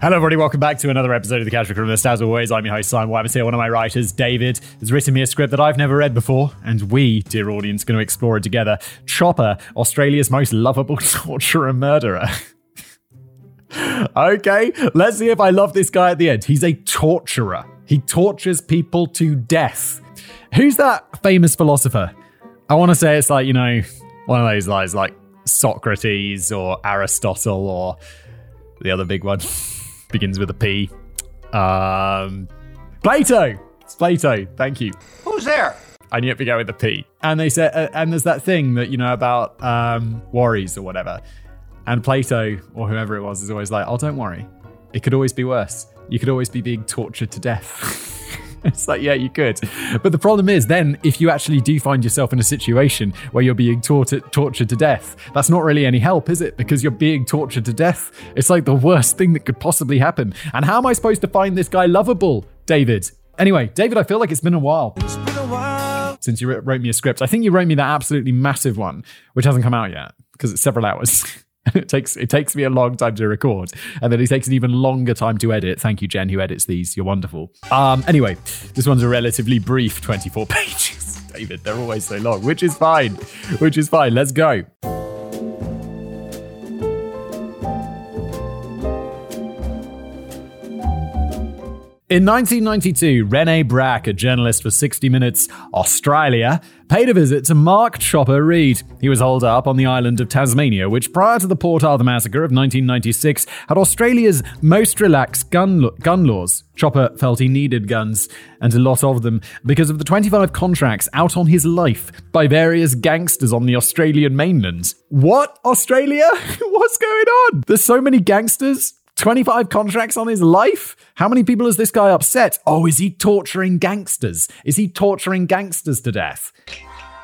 Hello, everybody. Welcome back to another episode of The Casual Criminalist. As always, I'm your host, Simon Wyman here. One of my writers, David, has written me a script that I've never read before, and we, dear audience, are going to explore it together. Chopper, Australia's most lovable torturer murderer. okay, let's see if I love this guy at the end. He's a torturer. He tortures people to death. Who's that famous philosopher? I want to say it's like, you know, one of those guys like Socrates or Aristotle or the other big one. Begins with a P. Um, Plato! It's Plato. Thank you. Who's there? I knew it began with a P. And they said, uh, and there's that thing that, you know, about um, worries or whatever. And Plato, or whoever it was, is always like, oh, don't worry. It could always be worse. You could always be being tortured to death. it's like, yeah, you could. But the problem is, then, if you actually do find yourself in a situation where you're being tortured, tortured to death, that's not really any help, is it? Because you're being tortured to death. It's like the worst thing that could possibly happen. And how am I supposed to find this guy lovable, David? Anyway, David, I feel like it's been a while. It's been a while. Since you wrote me a script. I think you wrote me that absolutely massive one, which hasn't come out yet because it's several hours. it takes it takes me a long time to record, and then it takes an even longer time to edit. Thank you, Jen, who edits these. You're wonderful. Um, anyway, this one's a relatively brief 24 pages. David, they're always so long, which is fine. Which is fine. Let's go. In 1992, Rene Brack, a journalist for 60 Minutes Australia, paid a visit to Mark Chopper Read. He was holed up on the island of Tasmania, which prior to the Port Arthur massacre of 1996 had Australia's most relaxed gun, lo- gun laws. Chopper felt he needed guns, and a lot of them, because of the 25 contracts out on his life by various gangsters on the Australian mainland. What? Australia? What's going on? There's so many gangsters 25 contracts on his life? How many people has this guy upset? Oh, is he torturing gangsters? Is he torturing gangsters to death?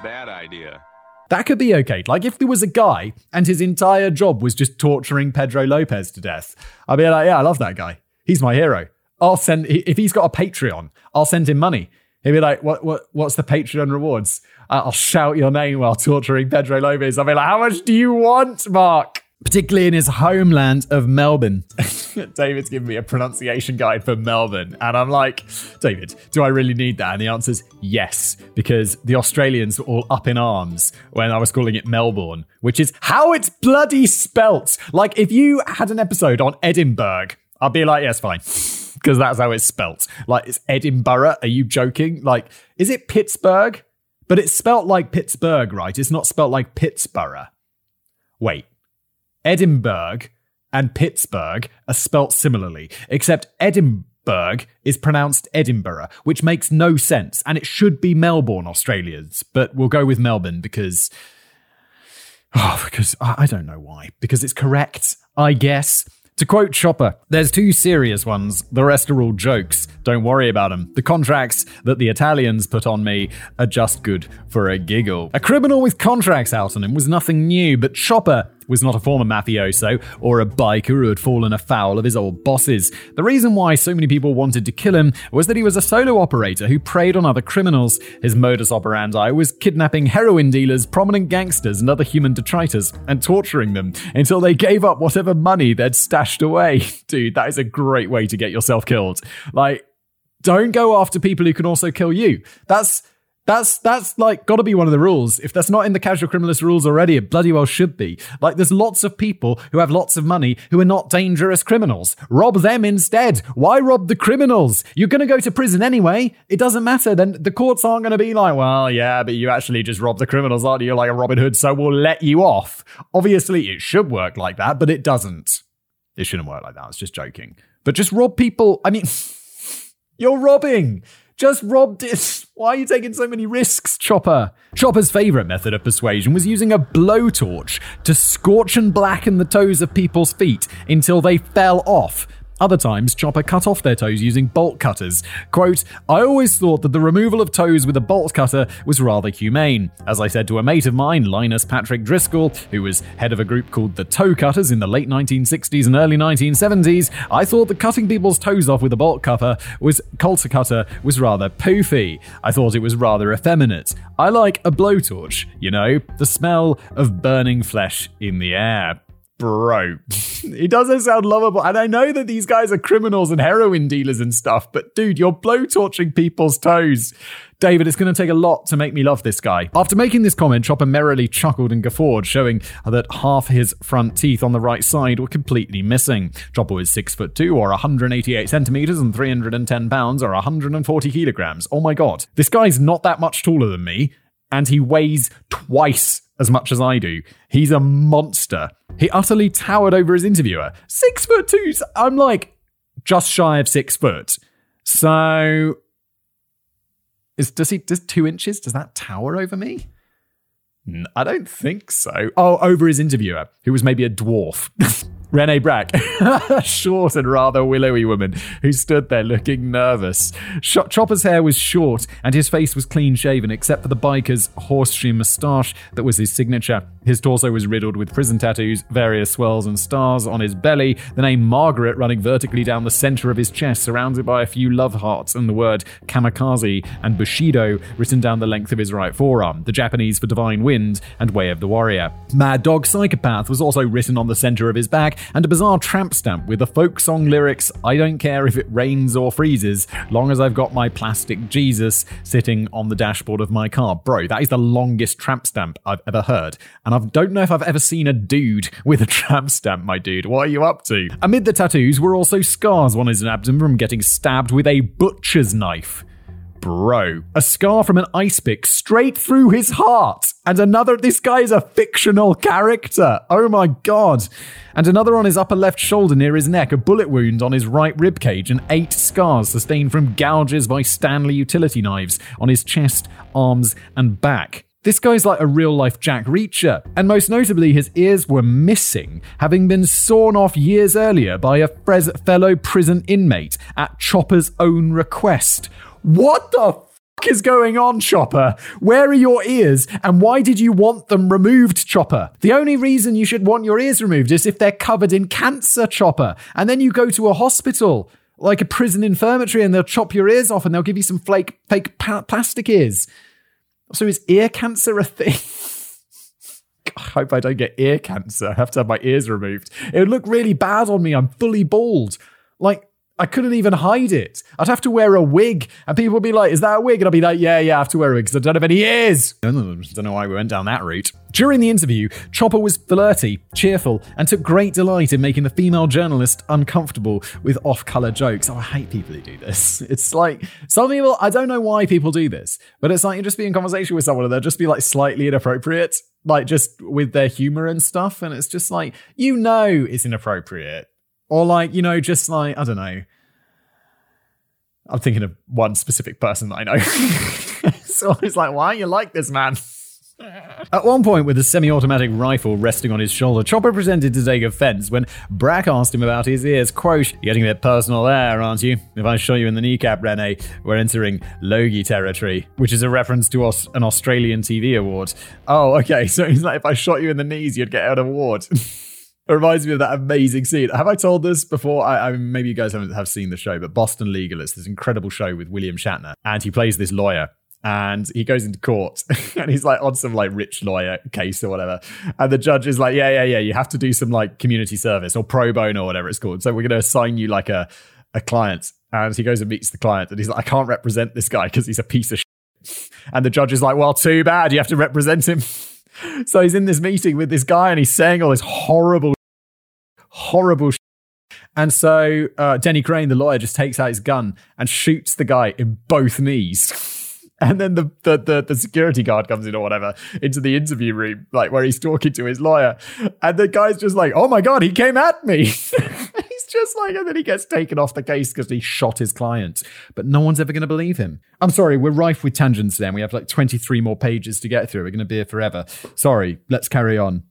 Bad idea. That could be okay. Like if there was a guy and his entire job was just torturing Pedro Lopez to death, I'd be like, yeah, I love that guy. He's my hero. I'll send if he's got a Patreon, I'll send him money. He'd be like, what, what, what's the Patreon rewards? Uh, I'll shout your name while torturing Pedro Lopez. I'll be like, how much do you want, Mark? Particularly in his homeland of Melbourne. David's giving me a pronunciation guide for Melbourne. And I'm like, David, do I really need that? And the answer is yes, because the Australians were all up in arms when I was calling it Melbourne, which is how it's bloody spelt. Like, if you had an episode on Edinburgh, I'd be like, yes, fine. Because that's how it's spelt. Like, it's Edinburgh. Are you joking? Like, is it Pittsburgh? But it's spelt like Pittsburgh, right? It's not spelt like Pittsburgh. Wait, Edinburgh and Pittsburgh are spelt similarly, except Edinburgh is pronounced Edinburgh, which makes no sense, and it should be Melbourne, Australians, but we'll go with Melbourne because. Oh, because I don't know why. Because it's correct, I guess. To quote Chopper, there's two serious ones, the rest are all jokes. Don't worry about them. The contracts that the Italians put on me are just good for a giggle. A criminal with contracts out on him was nothing new, but Chopper was not a former mafioso or a biker who had fallen afoul of his old bosses. The reason why so many people wanted to kill him was that he was a solo operator who preyed on other criminals. His modus operandi was kidnapping heroin dealers, prominent gangsters, and other human detritus and torturing them until they gave up whatever money they'd stashed away. Dude, that is a great way to get yourself killed. Like, don't go after people who can also kill you. That's that's that's like got to be one of the rules. If that's not in the casual criminalist rules already, it bloody well should be. Like there's lots of people who have lots of money who are not dangerous criminals. Rob them instead. Why rob the criminals? You're going to go to prison anyway. It doesn't matter. Then the courts aren't going to be like, well, yeah, but you actually just robbed the criminals, aren't you? You're like a Robin Hood, so we'll let you off. Obviously, it should work like that, but it doesn't. It shouldn't work like that. I was just joking. But just rob people. I mean, you're robbing. Just robbed it. Why are you taking so many risks, Chopper? Chopper's favourite method of persuasion was using a blowtorch to scorch and blacken the toes of people's feet until they fell off. Other times, Chopper cut off their toes using bolt cutters. Quote, I always thought that the removal of toes with a bolt cutter was rather humane. As I said to a mate of mine, Linus Patrick Driscoll, who was head of a group called the Toe Cutters in the late 1960s and early 1970s, I thought that cutting people's toes off with a bolt cutter was culture cutter was rather poofy. I thought it was rather effeminate. I like a blowtorch, you know, the smell of burning flesh in the air. Bro, he doesn't sound lovable. And I know that these guys are criminals and heroin dealers and stuff, but dude, you're blow blowtorching people's toes. David, it's going to take a lot to make me love this guy. After making this comment, Chopper merrily chuckled and guffawed, showing that half his front teeth on the right side were completely missing. Chopper was 6 foot 2 or 188 centimeters and 310 pounds or 140 kilograms. Oh my god. This guy's not that much taller than me, and he weighs twice as much as I do. He's a monster. He utterly towered over his interviewer. Six foot two. I'm like just shy of six foot. So is does he does two inches? Does that tower over me? I don't think so. Oh, over his interviewer, who was maybe a dwarf. Rene Brack, a short and rather willowy woman who stood there looking nervous. Chopper's hair was short and his face was clean shaven except for the biker's horseshoe moustache that was his signature. His torso was riddled with prison tattoos, various swirls and stars on his belly, the name Margaret running vertically down the center of his chest, surrounded by a few love hearts and the word kamikaze and bushido written down the length of his right forearm, the Japanese for divine wind and way of the warrior. Mad Dog Psychopath was also written on the center of his back, and a bizarre tramp stamp with the folk song lyrics I don't care if it rains or freezes, long as I've got my plastic Jesus sitting on the dashboard of my car. Bro, that is the longest tramp stamp I've ever heard. And I don't know if I've ever seen a dude with a tramp stamp, my dude. What are you up to? Amid the tattoos were also scars on his abdomen from getting stabbed with a butcher's knife bro. A scar from an ice pick straight through his heart. And another, this guy is a fictional character. Oh my god. And another on his upper left shoulder near his neck, a bullet wound on his right rib cage, and eight scars sustained from gouges by Stanley utility knives on his chest, arms, and back. This guy's like a real life Jack Reacher, and most notably, his ears were missing, having been sawn off years earlier by a fellow prison inmate at Chopper's own request. What the fuck is going on, Chopper? Where are your ears and why did you want them removed, Chopper? The only reason you should want your ears removed is if they're covered in cancer, Chopper. And then you go to a hospital, like a prison infirmary, and they'll chop your ears off and they'll give you some flake, fake pa- plastic ears. So is ear cancer a thing? I hope I don't get ear cancer. I have to have my ears removed. It would look really bad on me. I'm fully bald. Like, I couldn't even hide it. I'd have to wear a wig, and people would be like, Is that a wig? And I'd be like, Yeah, yeah, I have to wear a wig because I don't have any ears. I don't know why we went down that route. During the interview, Chopper was flirty, cheerful, and took great delight in making the female journalist uncomfortable with off color jokes. Oh, I hate people who do this. It's like some people, I don't know why people do this, but it's like you just be in conversation with someone and they'll just be like slightly inappropriate, like just with their humor and stuff. And it's just like, you know, it's inappropriate or like, you know, just like, I don't know. I'm thinking of one specific person that I know. so it's like, why are you like this, man? At one point, with a semi automatic rifle resting on his shoulder, Chopper pretended to take offense when Brack asked him about his ears. Quote, You're getting a bit personal there, aren't you? If I shot you in the kneecap, Rene, we're entering Logie territory, which is a reference to an Australian TV award. Oh, okay. So he's like, If I shot you in the knees, you'd get an award. It reminds me of that amazing scene. Have I told this before? I, I maybe you guys haven't have seen the show, but Boston Legal is this incredible show with William Shatner, and he plays this lawyer. And he goes into court and he's like on some like rich lawyer case or whatever. And the judge is like, Yeah, yeah, yeah, you have to do some like community service or pro bono or whatever it's called. So we're going to assign you like a, a client. And he goes and meets the client and he's like, I can't represent this guy because he's a piece of shit. And the judge is like, Well, too bad. You have to represent him. So he's in this meeting with this guy and he's saying all this horrible, horrible and so uh, Denny Crane, the lawyer, just takes out his gun and shoots the guy in both knees. And then the, the, the, the, security guard comes in or whatever into the interview room, like where he's talking to his lawyer. And the guy's just like, oh my God, he came at me. he's just like, and then he gets taken off the case because he shot his client. But no one's ever going to believe him. I'm sorry, we're rife with tangents then. We have like 23 more pages to get through. We're going to be here forever. Sorry, let's carry on.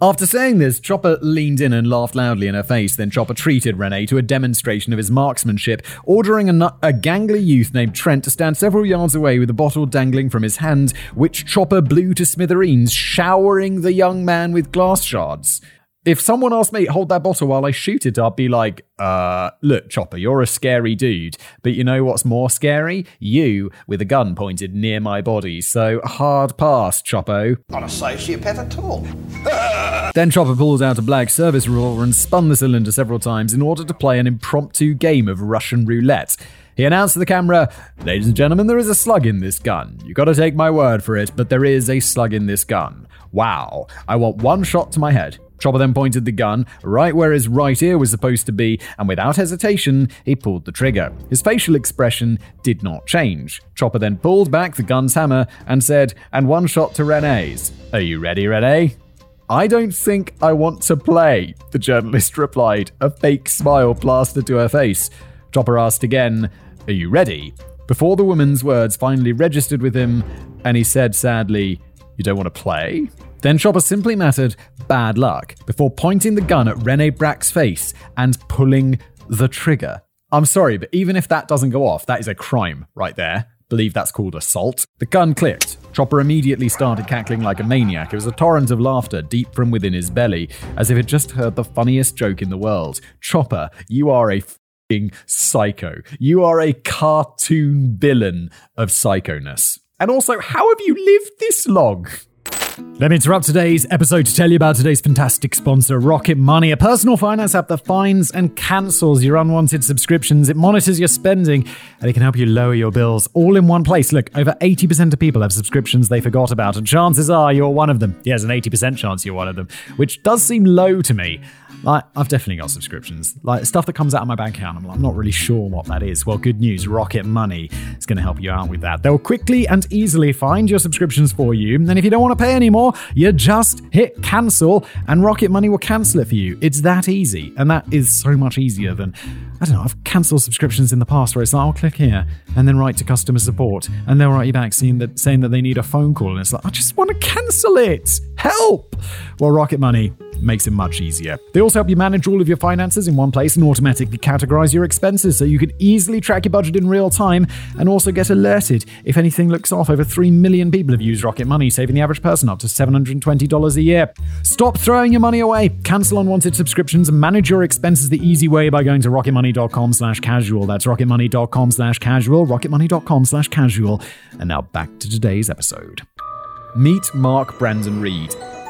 After saying this, Chopper leaned in and laughed loudly in her face. Then Chopper treated Rene to a demonstration of his marksmanship, ordering a, a gangly youth named Trent to stand several yards away with a bottle dangling from his hand, which Chopper blew to smithereens, showering the young man with glass shards. If someone asked me, hold that bottle while I shoot it, I'd be like, uh, look, Chopper, you're a scary dude. But you know what's more scary? You with a gun pointed near my body. So hard pass, Choppo. Not a sociopath at all. Then Chopper pulls out a black service revolver and spun the cylinder several times in order to play an impromptu game of Russian roulette. He announced to the camera, Ladies and gentlemen, there is a slug in this gun. You gotta take my word for it, but there is a slug in this gun. Wow. I want one shot to my head. Chopper then pointed the gun right where his right ear was supposed to be, and without hesitation, he pulled the trigger. His facial expression did not change. Chopper then pulled back the gun's hammer and said, And one shot to Renee's. Are you ready, Renee? I don't think I want to play, the journalist replied, a fake smile plastered to her face. Chopper asked again, Are you ready? Before the woman's words finally registered with him, and he said sadly, You don't want to play? Then Chopper simply muttered, bad luck before pointing the gun at Rene Brack's face and pulling the trigger. I'm sorry, but even if that doesn't go off, that is a crime right there. Believe that's called assault. The gun clicked. Chopper immediately started cackling like a maniac. It was a torrent of laughter deep from within his belly, as if it just heard the funniest joke in the world. Chopper, you are a fing psycho. You are a cartoon villain of psychoness. And also, how have you lived this long? Let me interrupt today's episode to tell you about today's fantastic sponsor, Rocket Money, a personal finance app that finds and cancels your unwanted subscriptions. It monitors your spending and it can help you lower your bills all in one place. Look, over 80% of people have subscriptions they forgot about, and chances are you're one of them. Yeah, Yes, an 80% chance you're one of them, which does seem low to me. Like, I've definitely got subscriptions. Like, stuff that comes out of my bank account, I'm, like, I'm not really sure what that is. Well, good news Rocket Money is going to help you out with that. They'll quickly and easily find your subscriptions for you. And if you don't want to pay anymore, you just hit cancel and Rocket Money will cancel it for you. It's that easy. And that is so much easier than, I don't know, I've cancelled subscriptions in the past where it's like, I'll click here and then write to customer support and they'll write you back saying that, saying that they need a phone call. And it's like, I just want to cancel it. Help! Well, Rocket Money makes it much easier. They also help you manage all of your finances in one place and automatically categorize your expenses so you can easily track your budget in real time and also get alerted if anything looks off. Over 3 million people have used Rocket Money, saving the average person up to $720 a year. Stop throwing your money away. Cancel unwanted subscriptions and manage your expenses the easy way by going to rocketmoney.com slash casual. That's rocketmoney.com slash casual, rocketmoney.com slash casual. And now back to today's episode. Meet Mark Brandon Read.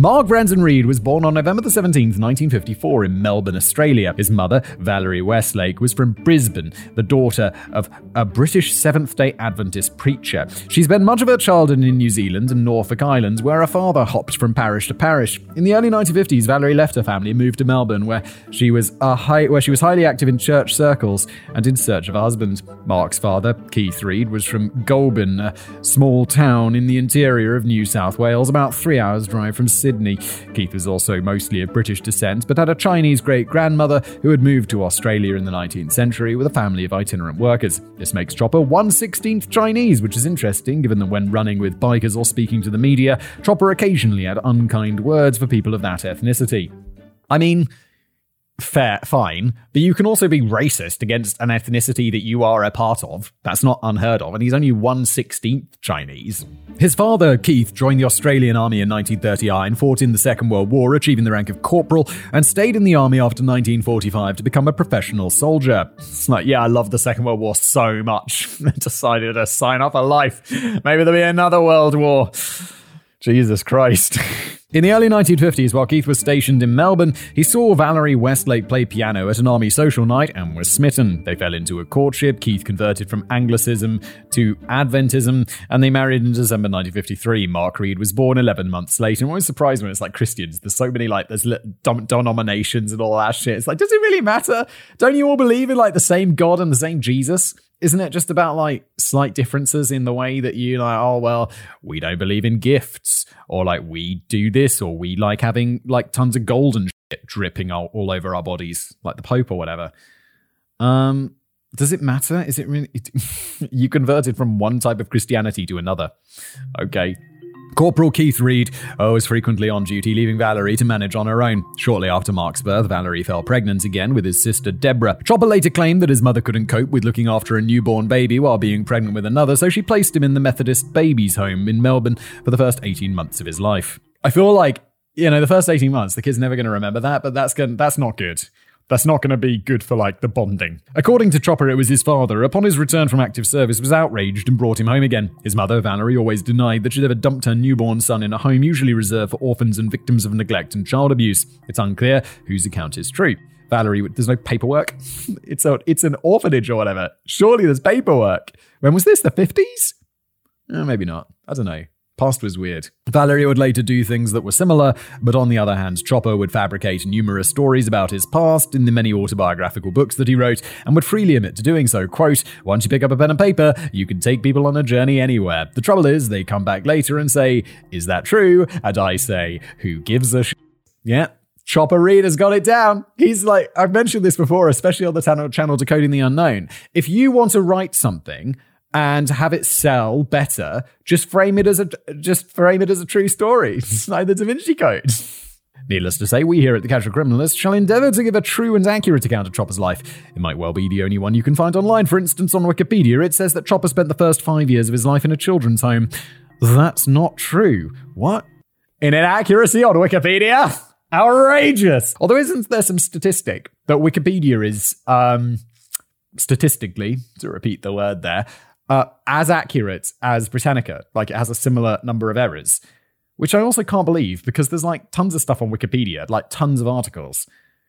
Mark Brandon Read was born on November the 17th, 1954, in Melbourne, Australia. His mother, Valerie Westlake, was from Brisbane, the daughter of a British Seventh day Adventist preacher. She spent much of her childhood in New Zealand and Norfolk Islands, where her father hopped from parish to parish. In the early 1950s, Valerie left her family and moved to Melbourne, where she was high, where she was highly active in church circles and in search of a husband. Mark's father, Keith Read, was from Goulburn, a small town in the interior of New South Wales, about three hours' drive from Sydney. Keith was also mostly of British descent, but had a Chinese great grandmother who had moved to Australia in the 19th century with a family of itinerant workers. This makes Chopper 116th Chinese, which is interesting given that when running with bikers or speaking to the media, Chopper occasionally had unkind words for people of that ethnicity. I mean, fair, fine, but you can also be racist against an ethnicity that you are a part of. That's not unheard of, and he's only 116th Chinese. His father, Keith, joined the Australian Army in 1939, fought in the Second World War, achieving the rank of corporal, and stayed in the Army after 1945 to become a professional soldier. It's like, yeah, I love the Second World War so much. Decided to sign up for life. Maybe there'll be another World War. Jesus Christ. In the early 1950s, while Keith was stationed in Melbourne, he saw Valerie Westlake play piano at an army social night and was smitten. They fell into a courtship. Keith converted from Anglicism to Adventism, and they married in December 1953. Mark Read was born 11 months later. I'm always surprised when it's like Christians. There's so many like there's denominations and all that shit. It's like, does it really matter? Don't you all believe in like the same God and the same Jesus? Isn't it just about like slight differences in the way that you like oh well we don't believe in gifts or like we do this or we like having like tons of gold and shit dripping all, all over our bodies like the pope or whatever. Um does it matter? Is it really you converted from one type of christianity to another. Okay Corporal Keith Read was frequently on duty, leaving Valerie to manage on her own. Shortly after Mark's birth, Valerie fell pregnant again with his sister Deborah. Chopper later claimed that his mother couldn't cope with looking after a newborn baby while being pregnant with another, so she placed him in the Methodist Babies Home in Melbourne for the first 18 months of his life. I feel like you know, the first 18 months, the kid's never going to remember that, but that's going that's not good. That's not going to be good for like the bonding. According to Chopper, it was his father, upon his return from active service, was outraged and brought him home again. His mother, Valerie, always denied that she'd ever dumped her newborn son in a home usually reserved for orphans and victims of neglect and child abuse. It's unclear whose account is true. Valerie, there's no paperwork. It's a, it's an orphanage or whatever. Surely there's paperwork. When was this? The 50s? Eh, maybe not. I don't know. Past was weird. Valerie would later do things that were similar, but on the other hand, Chopper would fabricate numerous stories about his past in the many autobiographical books that he wrote, and would freely admit to doing so. Quote, once you pick up a pen and paper, you can take people on a journey anywhere. The trouble is, they come back later and say, Is that true? And I say, Who gives a sh? Yeah, Chopper Read has got it down. He's like, I've mentioned this before, especially on the channel, channel Decoding the Unknown. If you want to write something and have it sell better, just frame it as a just frame it as a true story. It's like the Da Vinci Code. Needless to say, we here at the Casual Criminalist shall endeavour to give a true and accurate account of Chopper's life. It might well be the only one you can find online. For instance, on Wikipedia, it says that Chopper spent the first five years of his life in a children's home. That's not true. What? An inaccuracy on Wikipedia? Outrageous! Although, isn't there some statistic that Wikipedia is, um, statistically, to repeat the word there, uh, as accurate as Britannica? Like, it has a similar number of errors, which I also can't believe because there's like tons of stuff on Wikipedia, like tons of articles,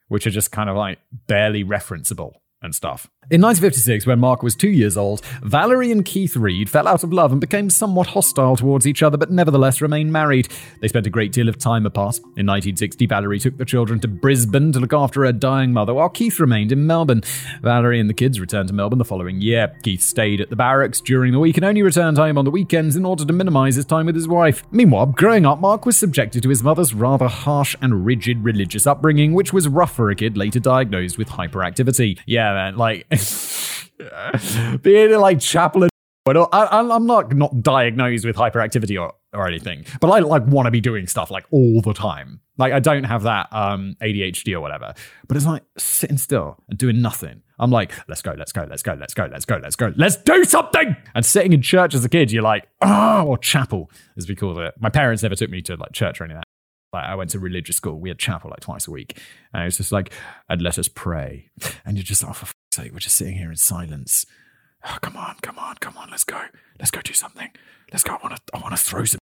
which are just kind of like barely referenceable and stuff. In 1956, when Mark was two years old, Valerie and Keith Read fell out of love and became somewhat hostile towards each other, but nevertheless remained married. They spent a great deal of time apart. In 1960, Valerie took the children to Brisbane to look after her dying mother, while Keith remained in Melbourne. Valerie and the kids returned to Melbourne the following year. Keith stayed at the barracks during the week and only returned home on the weekends in order to minimize his time with his wife. Meanwhile, growing up, Mark was subjected to his mother's rather harsh and rigid religious upbringing, which was rough for a kid later diagnosed with hyperactivity. Yeah, man, like. being like chaplain. I, am not not diagnosed with hyperactivity or, or anything, but I like want to be doing stuff like all the time. Like I don't have that um, ADHD or whatever, but it's like sitting still and doing nothing. I'm like, let's go, let's go, let's go, let's go, let's go, let's go, let's do something. And sitting in church as a kid, you're like, oh, or chapel as we called it. My parents never took me to like church or anything. Like I went to religious school. We had chapel like twice a week, and it was just like, and let us pray. And you're just, oh, for sake, we're just sitting here in silence. Oh, come on, come on, come on, let's go. Let's go do something. Let's go. I want to I want to throw some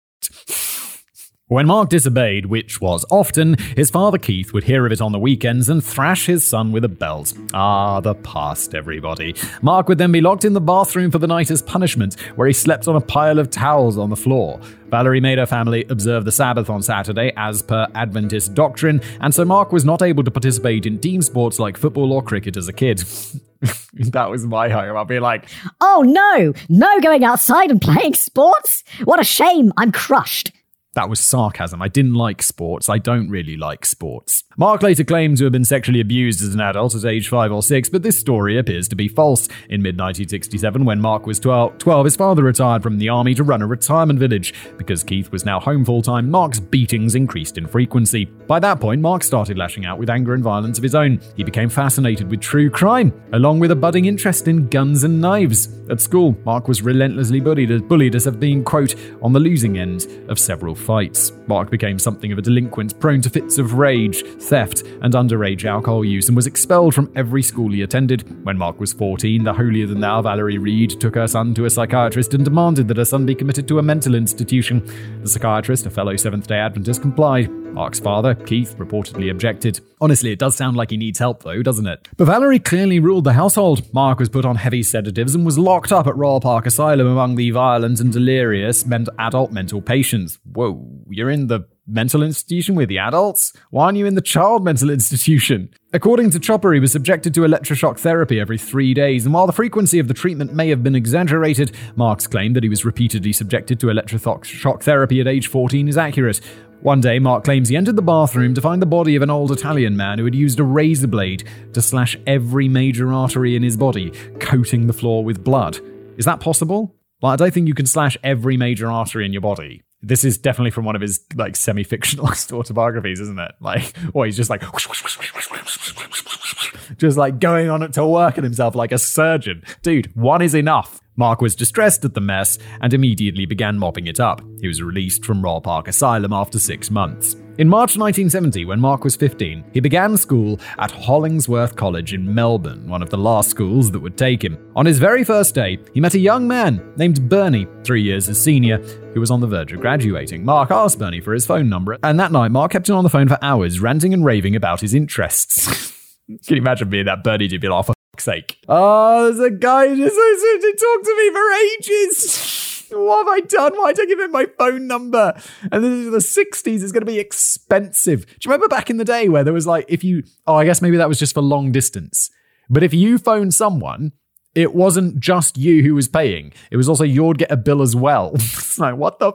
When Mark disobeyed, which was often, his father Keith would hear of it on the weekends and thrash his son with a belt. Ah, the past, everybody. Mark would then be locked in the bathroom for the night as punishment, where he slept on a pile of towels on the floor. Valerie made her family observe the Sabbath on Saturday as per Adventist doctrine, and so Mark was not able to participate in team sports like football or cricket as a kid. that was my home. I'd be like, Oh no, no going outside and playing sports? What a shame, I'm crushed. That was sarcasm. I didn't like sports. I don't really like sports. Mark later claimed to have been sexually abused as an adult at age 5 or 6, but this story appears to be false. In mid 1967, when Mark was 12, 12, his father retired from the army to run a retirement village. Because Keith was now home full time, Mark's beatings increased in frequency. By that point, Mark started lashing out with anger and violence of his own. He became fascinated with true crime, along with a budding interest in guns and knives. At school, Mark was relentlessly bullied, as bullied as having been, quote, on the losing end of several fights. Mark became something of a delinquent, prone to fits of rage, theft, and underage alcohol use, and was expelled from every school he attended. When Mark was 14, the holier than thou Valerie Read took her son to a psychiatrist and demanded that her son be committed to a mental institution. The psychiatrist, a fellow Seventh day Adventist, complied. Mark's father, Keith, reportedly objected. Honestly, it does sound like he needs help, though, doesn't it? But Valerie clearly ruled the household. Mark was put on heavy sedatives and was locked up at Royal Park Asylum among the violent and delirious adult mental patients. Whoa, you're in the mental institution with the adults? Why aren't you in the child mental institution? According to Chopper, he was subjected to electroshock therapy every three days, and while the frequency of the treatment may have been exaggerated, Mark's claimed that he was repeatedly subjected to electroshock therapy at age 14 is accurate. One day, Mark claims he entered the bathroom to find the body of an old Italian man who had used a razor blade to slash every major artery in his body, coating the floor with blood. Is that possible? Well, I don't think you can slash every major artery in your body. This is definitely from one of his like semi-fictionalized autobiographies, isn't it? Like, or he's just like just like going on to work at himself like a surgeon. Dude, one is enough. Mark was distressed at the mess and immediately began mopping it up. He was released from Royal Park Asylum after six months. In March 1970, when Mark was 15, he began school at Hollingsworth College in Melbourne, one of the last schools that would take him. On his very first day, he met a young man named Bernie, three years his senior, who was on the verge of graduating. Mark asked Bernie for his phone number, and that night, Mark kept him on the phone for hours, ranting and raving about his interests. Can you imagine being that Bernie to be like, oh, for fuck's sake? Oh, there's a guy who just to talk to me for ages. What have I done? Why did I give him my phone number? And this is the 60s. It's going to be expensive. Do you remember back in the day where there was like, if you, oh, I guess maybe that was just for long distance. But if you phoned someone, it wasn't just you who was paying. It was also you'd get a bill as well. it's like, what the?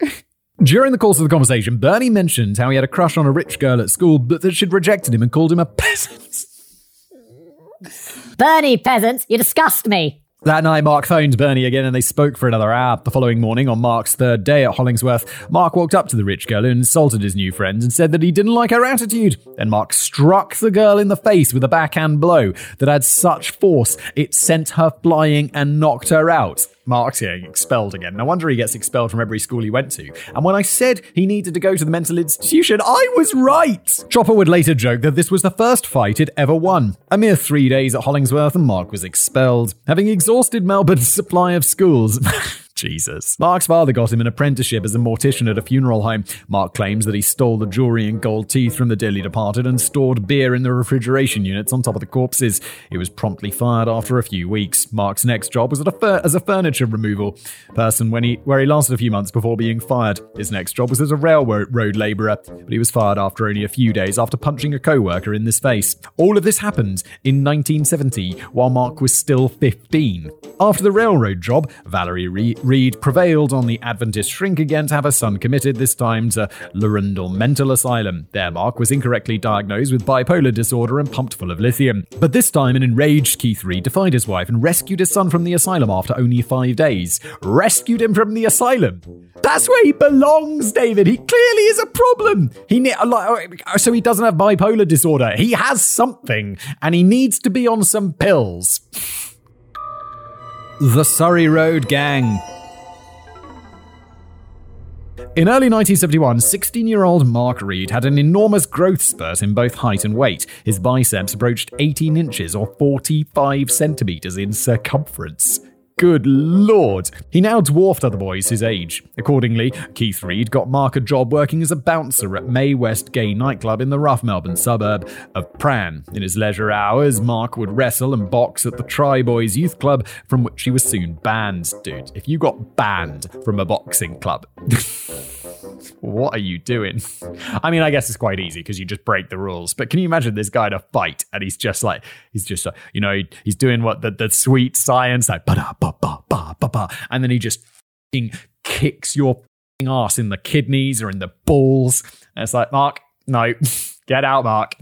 F-? During the course of the conversation, Bernie mentioned how he had a crush on a rich girl at school, but that she'd rejected him and called him a peasant. Bernie, peasant, you disgust me. That night, Mark phoned Bernie again and they spoke for another hour. The following morning, on Mark's third day at Hollingsworth, Mark walked up to the rich girl and insulted his new friend and said that he didn't like her attitude. Then Mark struck the girl in the face with a backhand blow that had such force it sent her flying and knocked her out. Mark's getting expelled again. No wonder he gets expelled from every school he went to. And when I said he needed to go to the mental institution, I was right. Chopper would later joke that this was the first fight he'd ever won. A mere three days at Hollingsworth, and Mark was expelled, having exhausted Melbourne's supply of schools. Jesus. Mark's father got him an apprenticeship as a mortician at a funeral home. Mark claims that he stole the jewelry and gold teeth from the dearly departed and stored beer in the refrigeration units on top of the corpses. He was promptly fired after a few weeks. Mark's next job was a as a furniture removal person when he, where he lasted a few months before being fired. His next job was as a railroad labourer, but he was fired after only a few days after punching a co-worker in the face. All of this happened in 1970 while Mark was still 15. After the railroad job, Valerie Read Read prevailed on the Adventist shrink again to have her son committed, this time to Larundel Mental Asylum. There, Mark was incorrectly diagnosed with bipolar disorder and pumped full of lithium. But this time, an enraged Keith Read defied his wife and rescued his son from the asylum after only five days. Rescued him from the asylum. That's where he belongs, David. He clearly is a problem. He ne- uh, uh, so he doesn't have bipolar disorder. He has something, and he needs to be on some pills. The Surrey Road Gang. In early 1971, 16 year old Mark Read had an enormous growth spurt in both height and weight. His biceps approached 18 inches or 45 centimeters in circumference. Good lord. He now dwarfed other boys his age. Accordingly, Keith Read got Mark a job working as a bouncer at May West Gay nightclub in the rough Melbourne suburb of Prahran. In his leisure hours, Mark would wrestle and box at the Try Boys Youth Club, from which he was soon banned. Dude, if you got banned from a boxing club. what are you doing? I mean, I guess it's quite easy because you just break the rules. But can you imagine this guy to fight and he's just like, he's just, like, you know, he's doing what the, the sweet science, like, ba ba ba ba ba ba, and then he just kicks your ass in the kidneys or in the balls. And it's like, Mark, no, get out, Mark.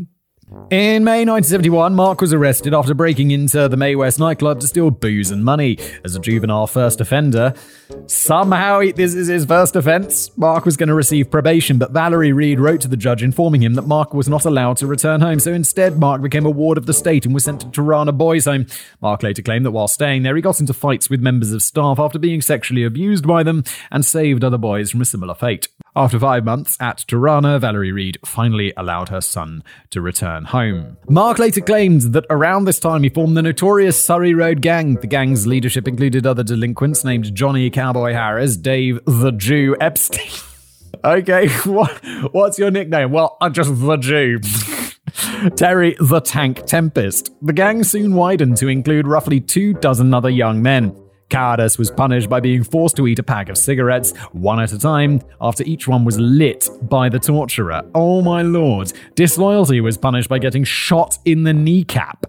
In May 1971, Mark was arrested after breaking into the May West nightclub to steal booze and money. As a juvenile first offender, somehow this is his first offense. Mark was going to receive probation, but Valerie Read wrote to the judge informing him that Mark was not allowed to return home. So instead, Mark became a ward of the state and was sent to Turana Boys Home. Mark later claimed that while staying there, he got into fights with members of staff after being sexually abused by them and saved other boys from a similar fate. After five months at Turana, Valerie Read finally allowed her son to return home. Mark later claimed that around this time he formed the notorious Surrey Road Gang. The gang's leadership included other delinquents named Johnny Cowboy Harris, Dave the Jew Epstein. okay, what, what's your nickname? Well, I'm just the Jew. Terry the Tank Tempest. The gang soon widened to include roughly two dozen other young men. Cowardice was punished by being forced to eat a pack of cigarettes, one at a time, after each one was lit by the torturer. Oh my lord. Disloyalty was punished by getting shot in the kneecap.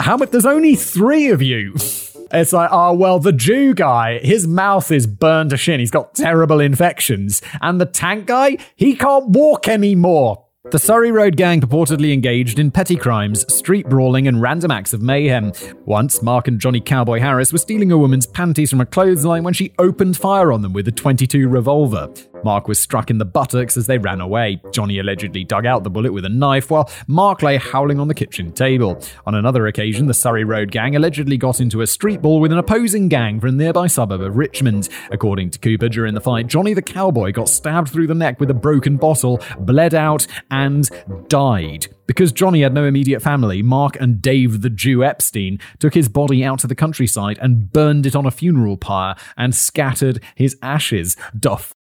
How much? There's only three of you. It's like, oh, well, the Jew guy, his mouth is burned to shin. He's got terrible infections. And the tank guy, he can't walk anymore. The Surrey Road gang purportedly engaged in petty crimes, street brawling, and random acts of mayhem. Once, Mark and Johnny Cowboy Harris were stealing a woman's panties from a clothesline when she opened fire on them with a 22 revolver. Mark was struck in the buttocks as they ran away. Johnny allegedly dug out the bullet with a knife while Mark lay howling on the kitchen table. On another occasion, the Surrey Road gang allegedly got into a street brawl with an opposing gang from nearby suburb of Richmond. According to Chopper, during the fight, Johnny the cowboy got stabbed through the neck with a broken bottle, bled out, and died. Because Johnny had no immediate family, Mark and Dave the Jew Epstein took his body out to the countryside and burned it on a funeral pyre and scattered his ashes. Duff.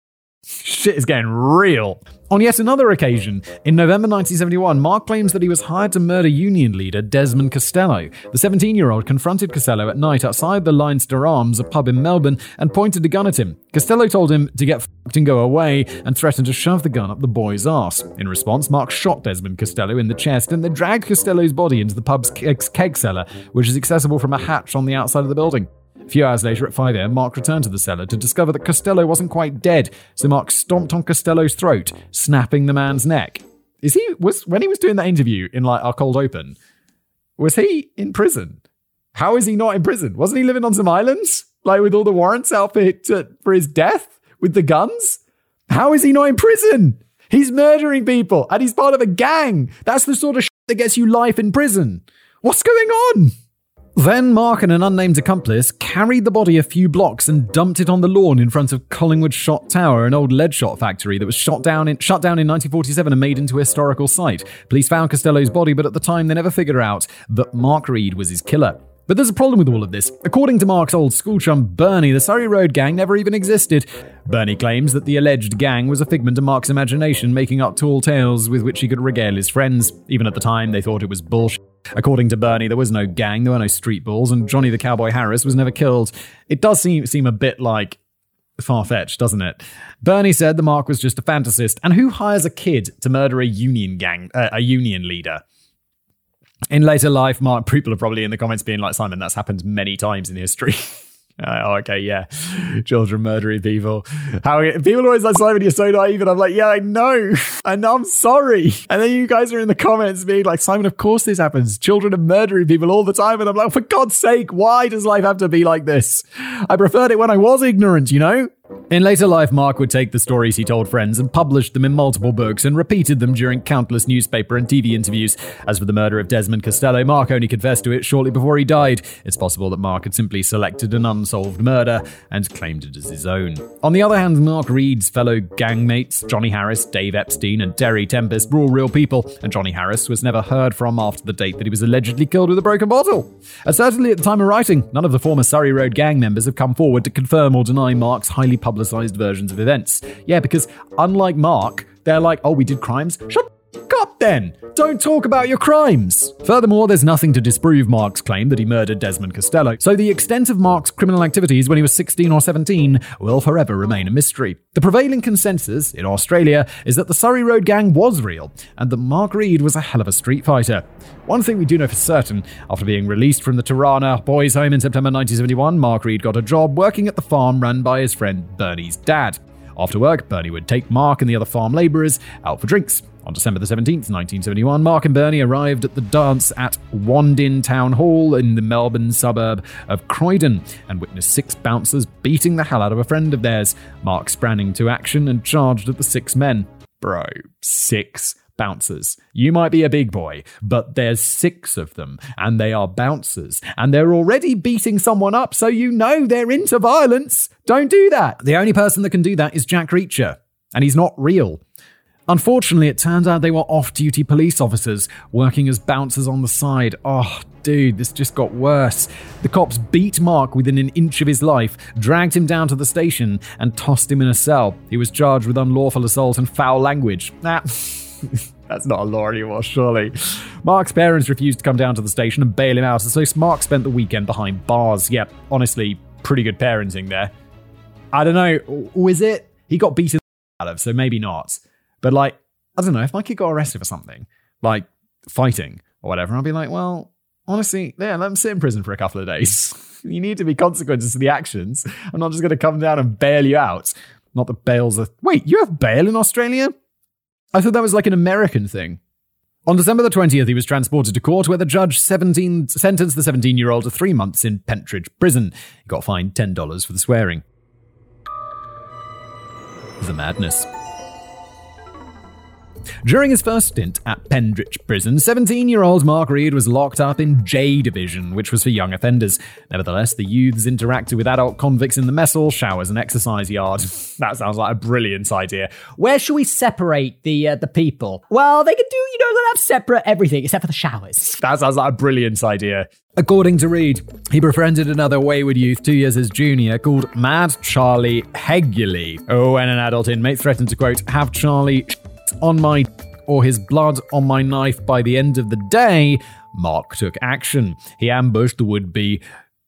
Shit is getting real. On yet another occasion, in November 1971, Mark claims that he was hired to murder union leader Desmond Costello. The 17 year old confronted Costello at night outside the Leinster Arms, a pub in Melbourne, and pointed a gun at him. Costello told him to get fucked and go away and threatened to shove the gun up the boy's ass. In response, Mark shot Desmond Costello in the chest and then dragged Costello's body into the pub's keg cellar, which is accessible from a hatch on the outside of the building. A few hours later at 5am, Mark returned to the cellar to discover that Costello wasn't quite dead, so Mark stomped on Costello's throat, snapping the man's neck. Is he was when he was doing that interview in like our cold open, was he in prison? How is he not in prison? Wasn't he living on some islands? Like with all the warrants out for, to, for his death? With the guns? How is he not in prison? He's murdering people and he's part of a gang. That's the sort of shit that gets you life in prison. What's going on? Then Mark and an unnamed accomplice carried the body a few blocks and dumped it on the lawn in front of Collingwood Shot Tower, an old lead shot factory that was shot down in, shut down in 1947 and made into a historical site. Police found Costello's body, but at the time they never figured out that Mark Read was his killer. But there's a problem with all of this. According to Mark's old school chum Bernie, the Surrey Road gang never even existed. Bernie claims that the alleged gang was a figment of Mark's imagination, making up tall tales with which he could regale his friends. Even at the time, they thought it was bullshit. According to Bernie, there was no gang, there were no street balls, and Johnny the Cowboy Harris was never killed. It does seem, seem a bit like far fetched, doesn't it? Bernie said the Mark was just a fantasist, and who hires a kid to murder a union gang, uh, a union leader? In later life, Mark, people are probably in the comments being like, Simon, that's happened many times in history. Uh, oh, okay, yeah. Children murdering people. How people always like, Simon, you're so naive. And I'm like, yeah, I know. And I'm sorry. And then you guys are in the comments being like, Simon, of course this happens. Children are murdering people all the time. And I'm like, for God's sake, why does life have to be like this? I preferred it when I was ignorant, you know? In later life, Mark would take the stories he told friends and published them in multiple books and repeated them during countless newspaper and TV interviews. As for the murder of Desmond Costello, Mark only confessed to it shortly before he died. It's possible that Mark had simply selected an unsolved murder and claimed it as his own. On the other hand, Mark Read's fellow gangmates, Johnny Harris, Dave Epstein, and Terry Tempest, were all real people, and Johnny Harris was never heard from after the date that he was allegedly killed with a broken bottle. And certainly at the time of writing, none of the former Surrey Road gang members have come forward to confirm or deny Mark's highly publicized versions of events. Yeah, because unlike Mark, they're like, oh, we did crimes? Shut up then! Don't talk about your crimes! Furthermore, there's nothing to disprove Mark's claim that he murdered Desmond Costello, so the extent of Mark's criminal activities when he was 16 or 17 will forever remain a mystery. The prevailing consensus in Australia is that the Surrey Road gang was real, and that Mark Read was a hell of a street fighter. One thing we do know for certain, after being released from the Turana boys' home in September 1971, Mark Read got a job working at the farm run by his friend Bernie's dad. After work, Bernie would take Mark and the other farm labourers out for drinks. On December the 17th, 1971, Mark and Bernie arrived at the dance at Wandin Town Hall in the Melbourne suburb of Croydon and witnessed six bouncers beating the hell out of a friend of theirs. Mark sprang into action and charged at the six men. Bro, six bouncers. You might be a big boy, but there's six of them, and they are bouncers, and they're already beating someone up, so you know they're into violence. Don't do that. The only person that can do that is Jack Reacher, and he's not real. Unfortunately, it turned out they were off duty police officers working as bouncers on the side. Oh, dude, this just got worse. The cops beat Mark within an inch of his life, dragged him down to the station, and tossed him in a cell. He was charged with unlawful assault and foul language. Nah. That's not a law anymore, surely. Mark's parents refused to come down to the station and bail him out, so Mark spent the weekend behind bars. Yep, honestly, pretty good parenting there. I don't know, was it? He got beaten out of, so maybe not. But like, I don't know, if my kid got arrested for something, like fighting or whatever, I'd be like, well, honestly, yeah, let him sit in prison for a couple of days. you need to be consequences to the actions. I'm not just going to come down and bail you out. Not that bail's a. Wait, you have bail in Australia? I thought that was like an American thing. On December the 20th, he was transported to court where the judge 17, sentenced the 17 year old to three months in Pentridge prison. He got fined $10 for the swearing. the madness. During his first stint at Pentridge Prison, 17 year old Mark Read was locked up in J Division, which was for young offenders. Nevertheless, the youths interacted with adult convicts in the mess hall, showers, and exercise yard. that sounds like a brilliant idea. Where should we separate the uh, the people? Well, they could do, you know, they'll have separate everything except for the showers. That sounds like a brilliant idea. According to Read, he befriended another wayward youth two years his junior called Mad Charlie Hegley. Oh, and an adult inmate threatened to, quote, have Charlie on my or his blood on my knife by the end of the day, Mark took action. He ambushed the would be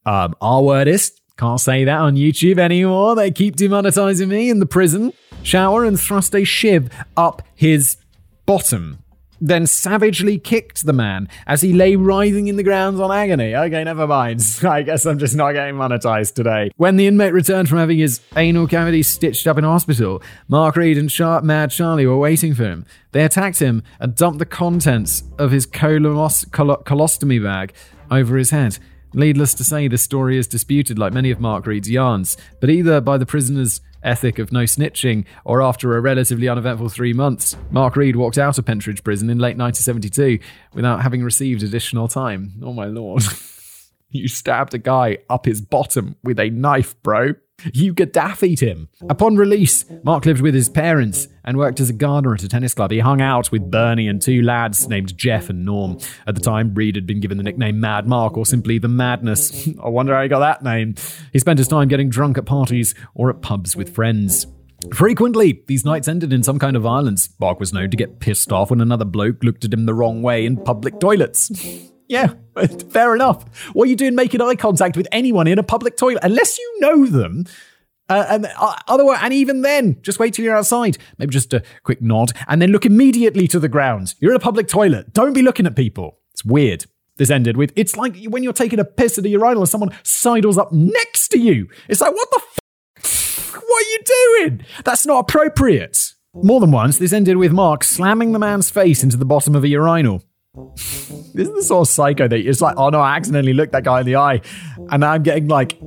um, R wordist. Can't say that on YouTube anymore. They keep demonetizing me in the prison. Shower and thrust a shiv up his bottom. Then savagely kicked the man as he lay writhing in the grounds on agony. Okay, never mind. I guess I'm just not getting monetized today. When the inmate returned from having his anal cavity stitched up in hospital, Mark Read and Sharp Mad Charlie were waiting for him. They attacked him and dumped the contents of his colonos- colo- colostomy bag over his head. Needless to say, this story is disputed like many of Mark Read's yarns, but either by the prisoner's ethic of no snitching or after a relatively uneventful three months, Mark Read walked out of Pentridge Prison in late 1972 without having received additional time. Oh my lord. you stabbed a guy up his bottom with a knife, bro. You Gaddafi'd him. Upon release, Mark lived with his parents and worked as a gardener at a tennis club. He hung out with Bernie and two lads named Jeff and Norm. At the time, Read had been given the nickname Mad Mark or simply the Madness. I wonder how he got that name. He spent his time getting drunk at parties or at pubs with friends. Frequently, these nights ended in some kind of violence. Mark was known to get pissed off when another bloke looked at him the wrong way in public toilets. Yeah, fair enough. What are you doing making eye contact with anyone in a public toilet? Unless you know them. Uh, and uh, otherwise, and even then, just wait till you're outside. Maybe just a quick nod, and then look immediately to the ground. You're in a public toilet. Don't be looking at people. It's weird. This ended with it's like when you're taking a piss at a urinal and someone sidles up next to you. It's like, what the f? What are you doing? That's not appropriate. More than once, this ended with Mark slamming the man's face into the bottom of a urinal. This is the sort of psycho that it's like, oh no, I accidentally looked that guy in the eye, and I'm getting like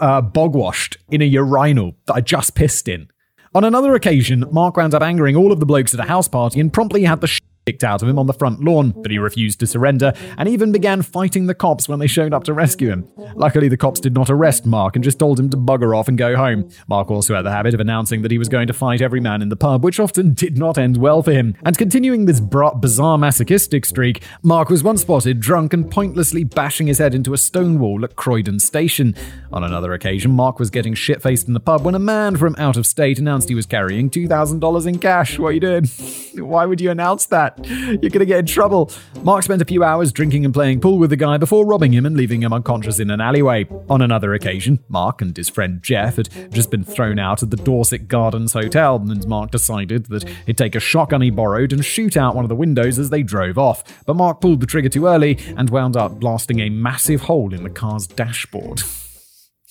uh, bog washed in a urinal that I just pissed in. On another occasion, Mark wound up angering all of the blokes at a house party and promptly had the sh- kicked out of him on the front lawn, but he refused to surrender and even began fighting the cops when they showed up to rescue him. Luckily, the cops did not arrest Mark and just told him to bugger off and go home. Mark also had the habit of announcing that he was going to fight every man in the pub, which often did not end well for him. And continuing this bra- bizarre masochistic streak, Mark was once spotted drunk and pointlessly bashing his head into a stone wall at Croydon Station. On another occasion, Mark was getting shit faced in the pub when a man from out of state announced he was carrying $2,000 in cash. What are you doing? Why would you announce that? You're going to get in trouble. Mark spent a few hours drinking and playing pool with the guy before robbing him and leaving him unconscious in an alleyway. On another occasion, Mark and his friend Jeff had just been thrown out of the Dorset Gardens Hotel, and Mark decided that he'd take a shotgun he borrowed and shoot out one of the windows as they drove off. But Mark pulled the trigger too early and wound up blasting a massive hole in the car's dashboard.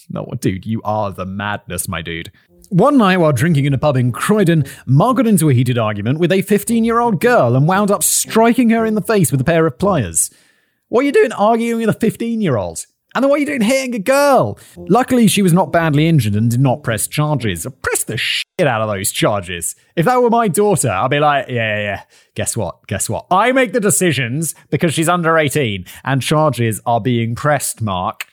No, dude, you are the madness, my dude. One night while drinking in a pub in Croydon, Mark got into a heated argument with a 15 year old girl and wound up striking her in the face with a pair of pliers. What are you doing arguing with a 15 year old? And then what are you doing hitting a girl? Luckily, she was not badly injured and did not press charges. Press the shit out of those charges. If that were my daughter, I'd be like, yeah, yeah, yeah. Guess what? Guess what? I make the decisions because she's under 18 and charges are being pressed, Mark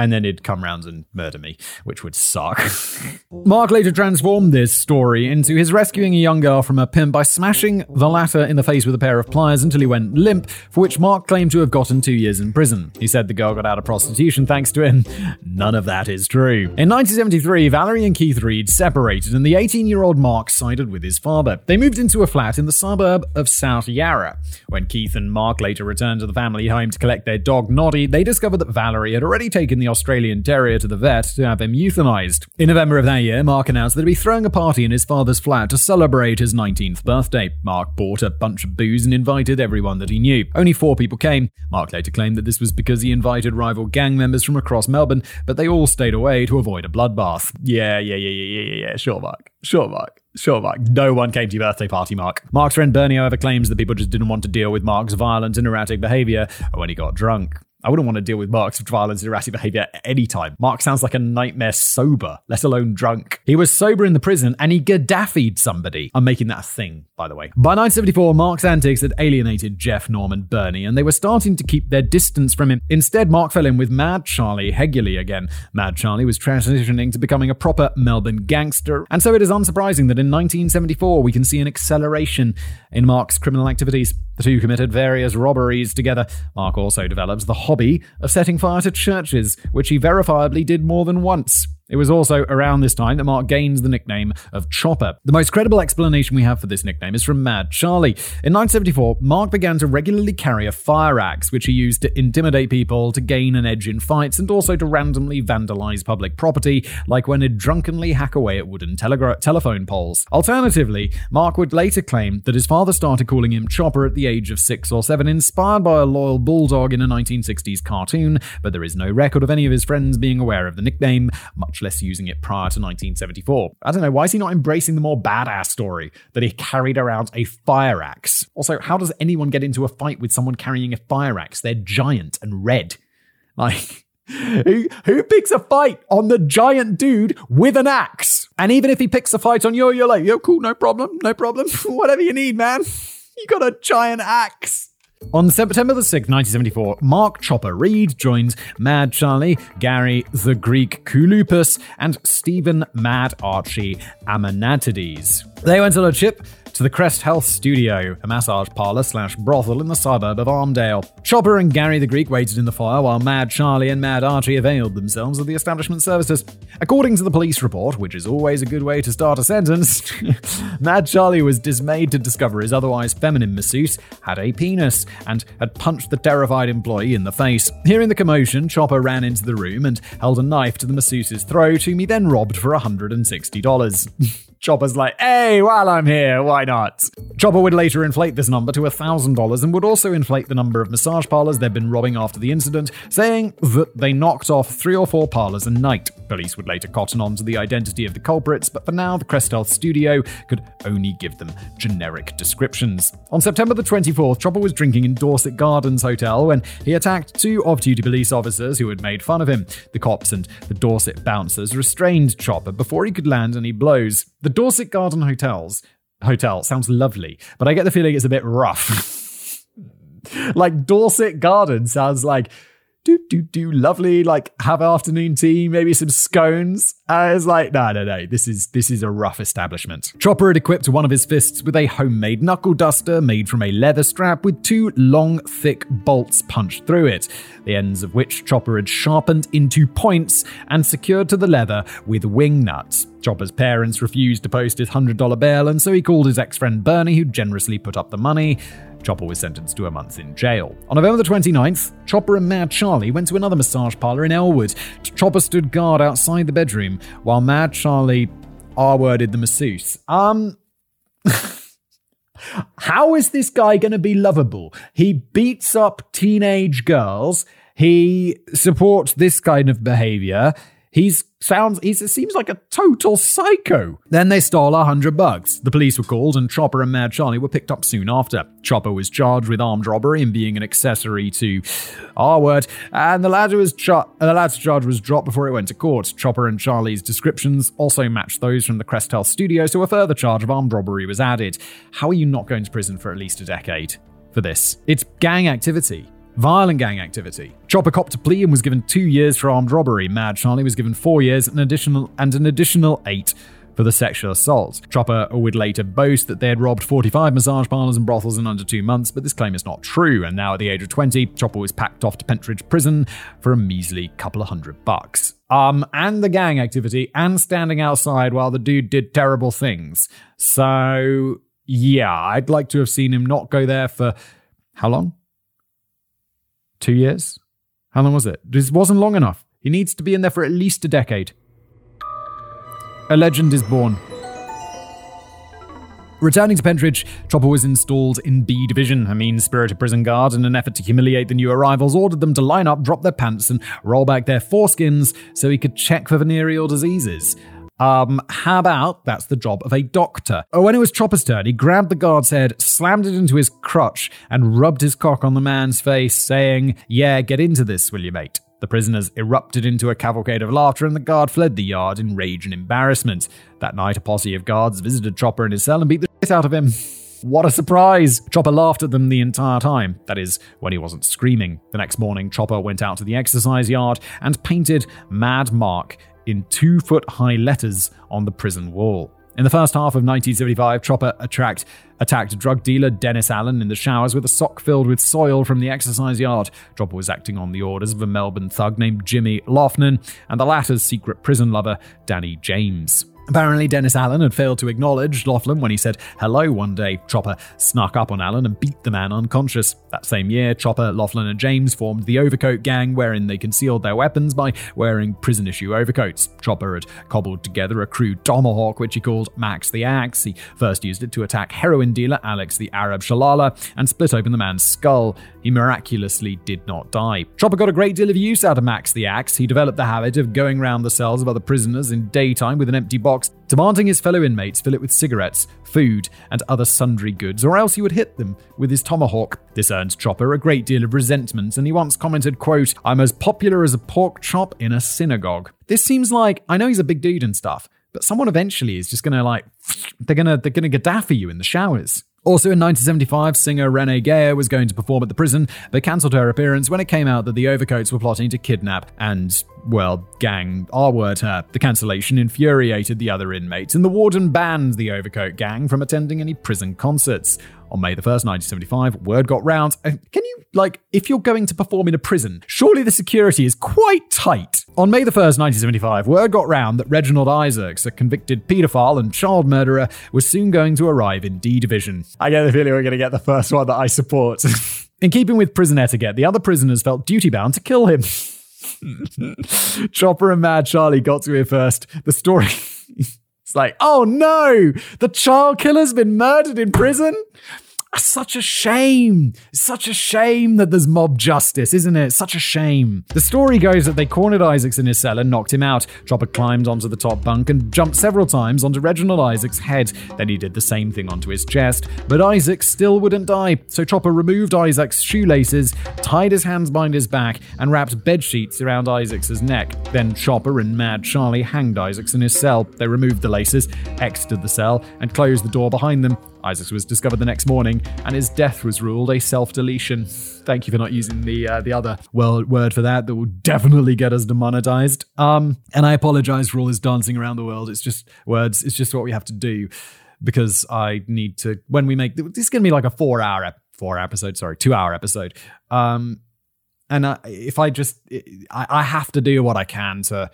and then he'd come round and murder me, which would suck. Mark later transformed this story into his rescuing a young girl from a pimp by smashing the latter in the face with a pair of pliers until he went limp, for which Mark claimed to have gotten two years in prison. He said the girl got out of prostitution thanks to him. None of that is true. In 1973, Valerie and Keith Read separated, and the 18 year old Mark sided with his father. They moved into a flat in the suburb of South Yarra. When Keith and Mark later returned to the family home to collect their dog Noddy, they discovered that Valerie had already taken the Australian Terrier to the vet to have him euthanized. In November of that year, Mark announced that he'd be throwing a party in his father's flat to celebrate his 19th birthday. Mark bought a bunch of booze and invited everyone that he knew. Only four people came. Mark later claimed that this was because he invited rival gang members from across Melbourne, but they all stayed away to avoid a bloodbath. Yeah, yeah, yeah, yeah, yeah, yeah, sure, Mark. Sure, Mark. Sure, Mark. No one came to your birthday party, Mark. Mark's friend Bernie, however, claims that people just didn't want to deal with Mark's violent and erratic behavior when he got drunk. I wouldn't want to deal with Mark's violence and erratic behavior at any time. Mark sounds like a nightmare sober, let alone drunk. He was sober in the prison and he Gaddafied somebody. I'm making that a thing, by the way. By 1974, Mark's antics had alienated Jeff, Norm, and Bernie, and they were starting to keep their distance from him. Instead, Mark fell in with Mad Charlie Heggerly again. Mad Charlie was transitioning to becoming a proper Melbourne gangster, and so it is unsurprising that in 1974 we can see an acceleration in Mark's criminal activities. The two committed various robberies together. Mark also develops the hobby of setting fire to churches, which he verifiably did more than once. It was also around this time that Mark gains the nickname of Chopper. The most credible explanation we have for this nickname is from Mad Charlie. In 1974, Mark began to regularly carry a fire axe, which he used to intimidate people, to gain an edge in fights, and also to randomly vandalize public property, like when he'd drunkenly hack away at wooden telegra- telephone poles. Alternatively, Mark would later claim that his father started calling him Chopper at the age of six or seven, inspired by a loyal bulldog in a 1960s cartoon, but there is no record of any of his friends being aware of the nickname, much less using it prior to 1974. I don't know, why is he not embracing the more badass story that he carried around a fire axe? Also, how does anyone get into a fight with someone carrying a fire axe? They're giant and red. Like, who, who picks a fight on the giant dude with an axe? And even if he picks a fight on you, you're like, yo, cool, no problem, no problem. Whatever you need, man. You got a giant axe. On September the 6th, 1974, Mark Chopper Read joins Mad Charlie, Gary the Greek Kouloupis, and Stephen Mad Archie Amanatides. They went on a trip to the Crest Health Studio, a massage parlor slash brothel in the suburb of Armadale. Chopper and Gary the Greek waited in the fire while Mad Charlie and Mad Archie availed themselves of the establishment services. According to the police report, which is always a good way to start a sentence, Mad Charlie was dismayed to discover his otherwise feminine masseuse had a penis and had punched the terrified employee in the face. Hearing the commotion, Chopper ran into the room and held a knife to the masseuse's throat, whom he then robbed for $160. Chopper's like, hey, while I'm here, why not? Chopper would later inflate this number to $1,000 and would also inflate the number of massage parlors they'd been robbing after the incident, saying that they knocked off three or four parlors a night. Police would later cotton on to the identity of the culprits, but for now, the Crest Health studio could only give them generic descriptions. On September the 24th, Chopper was drinking in Dorset Gardens Hotel when he attacked two off duty police officers who had made fun of him. The cops and the Dorset bouncers restrained Chopper before he could land any blows. The Dorset Garden Hotels hotel sounds lovely, but I get the feeling it's a bit rough. like Dorset Garden sounds like do do do lovely like have afternoon tea maybe some scones. And it's like no no no this is this is a rough establishment. Chopper had equipped one of his fists with a homemade knuckle duster made from a leather strap with two long thick bolts punched through it the ends of which chopper had sharpened into points and secured to the leather with wing nuts. Chopper's parents refused to post his $100 bail, and so he called his ex friend Bernie, who generously put up the money. Chopper was sentenced to a month in jail. On November the 29th, Chopper and Mad Charlie went to another massage parlor in Elwood. Chopper stood guard outside the bedroom while Mad Charlie R worded the masseuse. Um. How is this guy going to be lovable? He beats up teenage girls. He supports this kind of behavior. He's sounds he seems like a total psycho. Then they stole a hundred bucks. The police were called, and Chopper and Mad Charlie were picked up soon after. Chopper was charged with armed robbery and being an accessory to ah, R word, and the latter was char- uh, the lad's charge was dropped before it went to court. Chopper and Charlie's descriptions also matched those from the Crest Health studio, so a further charge of armed robbery was added. How are you not going to prison for at least a decade for this? It's gang activity violent gang activity. Chopper copped a plea and was given two years for armed robbery. Mad Charlie was given four years and an additional and an additional eight for the sexual assault. Chopper would later boast that they had robbed 45 massage parlors and brothels in under two months, but this claim is not true. And now, at the age of 20, Chopper was packed off to Pentridge Prison for a measly couple of hundred bucks. Um, and the gang activity, and standing outside while the dude did terrible things. So, yeah, I'd like to have seen him not go there for how long? Two years? How long was it? This wasn't long enough. He needs to be in there for at least a decade. A legend is born. Returning to Pentridge, Chopper was installed in B Division. A mean spirited prison guard, in an effort to humiliate the new arrivals, ordered them to line up, drop their pants, and roll back their foreskins so he could check for venereal diseases. Um, how about that's the job of a doctor? Oh, when it was Chopper's turn, he grabbed the guard's head, slammed it into his crotch, and rubbed his cock on the man's face, saying, Yeah, get into this, will you, mate? The prisoners erupted into a cavalcade of laughter, and the guard fled the yard in rage and embarrassment. That night, a posse of guards visited Chopper in his cell and beat the shit out of him. What a surprise! Chopper laughed at them the entire time. That is, when he wasn't screaming. The next morning, Chopper went out to the exercise yard and painted Mad Mark in two foot high letters on the prison wall. In the first half of 1975, Chopper attract, attacked drug dealer Dennis Allen in the showers with a sock filled with soil from the exercise yard. Chopper was acting on the orders of a Melbourne thug named Jimmy Loughnan and the latter's secret prison lover, Danny James. Apparently, Dennis Allen had failed to acknowledge Loughnan when he said hello one day. Chopper snuck up on Allen and beat the man unconscious. That same year, Chopper, Loughnan, and James formed the Overcoat Gang, wherein they concealed their weapons by wearing prison issue overcoats. Chopper had cobbled together a crude tomahawk, which he called Max the Axe. He first used it to attack heroin dealer Alex the Arab Shalala and split open the man's skull. He miraculously did not die. Chopper got a great deal of use out of Max the Axe. He developed the habit of going round the cells of other prisoners in daytime with an empty box, demanding his fellow inmates fill it with cigarettes, food, and other sundry goods, or else he would hit them with his tomahawk. This earned Chopper a great deal of resentment, and he once commented, quote, I'm as popular as a pork chop in a synagogue. This seems like, I know he's a big dude and stuff, but someone eventually is just gonna like, they're gonna, they're gonna Gaddafi you in the showers. Also in 1975, singer Renee Geyer was going to perform at the prison, but cancelled her appearance when it came out that the Overcoats were plotting to kidnap and, well, gang R word her. The cancellation infuriated the other inmates, and the warden banned the Overcoat gang from attending any prison concerts. On May the 1st, 1975, word got round. uh, Can you, like, if you're going to perform in a prison, surely the security is quite tight. On May the 1st, 1975, word got round that Reginald Isaacs, a convicted paedophile and child murderer, was soon going to arrive in D Division. I get the feeling we're going to get the first one that I support. in keeping with prison etiquette, the other prisoners felt duty bound to kill him. Chopper and Mad Charlie got to it first. The story. It's like, oh no, the child killer's been murdered in prison. Such a shame. Such a shame that there's mob justice, isn't it? Such a shame. The story goes that they cornered Isaacs in his cell and knocked him out. Chopper climbed onto the top bunk and jumped several times onto Reginald Isaacs' head. Then he did the same thing onto his chest. But Isaac still wouldn't die. So Chopper removed Isaac's shoelaces, tied his hands behind his back, and wrapped bed sheets around Isaac's neck. Then Chopper and Mad Charlie hanged Isaacs in his cell. They removed the laces, exited the cell, and closed the door behind them. Isaacs was discovered the next morning, and his death was ruled a self-deletion. Thank you for not using the uh, the other well word for that. That will definitely get us demonetized. Um, and I apologize for all this dancing around the world. It's just words. It's just what we have to do because I need to. When we make this is going to be like a four-hour ep- four episode, sorry, two-hour episode. Um, and if I just, I, I have to do what I can to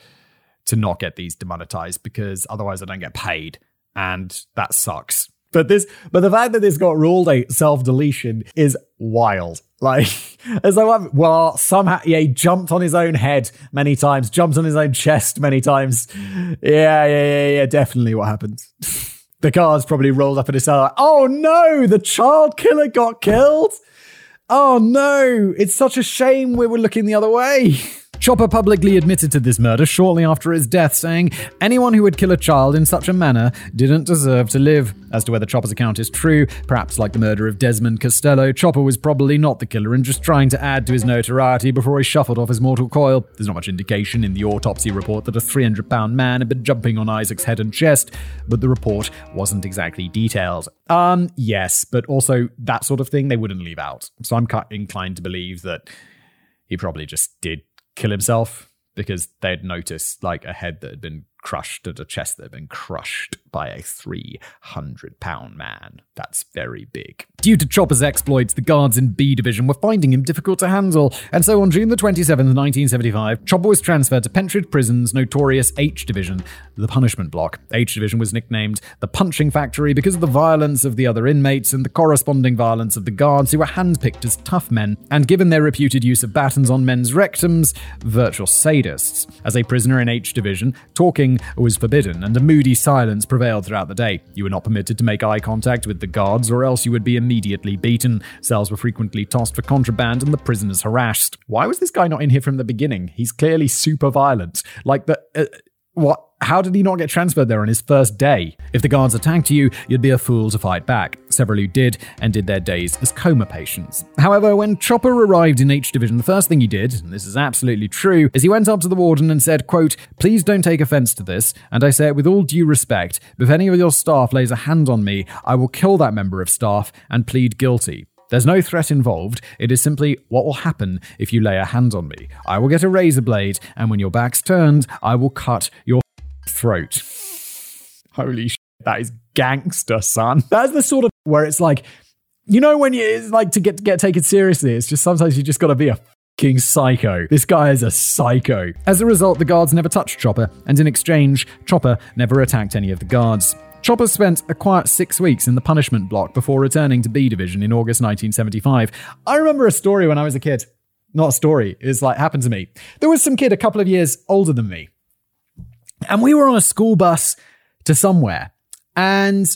to not get these demonetized because otherwise I don't get paid, and that sucks. But this, but the fact that this got ruled a self deletion is wild. Like, as like, well, somehow, yeah, he jumped on his own head many times, jumped on his own chest many times. Yeah, yeah, yeah, yeah, definitely what happened. the guards probably rolled up in his cell. Like, oh no, the child killer got killed. Oh no, it's such a shame we were looking the other way. Chopper publicly admitted to this murder shortly after his death, saying anyone who would kill a child in such a manner didn't deserve to live. As to whether Chopper's account is true, perhaps like the murder of Desmond Costello, Chopper was probably not the killer and just trying to add to his notoriety before he shuffled off his mortal coil. There's not much indication in the autopsy report that a 300 pound man had been jumping on Isaac's head and chest, but the report wasn't exactly detailed. Um, yes, but also that sort of thing they wouldn't leave out. So I'm inclined to believe that he probably just did kill himself because they'd noticed like a head that had been crushed and a chest that had been crushed by a 300 pound man. That's very big. Due to Chopper's exploits, the guards in B Division were finding him difficult to handle, and so on June the 27th, 1975, Chopper was transferred to Pentridge Prison's notorious H Division, the punishment block. H Division was nicknamed the Punching Factory because of the violence of the other inmates and the corresponding violence of the guards who were handpicked as tough men, and given their reputed use of batons on men's rectums, virtual sadists. As a prisoner in H Division, talking was forbidden, and a moody silence prevailed throughout the day. You were not permitted to make eye contact with the guards, or else you would be immediately beaten. Cells were frequently tossed for contraband, and the prisoners harassed. Why was this guy not in here from the beginning? He's clearly super violent. Like the. Uh, What? How did he not get transferred there on his first day? If the guards attacked you, you'd be a fool to fight back. Several who did ended their days as coma patients. However, when Chopper arrived in H Division, the first thing he did, and this is absolutely true, is he went up to the warden and said, quote, Please don't take offense to this, and I say it with all due respect, if any of your staff lays a hand on me, I will kill that member of staff and plead guilty. There's no threat involved. It is simply what will happen if you lay a hand on me. I will get a razor blade, and when your back's turned, I will cut your throat. Holy shit, that is gangster, son. That's the sort of where it's like, you know, when you like to get get taken seriously, it's just sometimes you just got to be a fucking psycho. This guy is a psycho. As a result, the guards never touched Chopper, and in exchange, Chopper never attacked any of the guards. Chopper spent a quiet six weeks in the punishment block before returning to B Division in August 1975. I remember a story when I was a kid. Not a story, it's like happened to me. There was some kid a couple of years older than me, and we were on a school bus to somewhere, and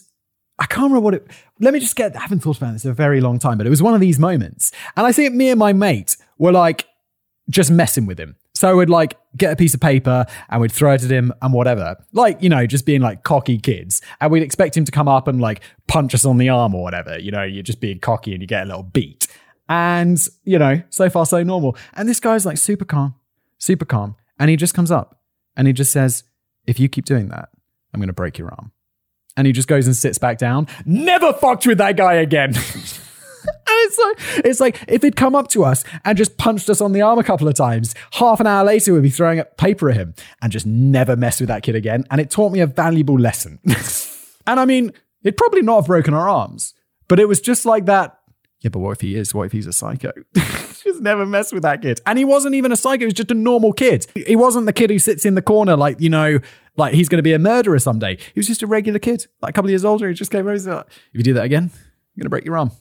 I can't remember what it. Let me just get. I haven't thought about this in a very long time, but it was one of these moments, and I think me and my mate were like just messing with him. So we'd like get a piece of paper and we'd throw it at him and whatever. Like, you know, just being like cocky kids. And we'd expect him to come up and like punch us on the arm or whatever. You know, you're just being cocky and you get a little beat. And, you know, so far so normal. And this guy's like super calm, super calm. And he just comes up and he just says, If you keep doing that, I'm going to break your arm. And he just goes and sits back down. Never fucked with that guy again. It's like it's like if he'd come up to us and just punched us on the arm a couple of times, half an hour later we'd be throwing up paper at him and just never mess with that kid again. And it taught me a valuable lesson. and I mean, it'd probably not have broken our arms, but it was just like that. Yeah, but what if he is? What if he's a psycho? just never mess with that kid. And he wasn't even a psycho, he was just a normal kid. He wasn't the kid who sits in the corner like, you know, like he's going to be a murderer someday. He was just a regular kid, like a couple of years older. He just came over and said, if you do that again, you're going to break your arm.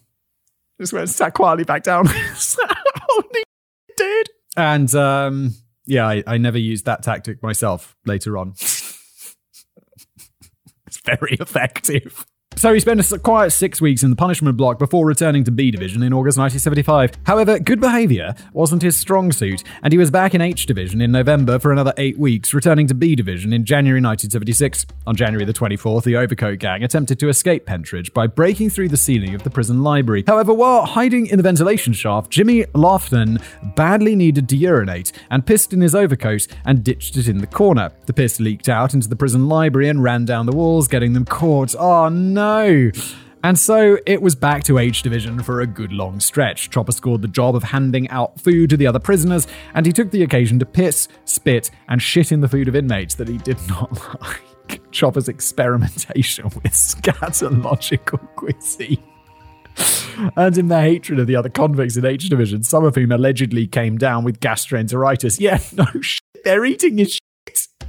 Just went sat quietly back down. Dude. And um, yeah, I, I never used that tactic myself later on. it's very effective. So he spent a quiet six weeks in the punishment block before returning to B Division in August 1975. However, good behaviour wasn't his strong suit, and he was back in H Division in November for another eight weeks, returning to B Division in January 1976. On January the 24th, the Overcoat Gang attempted to escape Pentridge by breaking through the ceiling of the prison library. However, while hiding in the ventilation shaft, Jimmy Loughnan badly needed to urinate and pissed in his overcoat and ditched it in the corner. The piss leaked out into the prison library and ran down the walls, getting them caught. Oh no! And so it was back to H Division for a good long stretch. Chopper scored the job of handing out food to the other prisoners, and he took the occasion to piss, spit, and shit in the food of inmates that he did not like. Chopper's experimentation with scatological cuisine. And in their hatred of the other convicts in H Division, some of whom allegedly came down with gastroenteritis. Yeah, no shit, they're eating his.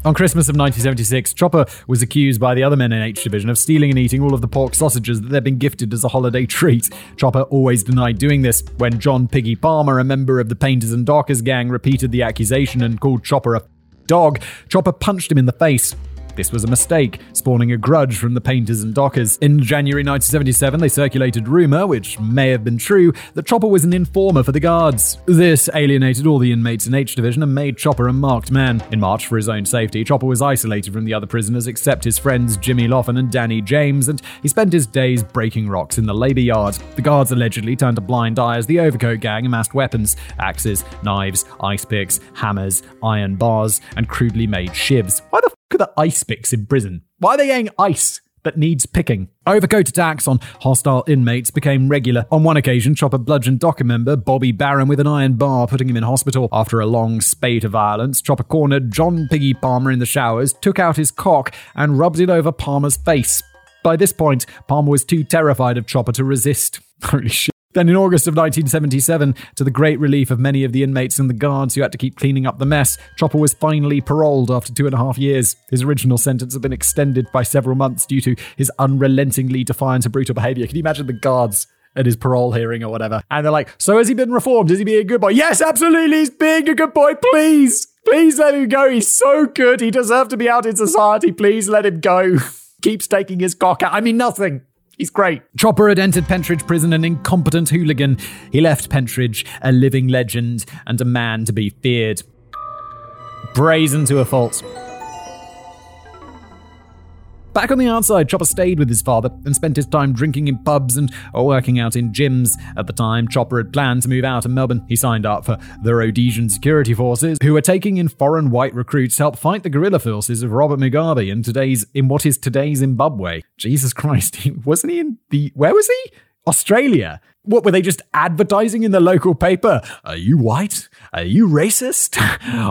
On Christmas of 1976, Chopper was accused by the other men in H Division of stealing and eating all of the pork sausages that they'd been gifted as a holiday treat. Chopper always denied doing this. When John Piggy Palmer, a member of the Painters and Dockers gang, repeated the accusation and called Chopper a dog, Chopper punched him in the face. This was a mistake, spawning a grudge from the painters and dockers. In January 1977, they circulated rumour, which may have been true, that Chopper was an informer for the guards. This alienated all the inmates in H Division and made Chopper a marked man. In March, for his own safety, Chopper was isolated from the other prisoners except his friends Jimmy Loughnan and Danny James, and he spent his days breaking rocks in the labour yard. The guards allegedly turned a blind eye as the Overcoat Gang amassed weapons axes, knives, ice picks, hammers, iron bars, and crudely made shivs. Why the f are the ice picks in prison? Why are they getting ice? That needs picking. Overcoat attacks on hostile inmates became regular. On one occasion, Chopper bludgeoned docker member Bobby Barron with an iron bar, putting him in hospital. After a long spate of violence, Chopper cornered John Piggy Palmer in the showers, took out his cock, and rubbed it over Palmer's face. By this point, Palmer was too terrified of Chopper to resist. Holy shit. Then in August of 1977, to the great relief of many of the inmates and the guards who had to keep cleaning up the mess, Chopper was finally paroled after two and a half years. His original sentence had been extended by several months due to his unrelentingly defiant and brutal behavior. Can you imagine the guards at his parole hearing or whatever? And they're like, So has he been reformed? Is he being a good boy? Yes, absolutely. He's being a good boy. Please, please let him go. He's so good. He deserves to be out in society. Please let him go. Keeps taking his cock out. I mean, nothing. He's great. Chopper had entered Pentridge prison an incompetent hooligan. He left Pentridge a living legend and a man to be feared. Brazen to a fault. Back on the outside, Chopper stayed with his father and spent his time drinking in pubs and working out in gyms. At the time, Chopper had planned to move out of Melbourne. He signed up for the Rhodesian security forces, who were taking in foreign white recruits to help fight the guerrilla forces of Robert Mugabe in today's in what is today's Zimbabwe. Jesus Christ, wasn't he in the where was he? Australia. What were they just advertising in the local paper? Are you white? Are you racist?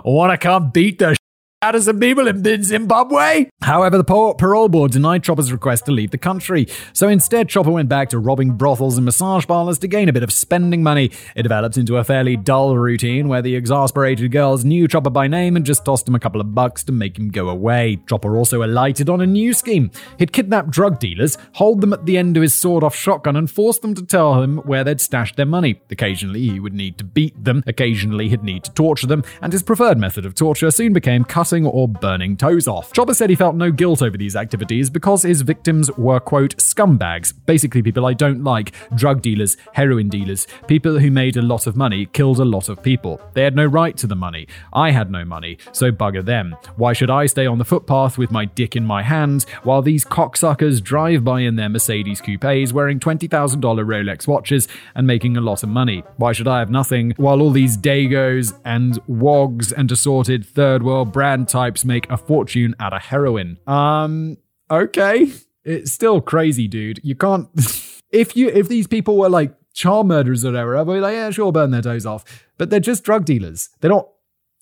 Want to come beat the out of people in Zimbabwe. However, the parole board denied Chopper's request to leave the country. So instead, Chopper went back to robbing brothels and massage parlors to gain a bit of spending money. It developed into a fairly dull routine where the exasperated girls knew Chopper by name and just tossed him a couple of bucks to make him go away. Chopper also alighted on a new scheme. He'd kidnap drug dealers, hold them at the end of his sawed off shotgun, and force them to tell him where they'd stashed their money. Occasionally, he would need to beat them, occasionally, he'd need to torture them, and his preferred method of torture soon became cutting or burning toes off. Chopper said he felt no guilt over these activities because his victims were, quote, scumbags, basically people I don't like, drug dealers, heroin dealers, people who made a lot of money, killed a lot of people. They had no right to the money. I had no money, so bugger them. Why should I stay on the footpath with my dick in my hand while these cocksuckers drive by in their Mercedes coupes wearing $20,000 Rolex watches and making a lot of money? Why should I have nothing while all these Dagos and Wogs and assorted third world brand types make a fortune out of heroin. Um, okay. It's still crazy, dude. You can't if you if these people were like child murderers or whatever, I'd be like, yeah, sure, burn their toes off. But they're just drug dealers. They're not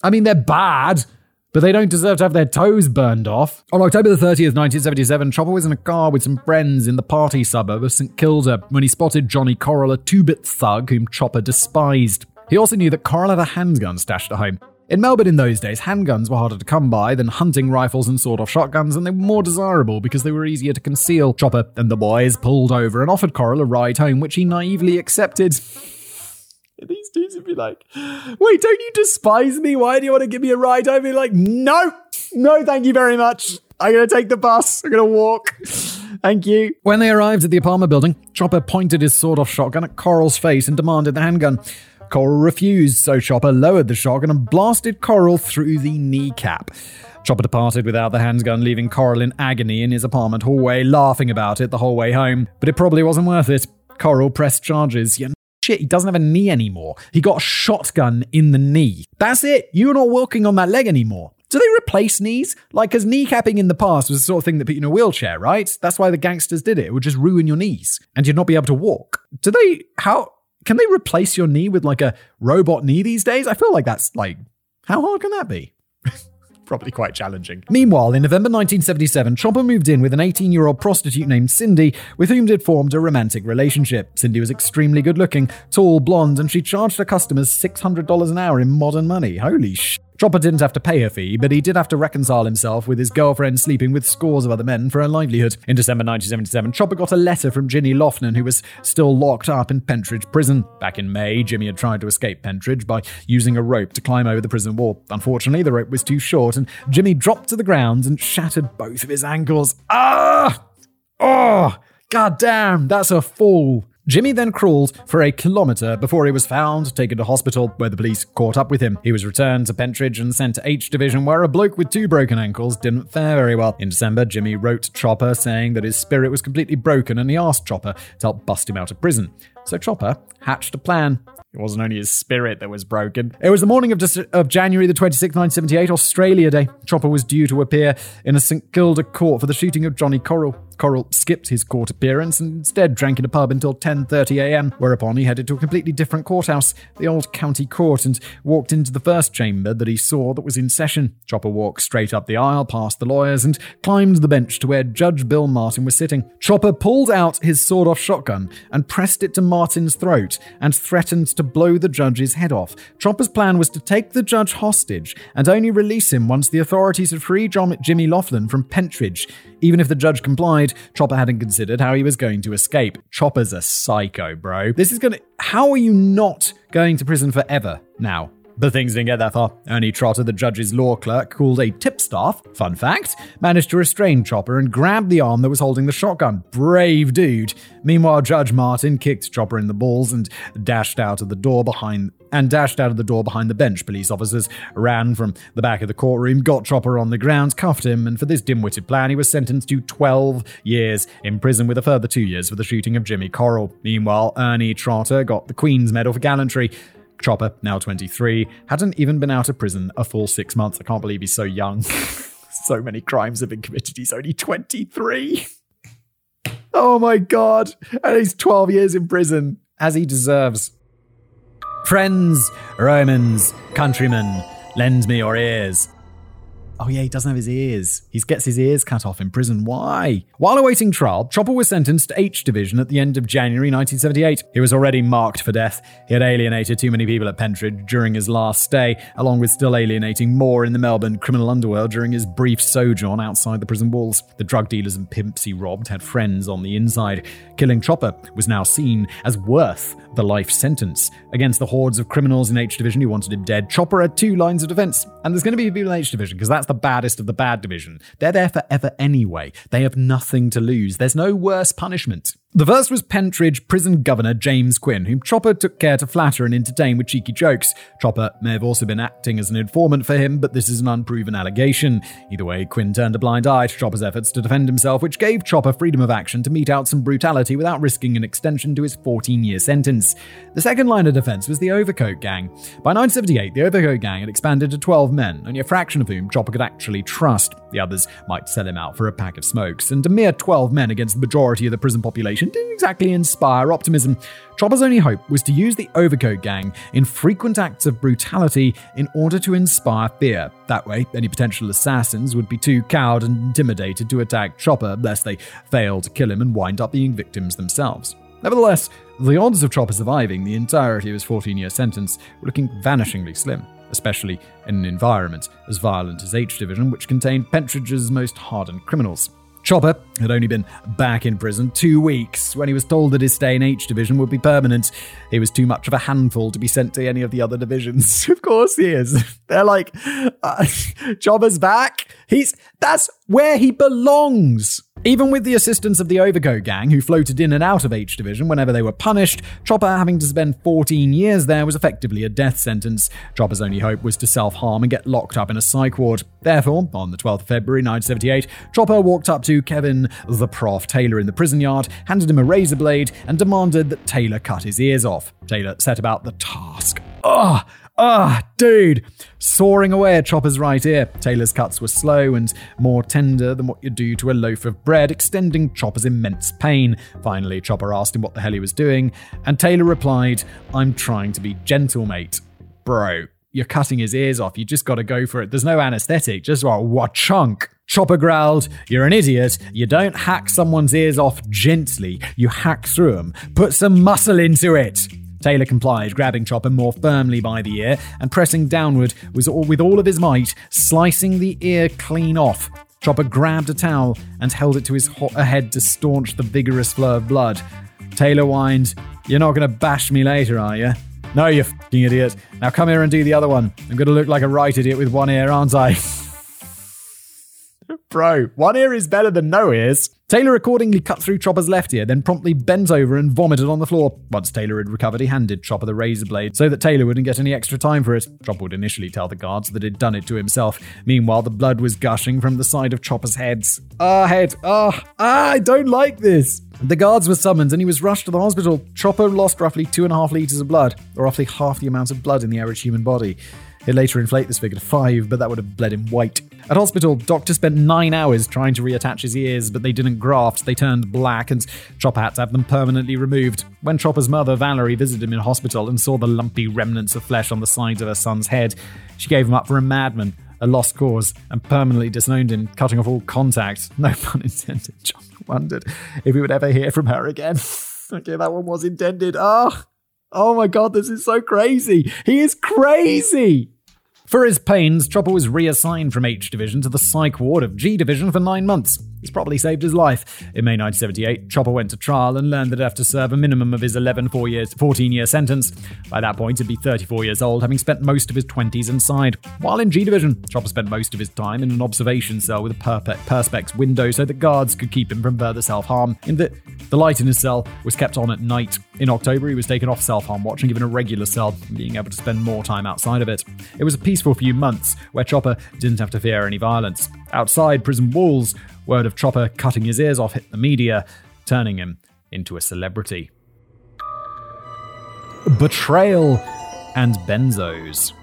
I mean, they're bad, but they don't deserve to have their toes burned off. On October the 30th, 1977, Chopper was in a car with some friends in the party suburb of St Kilda when he spotted Johnny Coral, a two-bit thug whom Chopper despised. He also knew that Coral had a handgun stashed at home, in Melbourne in those days, handguns were harder to come by than hunting rifles and sawed off shotguns, and they were more desirable because they were easier to conceal. Chopper and the boys pulled over and offered Coral a ride home, which he naively accepted. These dudes would be like, wait, don't you despise me? Why do you want to give me a ride? I'd be like, no, no, thank you very much. I'm going to take the bus. I'm going to walk. Thank you. When they arrived at the apartment building, Chopper pointed his sawed off shotgun at Coral's face and demanded the handgun. Corrill refused, so Chopper lowered the shotgun and blasted Coral through the kneecap. Chopper departed without the handgun, leaving Coral in agony in his apartment hallway, laughing about it the whole way home. But it probably wasn't worth it. Coral pressed charges. Yeah, shit, he doesn't have a knee anymore. He got a shotgun in the knee. That's it. You're not walking on that leg anymore. Do they replace knees? Like, because kneecapping in the past was the sort of thing that put you in a wheelchair, right? That's why the gangsters did it. It would just ruin your knees and you'd not be able to walk. Do they, how, can they replace your knee with like a robot knee these days? I feel like that's like, how hard can that be? Probably quite challenging. Meanwhile, in November 1977, Chopper moved in with an 18 year old prostitute named Cindy, with whom they'd formed a romantic relationship. Cindy was extremely good looking, tall, blonde, and she charged her customers $600 an hour in modern money. Holy sh! Chopper didn't have to pay a fee, but he did have to reconcile himself with his girlfriend sleeping with scores of other men for a livelihood. In December 1977, Chopper got a letter from Jimmy Loughnan, who was still locked up in Pentridge Prison. Back in May, Jimmy had tried to escape Pentridge by using a rope to climb over the prison wall. Unfortunately, the rope was too short, and Jimmy dropped to the ground and shattered both of his ankles. Ah! Oh! God damn, that's a fall. Jimmy then crawled for a kilometre before he was found, taken to hospital, where the police caught up with him. He was returned to Pentridge and sent to H Division, where a bloke with two broken ankles didn't fare very well. In December, Jimmy wrote Chopper saying that his spirit was completely broken and he asked Chopper to help bust him out of prison. So Chopper hatched a plan. It wasn't only his spirit that was broken. It was the morning of, of January the 26th, 1978, Australia Day. Chopper was due to appear in a St Kilda court for the shooting of Johnny Corrill. Corrill skipped his court appearance and instead drank in a pub until 10:30 a.m., whereupon he headed to a completely different courthouse, the old county court, and walked into the first chamber that he saw that was in session. Chopper walked straight up the aisle past the lawyers and climbed the bench to where Judge Bill Martin was sitting. Chopper pulled out his sawed-off shotgun and pressed it to Martin's throat and threatened to blow the judge's head off. Chopper's plan was to take the judge hostage and only release him once the authorities had freed Jimmy Loughnan from Pentridge. Even if the judge complied, Chopper hadn't considered how he was going to escape. Chopper's a psycho, bro. This is gonna. How are you not going to prison forever now? But things didn't get that far. Ernie Trotter, the judge's law clerk, called a tipstaff, fun fact, managed to restrain Chopper and grabbed the arm that was holding the shotgun. Brave dude. Meanwhile, Judge Martin kicked Chopper in the balls and dashed out of the door behind and dashed out of the door behind the bench. Police officers ran from the back of the courtroom, got Chopper on the ground, cuffed him, and for this dim witted plan, he was sentenced to 12 years in prison with a further two years for the shooting of Jimmy Corral. Meanwhile, Ernie Trotter got the Queen's Medal for Gallantry. Chopper, now 23, hadn't even been out of prison a full six months. I can't believe he's so young. so many crimes have been committed. He's only 23. Oh my god. And he's 12 years in prison, as he deserves. Friends, Romans, countrymen, lend me your ears. Oh yeah, he doesn't have his ears. He gets his ears cut off in prison. Why? While awaiting trial, Chopper was sentenced to H Division at the end of January 1978. He was already marked for death. He had alienated too many people at Pentridge during his last stay, along with still alienating more in the Melbourne criminal underworld during his brief sojourn outside the prison walls. The drug dealers and pimps he robbed had friends on the inside. Killing Chopper was now seen as worth the life sentence. Against the hordes of criminals in H Division who wanted him dead, Chopper had two lines of defense. And there's going to be people in H Division because that's the baddest of the bad division. They're there forever anyway. They have nothing to lose. There's no worse punishment. The first was Pentridge prison governor James Quinn, whom Chopper took care to flatter and entertain with cheeky jokes. Chopper may have also been acting as an informant for him, but this is an unproven allegation. Either way, Quinn turned a blind eye to Chopper's efforts to defend himself, which gave Chopper freedom of action to mete out some brutality without risking an extension to his 14 year sentence. The second line of defense was the Overcoat Gang. By 1978, the Overcoat Gang had expanded to 12 men, only a fraction of whom Chopper could actually trust. The others might sell him out for a pack of smokes, and a mere 12 men against the majority of the prison population didn't exactly inspire optimism. Chopper's only hope was to use the Overcoat Gang in frequent acts of brutality in order to inspire fear. That way, any potential assassins would be too cowed and intimidated to attack Chopper, lest they fail to kill him and wind up being victims themselves. Nevertheless, the odds of Chopper surviving the entirety of his 14 year sentence were looking vanishingly slim, especially in an environment as violent as H Division, which contained Pentridge's most hardened criminals. Chopper had only been back in prison two weeks when he was told that his stay in H Division would be permanent. He was too much of a handful to be sent to any of the other divisions. of course he is. They're like, uh, Chopper's back. He's that's where he belongs. Even with the assistance of the Overcoat gang, who floated in and out of H Division whenever they were punished, Chopper having to spend 14 years there was effectively a death sentence. Chopper's only hope was to self harm and get locked up in a psych ward. Therefore, on the 12th of February 1978, Chopper walked up to Kevin the Prof Taylor in the prison yard, handed him a razor blade, and demanded that Taylor cut his ears off. Taylor set about the task. Ugh! Ah, dude! Soaring away at Chopper's right ear. Taylor's cuts were slow and more tender than what you'd do to a loaf of bread, extending Chopper's immense pain. Finally, Chopper asked him what the hell he was doing, and Taylor replied, I'm trying to be gentle, mate. Bro, you're cutting his ears off. You just gotta go for it. There's no anesthetic. Just what, what chunk? Chopper growled, You're an idiot. You don't hack someone's ears off gently. You hack through them. Put some muscle into it. Taylor complied, grabbing Chopper more firmly by the ear and pressing downward with all, with all of his might, slicing the ear clean off. Chopper grabbed a towel and held it to his ho- head to staunch the vigorous flow of blood. Taylor whined, You're not going to bash me later, are you? No, you fucking idiot. Now come here and do the other one. I'm going to look like a right idiot with one ear, aren't I? Bro, one ear is better than no ears. Taylor accordingly cut through Chopper's left ear, then promptly bent over and vomited on the floor. Once Taylor had recovered, he handed Chopper the razor blade so that Taylor wouldn't get any extra time for it. Chopper would initially tell the guards that he'd done it to himself. Meanwhile, the blood was gushing from the side of Chopper's heads. Ah, head. Ah, ah, I don't like this. The guards were summoned and he was rushed to the hospital. Chopper lost roughly two and a half litres of blood, or roughly half the amount of blood in the average human body. He'd later inflate this figure to five, but that would have bled him white. At hospital, doctors spent nine hours trying to reattach his ears, but they didn't graft, they turned black, and Chopper had to have them permanently removed. When Chopper's mother, Valerie, visited him in hospital and saw the lumpy remnants of flesh on the sides of her son's head, she gave him up for a madman, a lost cause, and permanently disowned him, cutting off all contact. No pun intended. Chopper wondered if he would ever hear from her again. okay, that one was intended. Oh, oh my god, this is so crazy. He is crazy. For his pains, Chopper was reassigned from H Division to the Psych Ward of G Division for nine months. It's probably saved his life. In May 1978, Chopper went to trial and learned that he'd have to serve a minimum of his 11 four years, 14 year sentence. By that point, he'd be 34 years old, having spent most of his 20s inside. While in G Division, Chopper spent most of his time in an observation cell with a perpe- perspex window so that guards could keep him from further self harm. In that, the light in his cell was kept on at night. In October, he was taken off self harm watch and given a regular cell, being able to spend more time outside of it. It was a peaceful few months where Chopper didn't have to fear any violence. Outside prison walls, word of Chopper cutting his ears off hit the media, turning him into a celebrity. Betrayal and benzos.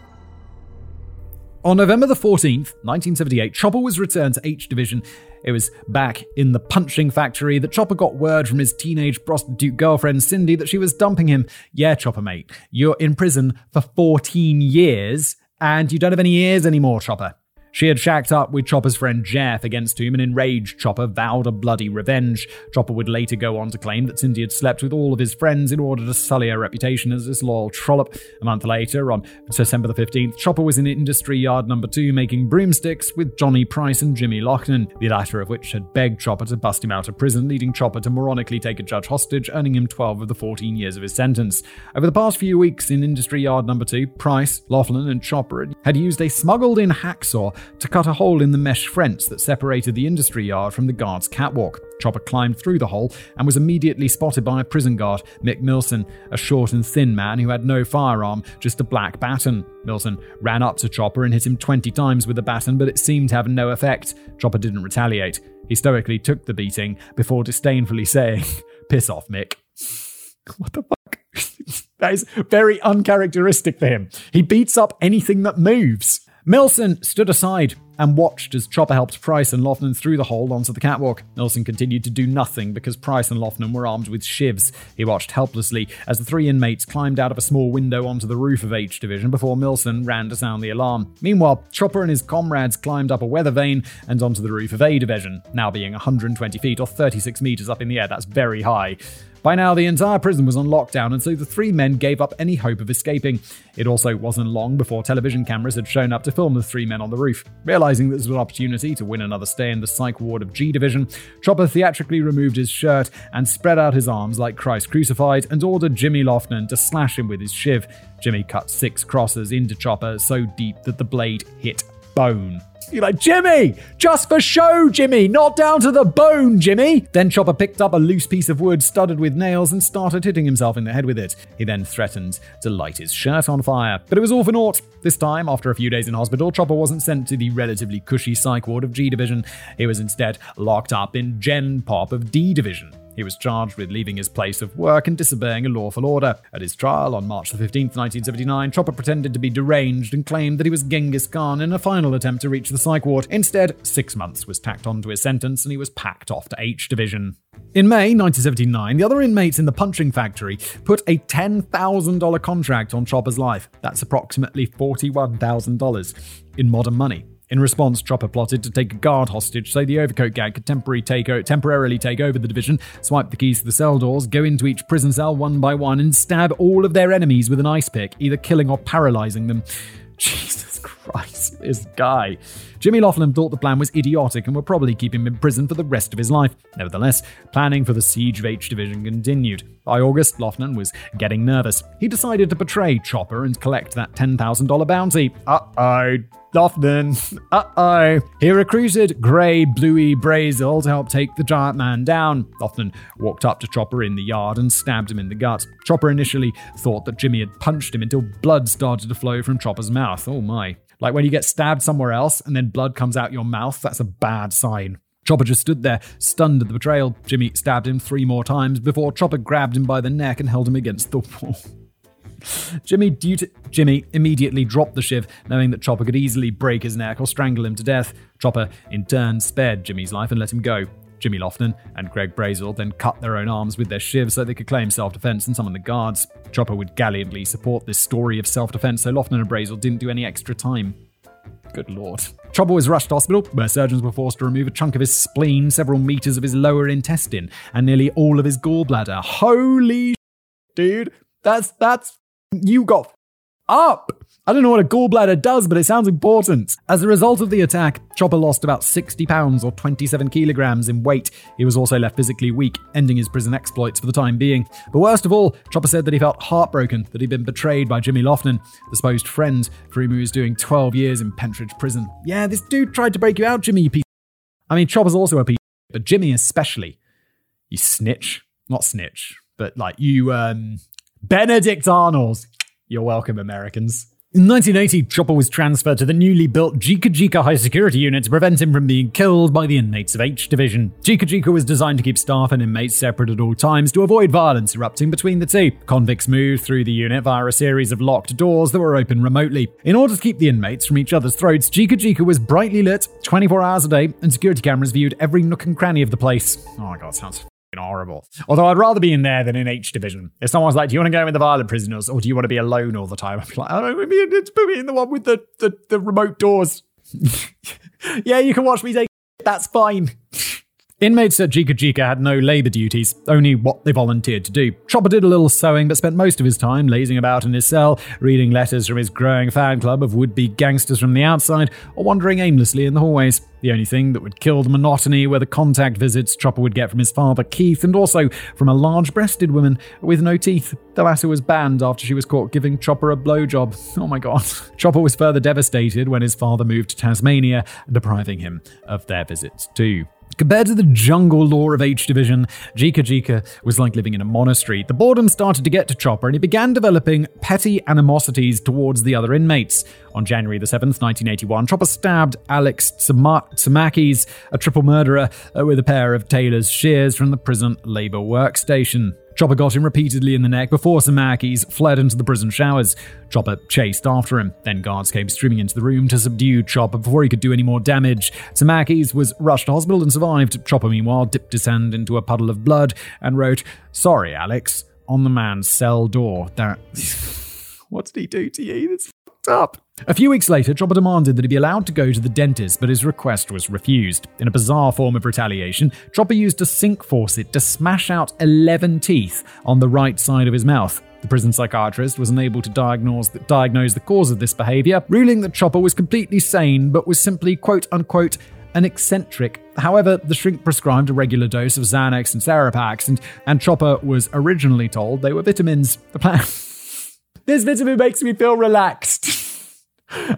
On November the 14th, 1978, Chopper was returned to H Division. It was back in the punching factory that Chopper got word from his teenage prostitute girlfriend Cindy that she was dumping him. Yeah, Chopper mate, you're in prison for 14 years and you don't have any ears anymore, Chopper. She had shacked up with Chopper's friend Jeff, against whom an enraged Chopper vowed a bloody revenge. Chopper would later go on to claim that Cindy had slept with all of his friends in order to sully her reputation as this loyal trollop. A month later, on December the 15th, Chopper was in industry yard number two making broomsticks with Johnny Price and Jimmy Loughnan, the latter of which had begged Chopper to bust him out of prison, leading Chopper to moronically take a judge hostage, earning him 12 of the 14 years of his sentence. Over the past few weeks in industry yard number two, Price, Loughnan, and Chopper had used a smuggled in hacksaw to cut a hole in the mesh fence that separated the industry yard from the guard's catwalk. Chopper climbed through the hole and was immediately spotted by a prison guard, Mick Milson, a short and thin man who had no firearm, just a black baton. Milson ran up to Chopper and hit him 20 times with the baton, but it seemed to have no effect. Chopper didn't retaliate. He stoically took the beating before disdainfully saying, Piss off, Mick. What the fuck? that is very uncharacteristic for him. He beats up anything that moves. Milson stood aside and watched as Chopper helped Price and Loughnan through the hole onto the catwalk. Milson continued to do nothing because Price and Loughnan were armed with shivs. He watched helplessly as the three inmates climbed out of a small window onto the roof of H Division before Milson ran to sound the alarm. Meanwhile, Chopper and his comrades climbed up a weather vane and onto the roof of A Division, now being 120 feet or 36 meters up in the air. That's very high. By now, the entire prison was on lockdown, and so the three men gave up any hope of escaping. It also wasn't long before television cameras had shown up to film the three men on the roof. Realizing this was an opportunity to win another stay in the psych ward of G Division, Chopper theatrically removed his shirt and spread out his arms like Christ crucified and ordered Jimmy Loughnan to slash him with his shiv. Jimmy cut six crosses into Chopper so deep that the blade hit bone. You're like, Jimmy, just for show, Jimmy, not down to the bone, Jimmy. Then Chopper picked up a loose piece of wood studded with nails and started hitting himself in the head with it. He then threatened to light his shirt on fire. But it was all for naught. This time, after a few days in hospital, Chopper wasn't sent to the relatively cushy psych ward of G Division. He was instead locked up in Gen Pop of D Division. He was charged with leaving his place of work and disobeying a lawful order. At his trial on March the 15th, 1979, Chopper pretended to be deranged and claimed that he was Genghis Khan in a final attempt to reach the psych ward. Instead, six months was tacked onto his sentence and he was packed off to H Division. In May 1979, the other inmates in the punching factory put a $10,000 contract on Chopper's life. That's approximately $41,000 in modern money. In response, Chopper plotted to take a guard hostage so the overcoat gang could temporarily take, o- temporarily take over the division, swipe the keys to the cell doors, go into each prison cell one by one, and stab all of their enemies with an ice pick, either killing or paralyzing them. Jesus Christ, this guy. Jimmy Loughnan thought the plan was idiotic and would probably keep him in prison for the rest of his life. Nevertheless, planning for the siege of H Division continued. By August, Loughnan was getting nervous. He decided to betray Chopper and collect that $10,000 bounty. Uh oh. Loughnan. Uh oh. He recruited Greg Bluey Brazel to help take the giant man down. Loughnan walked up to Chopper in the yard and stabbed him in the gut. Chopper initially thought that Jimmy had punched him until blood started to flow from Chopper's mouth. Oh my. Like when you get stabbed somewhere else and then blood comes out your mouth, that's a bad sign. Chopper just stood there, stunned at the betrayal. Jimmy stabbed him three more times before Chopper grabbed him by the neck and held him against the wall. Jimmy, to, Jimmy immediately dropped the shiv, knowing that Chopper could easily break his neck or strangle him to death. Chopper, in turn, spared Jimmy's life and let him go. Jimmy Loughnan and Greg Brazel then cut their own arms with their shivs so they could claim self defense and summon the guards. Chopper would gallantly support this story of self defense, so Loughnan and Brazel didn't do any extra time. Good lord. Chopper was rushed to hospital, where surgeons were forced to remove a chunk of his spleen, several meters of his lower intestine, and nearly all of his gallbladder. Holy sh- dude. That's, that's, you got up. I don't know what a gallbladder does, but it sounds important. As a result of the attack, Chopper lost about 60 pounds or 27 kilograms in weight. He was also left physically weak, ending his prison exploits for the time being. But worst of all, Chopper said that he felt heartbroken that he'd been betrayed by Jimmy Lofton, the supposed friend for whom he was doing 12 years in Pentridge prison. Yeah, this dude tried to break you out, Jimmy, you piece. I mean, Chopper's also a piece, but Jimmy especially. You snitch. Not snitch, but like you, um, Benedict Arnold. You're welcome, Americans. In 1980, Chopper was transferred to the newly built Jika Jika High Security Unit to prevent him from being killed by the inmates of H Division. Jika Jika was designed to keep staff and inmates separate at all times to avoid violence erupting between the two. Convicts moved through the unit via a series of locked doors that were open remotely. In order to keep the inmates from each other's throats, Jika Jika was brightly lit 24 hours a day, and security cameras viewed every nook and cranny of the place. Oh my god, sounds horrible. Although I'd rather be in there than in H division. If someone's like, "Do you want to go in the violent prisoners, or do you want to be alone all the time?" I'm like, "I don't want to be put me in the one with the the, the remote doors." yeah, you can watch me take. That's fine. Inmates at Jika Jika had no labour duties, only what they volunteered to do. Chopper did a little sewing, but spent most of his time lazing about in his cell, reading letters from his growing fan club of would be gangsters from the outside, or wandering aimlessly in the hallways. The only thing that would kill the monotony were the contact visits Chopper would get from his father, Keith, and also from a large breasted woman with no teeth. The latter was banned after she was caught giving Chopper a blowjob. Oh my god. Chopper was further devastated when his father moved to Tasmania, depriving him of their visits too. Compared to the jungle lore of H Division, Jika Jika was like living in a monastery. The boredom started to get to Chopper and he began developing petty animosities towards the other inmates. On January the 7th, 1981, Chopper stabbed Alex Tsamakis, a triple murderer, uh, with a pair of tailor's shears from the prison labor workstation. Chopper got him repeatedly in the neck before Samakis fled into the prison showers. Chopper chased after him. Then guards came streaming into the room to subdue Chopper before he could do any more damage. Samakis was rushed to hospital and survived. Chopper, meanwhile, dipped his hand into a puddle of blood and wrote, Sorry, Alex, on the man's cell door. That. what did he do to you? That's fucked up. A few weeks later, Chopper demanded that he be allowed to go to the dentist, but his request was refused. In a bizarre form of retaliation, Chopper used a sink faucet to smash out 11 teeth on the right side of his mouth. The prison psychiatrist was unable to diagnose the, diagnose the cause of this behavior, ruling that Chopper was completely sane but was simply quote unquote an eccentric. However, the shrink prescribed a regular dose of Xanax and Serapax, and, and Chopper was originally told they were vitamins. The plan. This vitamin makes me feel relaxed.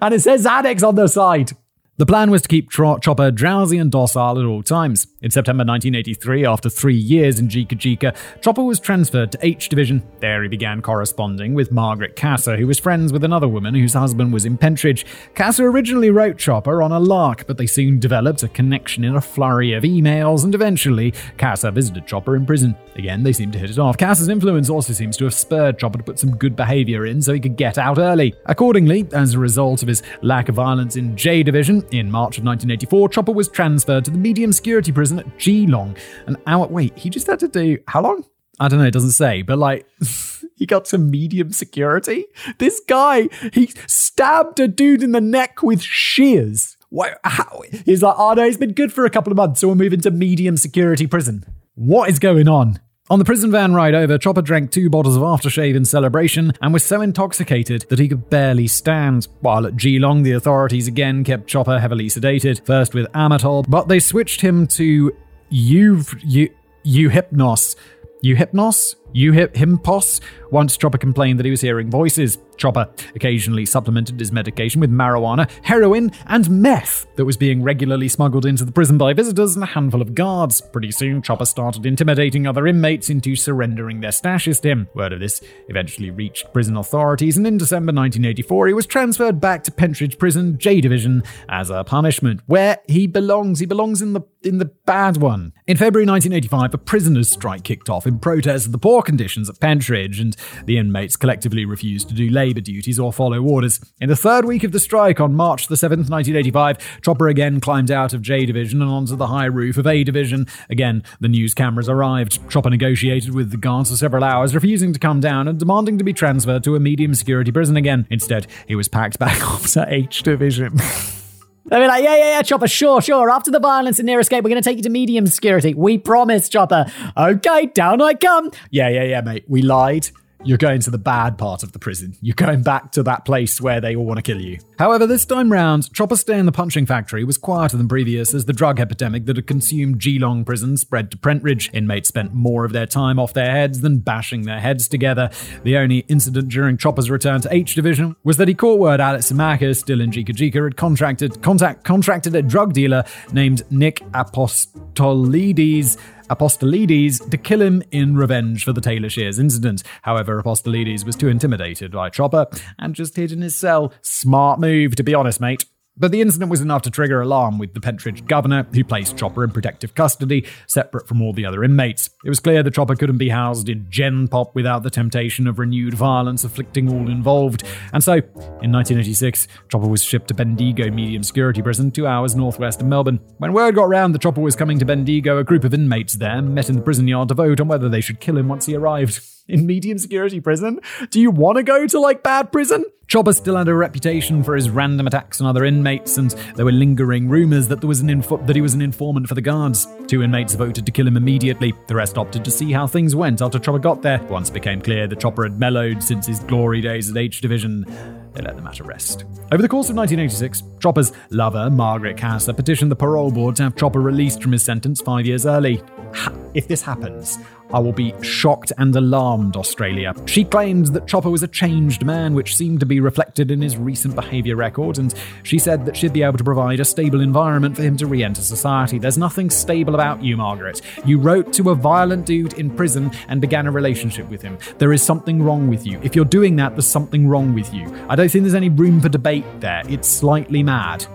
and it says Xanax on the side. The plan was to keep Tro- Chopper drowsy and docile at all times. In September 1983, after three years in Jika Jika, Chopper was transferred to H Division. There he began corresponding with Margaret Cassar, who was friends with another woman whose husband was in Pentridge. Cassar originally wrote Chopper on a lark, but they soon developed a connection in a flurry of emails, and eventually, Cassar visited Chopper in prison. Again, they seemed to hit it off. Cassar's influence also seems to have spurred Chopper to put some good behavior in so he could get out early. Accordingly, as a result of his lack of violence in J Division, in March of 1984, Chopper was transferred to the medium security prison at Geelong. An hour. Wait, he just had to do how long? I don't know. It doesn't say, but like. he got to medium security. This guy, he stabbed a dude in the neck with shears. What? How? He's like, oh no, he's been good for a couple of months, so we'll move into medium security prison. What is going on? On the prison van ride over, Chopper drank two bottles of aftershave in celebration and was so intoxicated that he could barely stand. While at Geelong, the authorities again kept Chopper heavily sedated, first with Amatol, but they switched him to U U Euhypnos. Euhypnos? Euhypnos? Once Chopper complained that he was hearing voices. Chopper occasionally supplemented his medication with marijuana, heroin, and meth that was being regularly smuggled into the prison by visitors and a handful of guards. Pretty soon, Chopper started intimidating other inmates into surrendering their stashes to him. Word of this eventually reached prison authorities, and in December 1984, he was transferred back to Pentridge Prison, J Division, as a punishment, where he belongs. He belongs in the in the bad one. In February 1985, a prisoners' strike kicked off in protest of the poor conditions at Pentridge, and the inmates collectively refused to do labour duties or follow orders. In the third week of the strike, on March the 7th, 1985, Chopper again climbed out of J Division and onto the high roof of A Division. Again, the news cameras arrived. Chopper negotiated with the guards for several hours, refusing to come down and demanding to be transferred to a medium security prison again. Instead, he was packed back off to H Division. They'll be like, yeah, yeah, yeah, Chopper, sure, sure. After the violence and near escape, we're going to take you to medium security. We promise, Chopper. Okay, down I come. yeah, yeah, yeah, mate. We lied. You're going to the bad part of the prison. You're going back to that place where they all want to kill you. However, this time round, Chopper's stay in the punching factory was quieter than previous as the drug epidemic that had consumed Geelong prison spread to Pentridge. Inmates spent more of their time off their heads than bashing their heads together. The only incident during Chopper's return to H Division was that he caught word Alex Simakis, still in Jika Jika, had contracted, contact, contracted a drug dealer named Nick Apostolides Apostolides to kill him in revenge for the Tailor Shears incident. However, Apostolides was too intimidated by Chopper and just hid in his cell. Smart move, to be honest, mate. But the incident was enough to trigger alarm with the Pentridge governor, who placed Chopper in protective custody, separate from all the other inmates. It was clear that Chopper couldn't be housed in Gen Pop without the temptation of renewed violence afflicting all involved. And so, in 1986, Chopper was shipped to Bendigo Medium Security Prison, two hours northwest of Melbourne. When word got round that Chopper was coming to Bendigo, a group of inmates there met in the prison yard to vote on whether they should kill him once he arrived. In medium security prison? Do you want to go to like bad prison? Chopper still had a reputation for his random attacks on other inmates, and there were lingering rumors that there was an that he was an informant for the guards. Two inmates voted to kill him immediately. The rest opted to see how things went after Chopper got there. Once it became clear that Chopper had mellowed since his glory days at H Division, they let the matter rest. Over the course of 1986, Chopper's lover, Margaret Cassar, petitioned the parole board to have Chopper released from his sentence five years early. Ha- If this happens, I will be shocked and alarmed, Australia. She claimed that Chopper was a changed man, which seemed to be reflected in his recent behaviour record, and she said that she'd be able to provide a stable environment for him to re enter society. There's nothing stable about you, Margaret. You wrote to a violent dude in prison and began a relationship with him. There is something wrong with you. If you're doing that, there's something wrong with you. I don't think there's any room for debate there. It's slightly mad.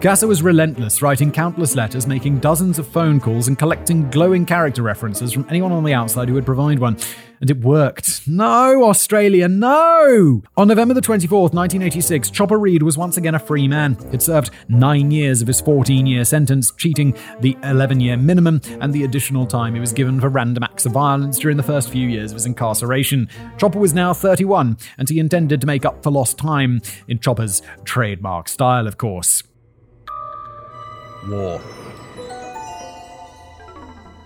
Cassar was relentless, writing countless letters, making dozens of phone calls, and collecting glowing character references from anyone on the outside who would provide one. And it worked. No, Australia, no! On November the 24th, 1986, Chopper Read was once again a free man. He'd served nine years of his 14 year sentence, cheating the 11 year minimum, and the additional time he was given for random acts of violence during the first few years of his incarceration. Chopper was now 31, and he intended to make up for lost time in Chopper's trademark style, of course. War.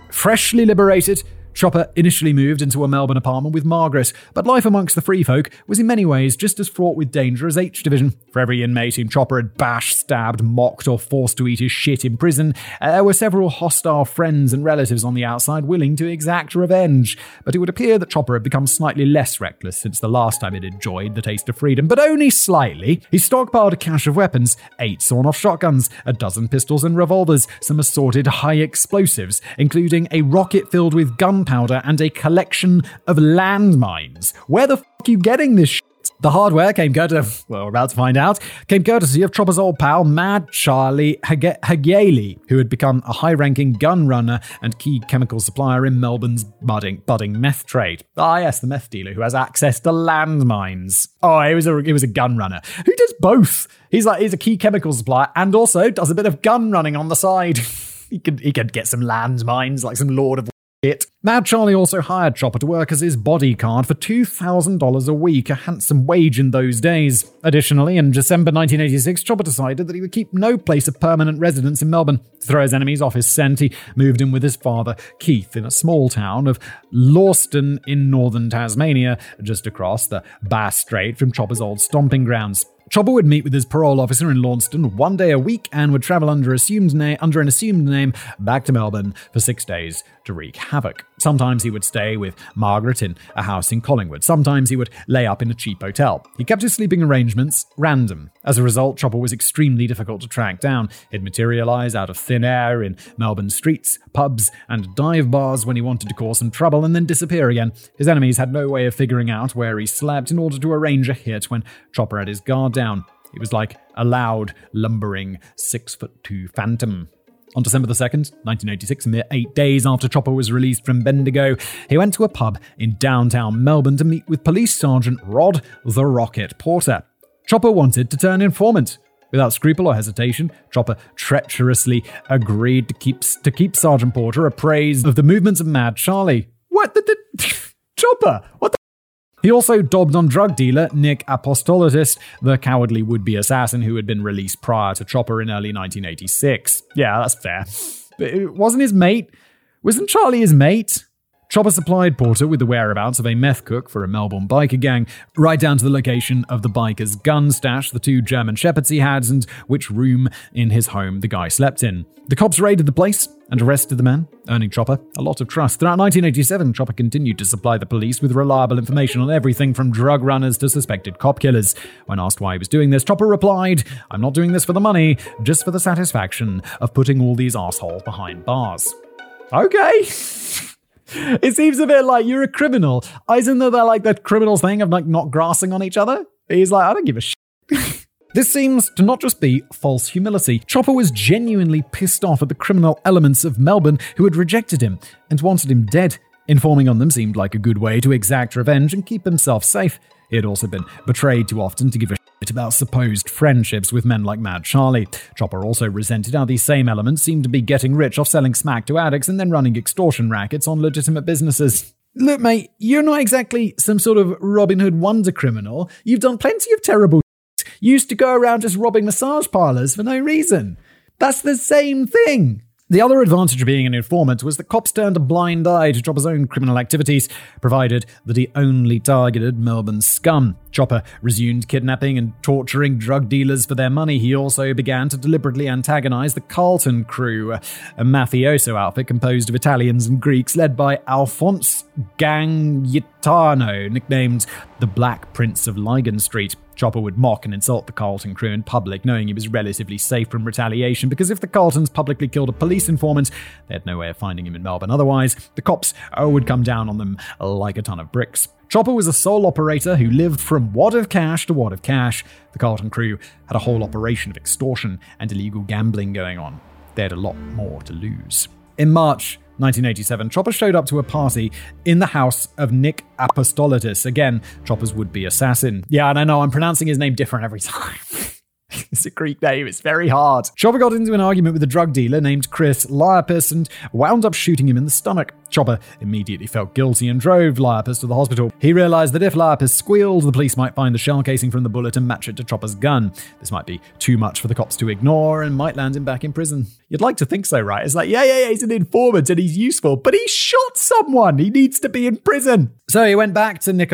Freshly liberated, Chopper initially moved into a Melbourne apartment with Margaret, but life amongst the free folk was in many ways just as fraught with danger as H Division. For every inmate whom Chopper had bashed, stabbed, mocked, or forced to eat his shit in prison, uh, there were several hostile friends and relatives on the outside willing to exact revenge. But it would appear that Chopper had become slightly less reckless since the last time he'd enjoyed the taste of freedom, but only slightly. He stockpiled a cache of weapons, eight sawn off shotguns, a dozen pistols and revolvers, some assorted high explosives, including a rocket filled with gunpowder and a collection of landmines. Where the f are you getting this shit? The hardware came courtesy, of, well, we're about to find out, came courtesy of Chopper's old pal, Mad Charlie Hage- Hagieli, who had become a high ranking gun runner and key chemical supplier in Melbourne's budding, budding meth trade. Ah, yes, the meth dealer who has access to landmines. Oh, he was a, he was a gun runner. Who does both? He's like, he's a key chemical supplier and also does a bit of gun running on the side. he could, he could get some landmines, like some Lord of it. Mad Charlie also hired Chopper to work as his bodyguard for $2,000 a week, a handsome wage in those days. Additionally, in December 1986, Chopper decided that he would keep no place of permanent residence in Melbourne. To throw his enemies off his scent, he moved in with his father, Keith, in a small town of Launceston in northern Tasmania, just across the Bass Strait from Chopper's old stomping grounds. Chopper would meet with his parole officer in Launceston one day a week and would travel under assumed na- under an assumed name back to Melbourne for six days to wreak havoc. Sometimes he would stay with Margaret in a house in Collingwood. Sometimes he would lay up in a cheap hotel. He kept his sleeping arrangements random. As a result, Chopper was extremely difficult to track down. He'd materialize out of thin air in Melbourne streets, pubs, and dive bars when he wanted to cause some trouble and then disappear again. His enemies had no way of figuring out where he slept in order to arrange a hit when Chopper had his guard down. He was like a loud, lumbering, six foot two phantom. On December the 2nd, 1986, mere eight days after Chopper was released from Bendigo, he went to a pub in downtown Melbourne to meet with Police Sergeant Rod the Rocket Porter. Chopper wanted to turn informant. Without scruple or hesitation, Chopper treacherously agreed to keep to keep Sergeant Porter appraised of the movements of Mad Charlie. What the, the Chopper? What the he also dobbed on drug dealer Nick Apostolitis, the cowardly would be assassin who had been released prior to Chopper in early 1986. Yeah, that's fair. But it wasn't his mate. Wasn't Charlie his mate? Chopper supplied Porter with the whereabouts of a meth cook for a Melbourne biker gang, right down to the location of the biker's gun stash, the two German Shepherds he had, and which room in his home the guy slept in. The cops raided the place and arrested the man, earning Chopper a lot of trust. Throughout 1987, Chopper continued to supply the police with reliable information on everything from drug runners to suspected cop killers. When asked why he was doing this, Chopper replied, I'm not doing this for the money, just for the satisfaction of putting all these assholes behind bars. Okay. It seems a bit like you're a criminal. Isn't there like that criminals thing of like not grassing on each other? He's like, I don't give a shit. This seems to not just be false humility. Chopper was genuinely pissed off at the criminal elements of Melbourne who had rejected him and wanted him dead. Informing on them seemed like a good way to exact revenge and keep himself safe. He had also been betrayed too often to give a about supposed friendships with men like Mad Charlie. Chopper also resented how these same elements seemed to be getting rich off selling smack to addicts and then running extortion rackets on legitimate businesses. Look, mate, you're not exactly some sort of Robin Hood wonder criminal. You've done plenty of terrible shit. You used to go around just robbing massage parlors for no reason. That's the same thing. The other advantage of being an informant was that cops turned a blind eye to Chopper's own criminal activities, provided that he only targeted Melbourne scum. Chopper resumed kidnapping and torturing drug dealers for their money. He also began to deliberately antagonize the Carlton crew, a mafioso outfit composed of Italians and Greeks led by Alphonse Gangitano, nicknamed the Black Prince of Lygon Street. Chopper would mock and insult the Carlton crew in public, knowing he was relatively safe from retaliation, because if the Carltons publicly killed a police informant, they had no way of finding him in Melbourne. Otherwise, the cops oh, would come down on them like a ton of bricks. Chopper was a sole operator who lived from wad of cash to wad of cash. The Carlton crew had a whole operation of extortion and illegal gambling going on. They had a lot more to lose. In March 1987, Chopper showed up to a party in the house of Nick Apostolitis. Again, Chopper's would be assassin. Yeah, and I know I'm pronouncing his name different every time. it's a Greek name, it's very hard. Chopper got into an argument with a drug dealer named Chris Liapis and wound up shooting him in the stomach. Chopper immediately felt guilty and drove Liapis to the hospital. He realized that if Liapis squealed, the police might find the shell casing from the bullet and match it to Chopper's gun. This might be too much for the cops to ignore and might land him back in prison. You'd like to think so, right? It's like, yeah, yeah, yeah, he's an informant and he's useful, but he shot someone. He needs to be in prison. So he went back to Nick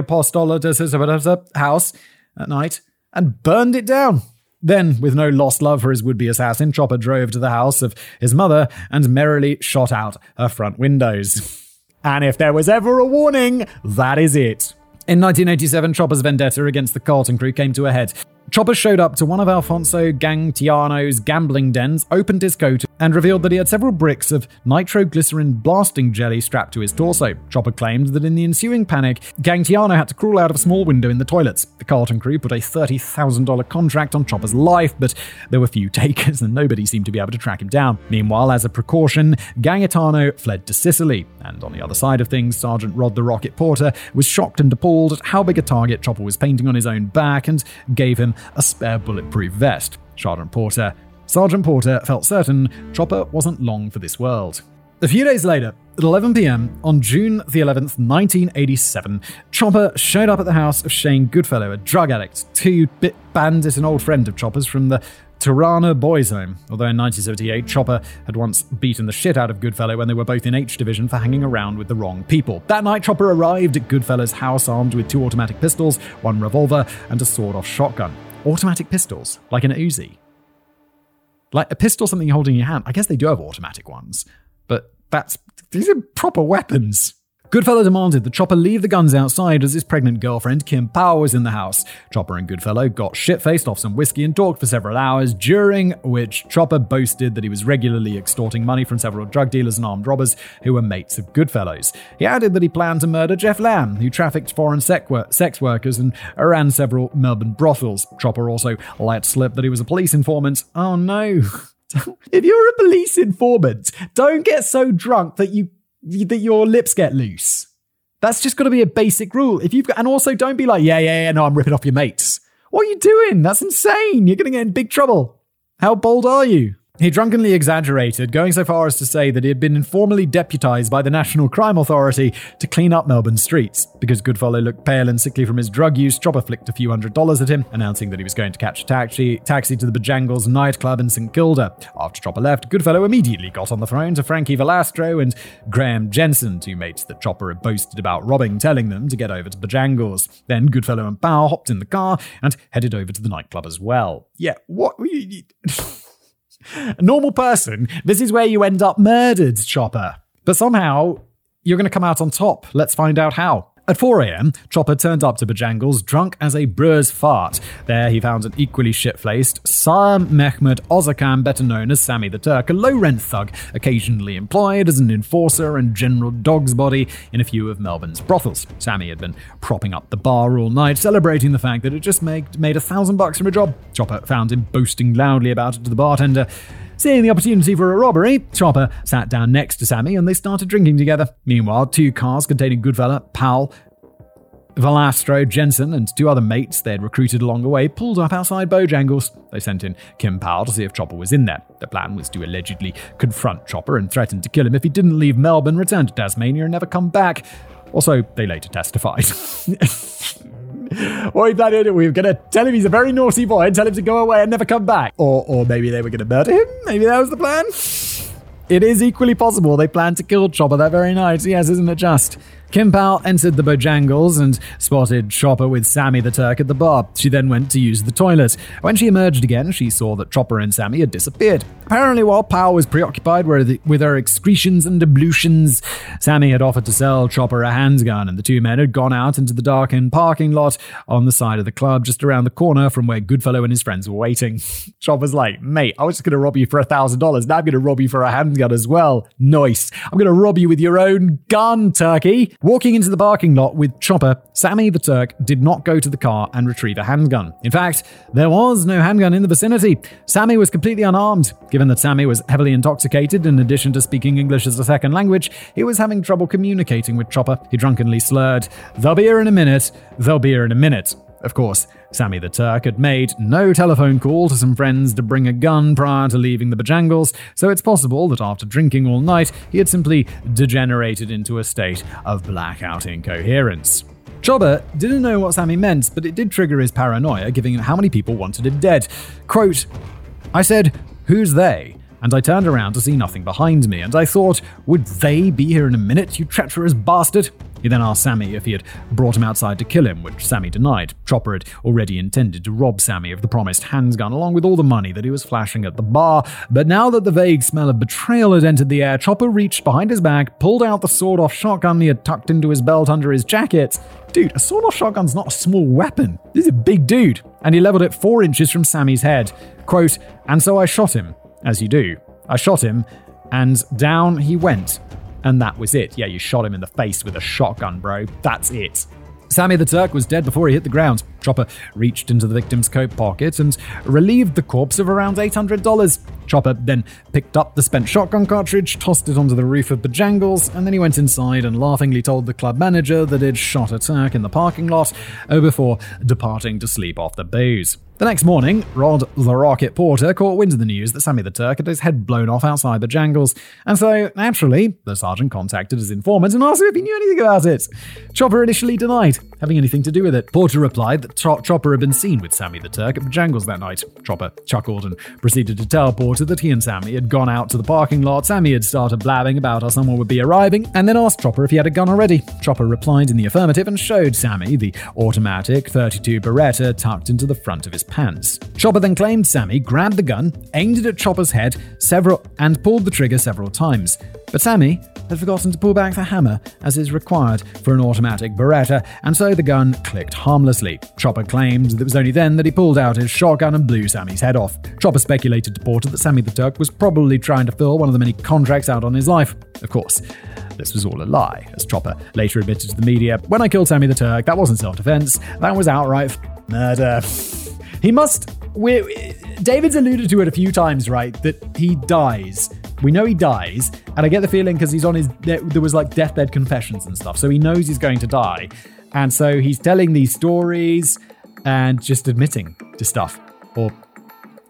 house at night and burned it down. Then, with no lost love for his would be assassin, Chopper drove to the house of his mother and merrily shot out her front windows. And if there was ever a warning, that is it. In 1987, Chopper's vendetta against the Carlton crew came to a head. Chopper showed up to one of Alfonso Gangtiano's gambling dens, opened his coat, and revealed that he had several bricks of nitroglycerin blasting jelly strapped to his torso. Chopper claimed that in the ensuing panic, Gangtiano had to crawl out of a small window in the toilets. The Carlton crew put a $30,000 contract on Chopper's life, but there were few takers and nobody seemed to be able to track him down. Meanwhile, as a precaution, Gangitano fled to Sicily. And on the other side of things, Sergeant Rod the Rocket Porter was shocked and appalled at how big a target Chopper was painting on his own back and gave him a spare bulletproof vest. Sergeant Porter Sergeant Porter felt certain Chopper wasn't long for this world. A few days later, at 11 pm on June the 11th, 1987, Chopper showed up at the house of Shane Goodfellow, a drug addict, two bit bandit, and old friend of Chopper's from the Turana Boys Home. Although in 1978, Chopper had once beaten the shit out of Goodfellow when they were both in H Division for hanging around with the wrong people. That night, Chopper arrived at Goodfellow's house armed with two automatic pistols, one revolver, and a sawed off shotgun. Automatic pistols, like an Uzi. Like a pistol, something you hold in your hand. I guess they do have automatic ones, but that's these are proper weapons. Goodfellow demanded that Chopper leave the guns outside as his pregnant girlfriend, Kim Powell, was in the house. Chopper and Goodfellow got shit faced off some whiskey and talked for several hours, during which Chopper boasted that he was regularly extorting money from several drug dealers and armed robbers who were mates of Goodfellow's. He added that he planned to murder Jeff Lamb, who trafficked foreign sex workers and ran several Melbourne brothels. Chopper also let slip that he was a police informant. Oh no. if you're a police informant, don't get so drunk that you that your lips get loose. That's just got to be a basic rule. If you've got, and also don't be like, yeah, yeah, yeah, no, I'm ripping off your mates. What are you doing? That's insane. You're going to get in big trouble. How bold are you? He drunkenly exaggerated, going so far as to say that he had been informally deputized by the National Crime Authority to clean up Melbourne's streets. Because Goodfellow looked pale and sickly from his drug use, Chopper flicked a few hundred dollars at him, announcing that he was going to catch a taxi, taxi to the Bojangles nightclub in St Kilda. After Chopper left, Goodfellow immediately got on the phone to Frankie Velastro and Graham Jensen, two mates that Chopper had boasted about robbing, telling them to get over to Bojangles. Then Goodfellow and Powell hopped in the car and headed over to the nightclub as well. Yeah, what? A normal person, this is where you end up murdered, Chopper. But somehow, you're going to come out on top. Let's find out how. At 4 a.m., Chopper turned up to Bojangles drunk as a brewer's fart. There he found an equally shit-faced Sar Mehmet Ozakam, better known as Sammy the Turk, a low-rent thug, occasionally employed as an enforcer and general dog's body in a few of Melbourne's brothels. Sammy had been propping up the bar all night, celebrating the fact that it just made, made a thousand bucks from a job. Chopper found him boasting loudly about it to the bartender. Seeing the opportunity for a robbery, Chopper sat down next to Sammy and they started drinking together. Meanwhile, two cars containing Goodfellow, Powell, Velastro, Jensen, and two other mates they had recruited along the way pulled up outside Bojangles. They sent in Kim Powell to see if Chopper was in there. The plan was to allegedly confront Chopper and threaten to kill him if he didn't leave Melbourne, return to Tasmania, and never come back. Also, they later testified. what he planned it. we were going to tell him he's a very naughty boy and tell him to go away and never come back. Or, or maybe they were going to murder him. Maybe that was the plan. It is equally possible they planned to kill Chopper that very night. Yes, isn't it just? Kim Powell entered the Bojangles and spotted Chopper with Sammy the Turk at the bar. She then went to use the toilet. When she emerged again, she saw that Chopper and Sammy had disappeared. Apparently, while Powell was preoccupied with her excretions and ablutions, Sammy had offered to sell Chopper a handgun, and the two men had gone out into the darkened parking lot on the side of the club just around the corner from where Goodfellow and his friends were waiting. Chopper's like, mate, I was just going to rob you for a $1,000. Now I'm going to rob you for a handgun as well. Nice. I'm going to rob you with your own gun, turkey. Walking into the parking lot with Chopper, Sammy the Turk did not go to the car and retrieve a handgun. In fact, there was no handgun in the vicinity. Sammy was completely unarmed. Given that Sammy was heavily intoxicated, in addition to speaking English as a second language, he was having trouble communicating with Chopper. He drunkenly slurred, They'll be here in a minute, they'll be here in a minute. Of course, Sammy the Turk had made no telephone call to some friends to bring a gun prior to leaving the Bojangles, so it's possible that after drinking all night, he had simply degenerated into a state of blackout incoherence. Chopper didn't know what Sammy meant, but it did trigger his paranoia, given how many people wanted him dead. Quote, I said, Who's they? And I turned around to see nothing behind me, and I thought, would they be here in a minute, you treacherous bastard? He then asked Sammy if he had brought him outside to kill him, which Sammy denied. Chopper had already intended to rob Sammy of the promised handgun along with all the money that he was flashing at the bar, but now that the vague smell of betrayal had entered the air, Chopper reached behind his back, pulled out the sawed off shotgun he had tucked into his belt under his jacket. Dude, a sawed off shotgun's not a small weapon. This is a big dude. And he leveled it four inches from Sammy's head. Quote, and so I shot him, as you do. I shot him, and down he went. And that was it. Yeah, you shot him in the face with a shotgun, bro. That's it. Sammy the Turk was dead before he hit the ground. Chopper reached into the victim's coat pocket and relieved the corpse of around $800. Chopper then picked up the spent shotgun cartridge, tossed it onto the roof of Bojangles, and then he went inside and laughingly told the club manager that he'd shot a Turk in the parking lot oh, before departing to sleep off the booze. The next morning, Rod the Rocket Porter caught wind of the news that Sammy the Turk had his head blown off outside Bojangles, and so, naturally, the sergeant contacted his informant and asked him if he knew anything about it. Chopper initially denied having anything to do with it. Porter replied that Chopper had been seen with Sammy the Turk at Bojangles that night. Chopper chuckled and proceeded to tell Porter that he and Sammy had gone out to the parking lot. Sammy had started blabbing about how someone would be arriving, and then asked Chopper if he had a gun already. Chopper replied in the affirmative and showed Sammy the automatic 32 Beretta tucked into the front of his pants. Chopper then claimed Sammy grabbed the gun, aimed it at Chopper's head several and pulled the trigger several times. But Sammy had forgotten to pull back the hammer as is required for an automatic Beretta, and so the gun clicked harmlessly. Chopper claimed that it was only then that he pulled out his shotgun and blew Sammy's head off. Chopper speculated to Porter that Sammy the Turk was probably trying to fill one of the many contracts out on his life. Of course, this was all a lie, as Chopper later admitted to the media. When I killed Sammy the Turk, that wasn't self defense, that was outright murder. He must. We're, David's alluded to it a few times, right? That he dies. We know he dies, and I get the feeling because he's on his. There was like deathbed confessions and stuff, so he knows he's going to die. And so he's telling these stories and just admitting to stuff or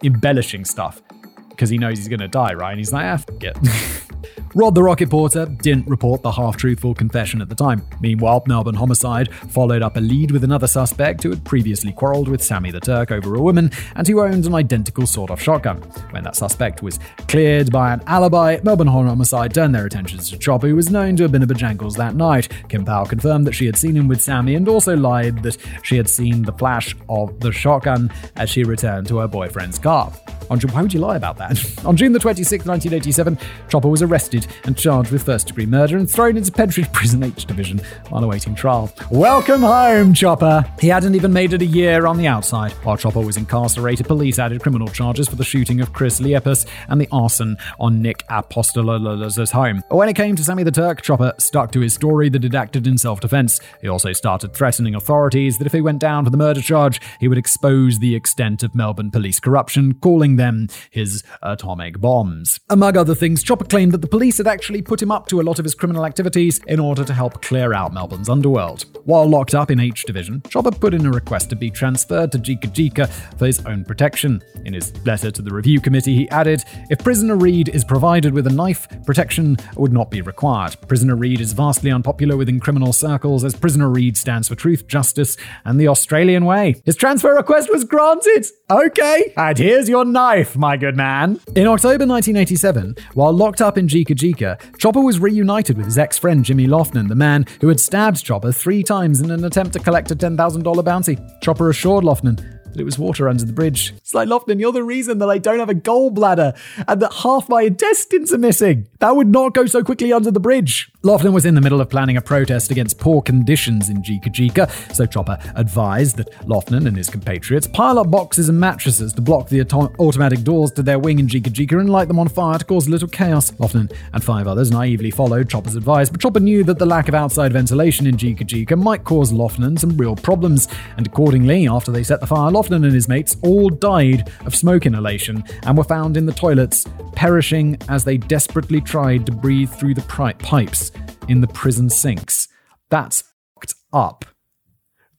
embellishing stuff because he knows he's going to die, right? And he's like, ah, fuck it. Rod the Rocket Porter didn't report the half truthful confession at the time. Meanwhile, Melbourne Homicide followed up a lead with another suspect who had previously quarreled with Sammy the Turk over a woman and who owned an identical sawed off shotgun. When that suspect was cleared by an alibi, Melbourne Homicide turned their attentions to Chopper, who was known to have been at Bojangles that night. Kim Powell confirmed that she had seen him with Sammy and also lied that she had seen the flash of the shotgun as she returned to her boyfriend's car. On why would you lie about that? On June the 26th, 1987, Chopper was arrested and charged with first degree murder and thrown into Pentridge Prison H Division while awaiting trial. Welcome home, Chopper! He hadn't even made it a year on the outside. While Chopper was incarcerated, police added criminal charges for the shooting of Chris Liepus and the arson on Nick Apostololo's home. When it came to Sammy the Turk, Chopper stuck to his story that he'd acted in self defense. He also started threatening authorities that if he went down for the murder charge, he would expose the extent of Melbourne police corruption, calling them his atomic bombs. Among other things, Chopper claimed that the police had actually put him up to a lot of his criminal activities in order to help clear out Melbourne's underworld. While locked up in H Division, Chopper put in a request to be transferred to Jika Jika for his own protection. In his letter to the review committee, he added, If prisoner Read is provided with a knife, protection would not be required. Prisoner Read is vastly unpopular within criminal circles as Prisoner Read stands for truth, justice, and the Australian way. His transfer request was granted! Okay, and here's your knife, my good man. In October 1987, while locked up in Jika Jika, Chopper was reunited with his ex friend Jimmy Lofton, the man who had stabbed Chopper three times in an attempt to collect a $10,000 bounty. Chopper assured Lofton that it was water under the bridge. It's like, you're the reason that I don't have a gallbladder and that half my intestines are missing. That would not go so quickly under the bridge. Lofton was in the middle of planning a protest against poor conditions in Jika so Chopper advised that Lofton and his compatriots pile up boxes and mattresses to block the auto- automatic doors to their wing in Jika and light them on fire to cause a little chaos. Lofton and five others naively followed Chopper's advice, but Chopper knew that the lack of outside ventilation in Jika might cause Lofton some real problems, and accordingly, after they set the fire, Lofton and his mates all died of smoke inhalation and were found in the toilets, perishing as they desperately tried to breathe through the pri- pipes in the prison sinks. That's fucked up.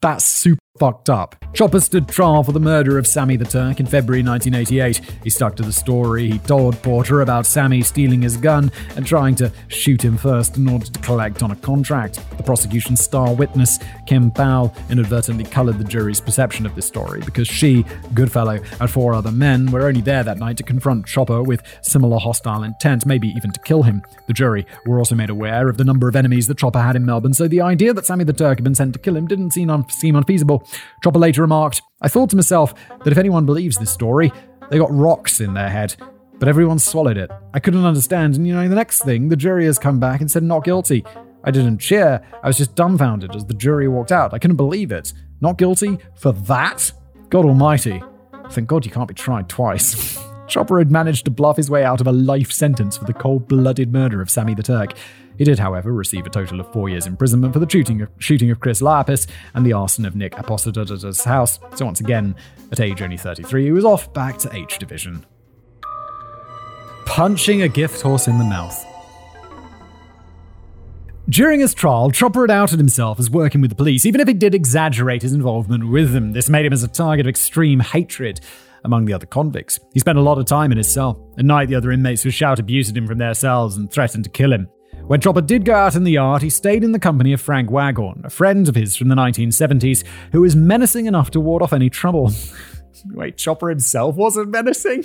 That's super fucked up. Chopper stood trial for the murder of Sammy the Turk in February 1988. He stuck to the story. He told Porter about Sammy stealing his gun and trying to shoot him first in order to collect on a contract. The prosecution's star witness, Kim Powell, inadvertently colored the jury's perception of this story because she, Goodfellow, and four other men were only there that night to confront Chopper with similar hostile intent, maybe even to kill him. The jury were also made aware of the number of enemies that Chopper had in Melbourne, so the idea that Sammy the Turk had been sent to kill him didn't seem, un- seem unfeasible. Chopper later remarked, I thought to myself that if anyone believes this story, they got rocks in their head. But everyone swallowed it. I couldn't understand, and you know, the next thing, the jury has come back and said not guilty. I didn't cheer, I was just dumbfounded as the jury walked out. I couldn't believe it. Not guilty for that? God almighty. Thank God you can't be tried twice. Chopper had managed to bluff his way out of a life sentence for the cold blooded murder of Sammy the Turk. He did, however, receive a total of four years imprisonment for the shooting of, shooting of Chris Lapis and the arson of Nick Apostolada's house. So, once again, at age only 33, he was off back to H Division. Punching a gift horse in the mouth. During his trial, Chopper had outed himself as working with the police, even if he did exaggerate his involvement with them. This made him as a target of extreme hatred among the other convicts. He spent a lot of time in his cell. At night, the other inmates would shout abuse at him from their cells and threaten to kill him. When Chopper did go out in the yard, he stayed in the company of Frank Waghorn, a friend of his from the 1970s, who was menacing enough to ward off any trouble. Wait, Chopper himself wasn't menacing?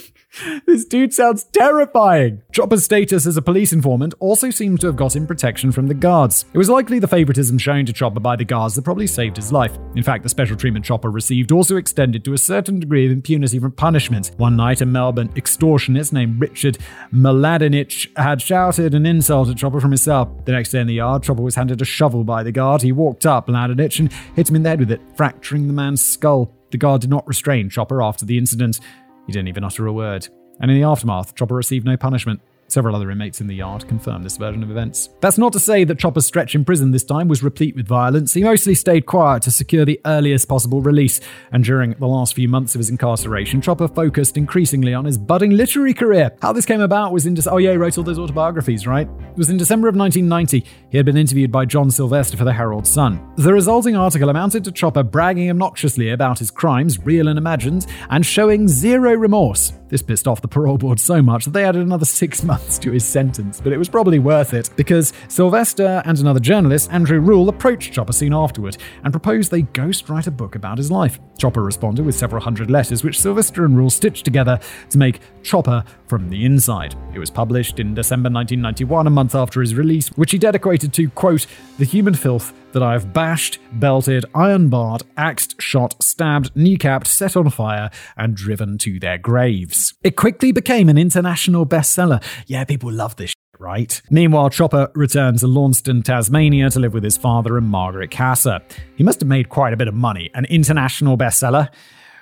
This dude sounds terrifying. Chopper's status as a police informant also seemed to have got him protection from the guards. It was likely the favoritism shown to Chopper by the guards that probably saved his life. In fact, the special treatment Chopper received also extended to a certain degree of impunity from punishment. One night, a Melbourne extortionist named Richard Mladinich had shouted an insult at Chopper from his cell. The next day in the yard, Chopper was handed a shovel by the guard. He walked up Mladinich and hit him in the head with it, fracturing the man's skull. The guard did not restrain Chopper after the incident. He didn't even utter a word. And in the aftermath, Chopper received no punishment. Several other inmates in the yard confirmed this version of events. That's not to say that Chopper's stretch in prison this time was replete with violence. He mostly stayed quiet to secure the earliest possible release, and during the last few months of his incarceration, Chopper focused increasingly on his budding literary career. How this came about was in De- oh yeah, he wrote all those autobiographies, right? It was in December of 1990. He had been interviewed by John Silvester for the Herald Sun. The resulting article amounted to Chopper bragging obnoxiously about his crimes, real and imagined, and showing zero remorse. This pissed off the parole board so much that they added another six months to his sentence, but it was probably worth it because Silvester and another journalist, Andrew Rule, approached Chopper soon afterward and proposed they ghostwrite a book about his life. Chopper responded with several hundred letters, which Silvester and Rule stitched together to make Chopper from the Inside. It was published in December 1991, a month after his release, which he dedicated to, quote, the human filth that I have bashed, belted, iron barred, axed, shot, stabbed, kneecapped, set on fire, and driven to their graves. It quickly became an international bestseller. Yeah, people love this. Right? Meanwhile, Chopper returned to Launceston, Tasmania to live with his father and Margaret Cassar. He must have made quite a bit of money. An international bestseller?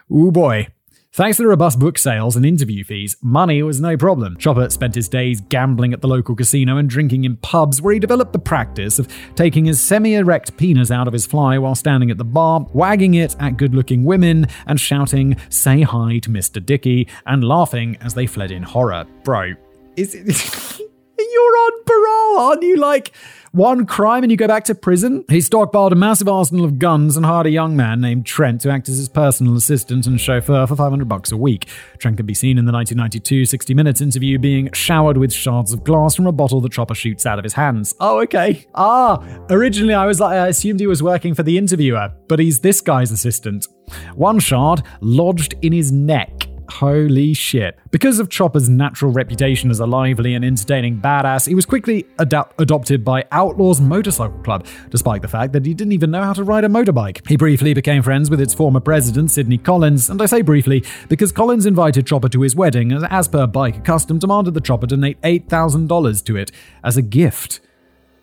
Ooh boy. Thanks to the robust book sales and interview fees, money was no problem. Chopper spent his days gambling at the local casino and drinking in pubs, where he developed the practice of taking his semi erect penis out of his fly while standing at the bar, wagging it at good looking women, and shouting, Say hi to Mr. Dickey, and laughing as they fled in horror. Bro, is it. You're on parole, aren't you? Like, one crime and you go back to prison? He stockpiled a massive arsenal of guns and hired a young man named Trent to act as his personal assistant and chauffeur for 500 bucks a week. Trent can be seen in the 1992 60 Minutes interview being showered with shards of glass from a bottle that Chopper shoots out of his hands. Oh, okay. Ah, originally I was like, I assumed he was working for the interviewer, but he's this guy's assistant. One shard lodged in his neck. Holy shit. Because of Chopper's natural reputation as a lively and entertaining badass, he was quickly adapt- adopted by Outlaws Motorcycle Club, despite the fact that he didn't even know how to ride a motorbike. He briefly became friends with its former president, Sidney Collins, and I say briefly because Collins invited Chopper to his wedding and, as per bike custom, demanded that Chopper donate $8,000 to it as a gift.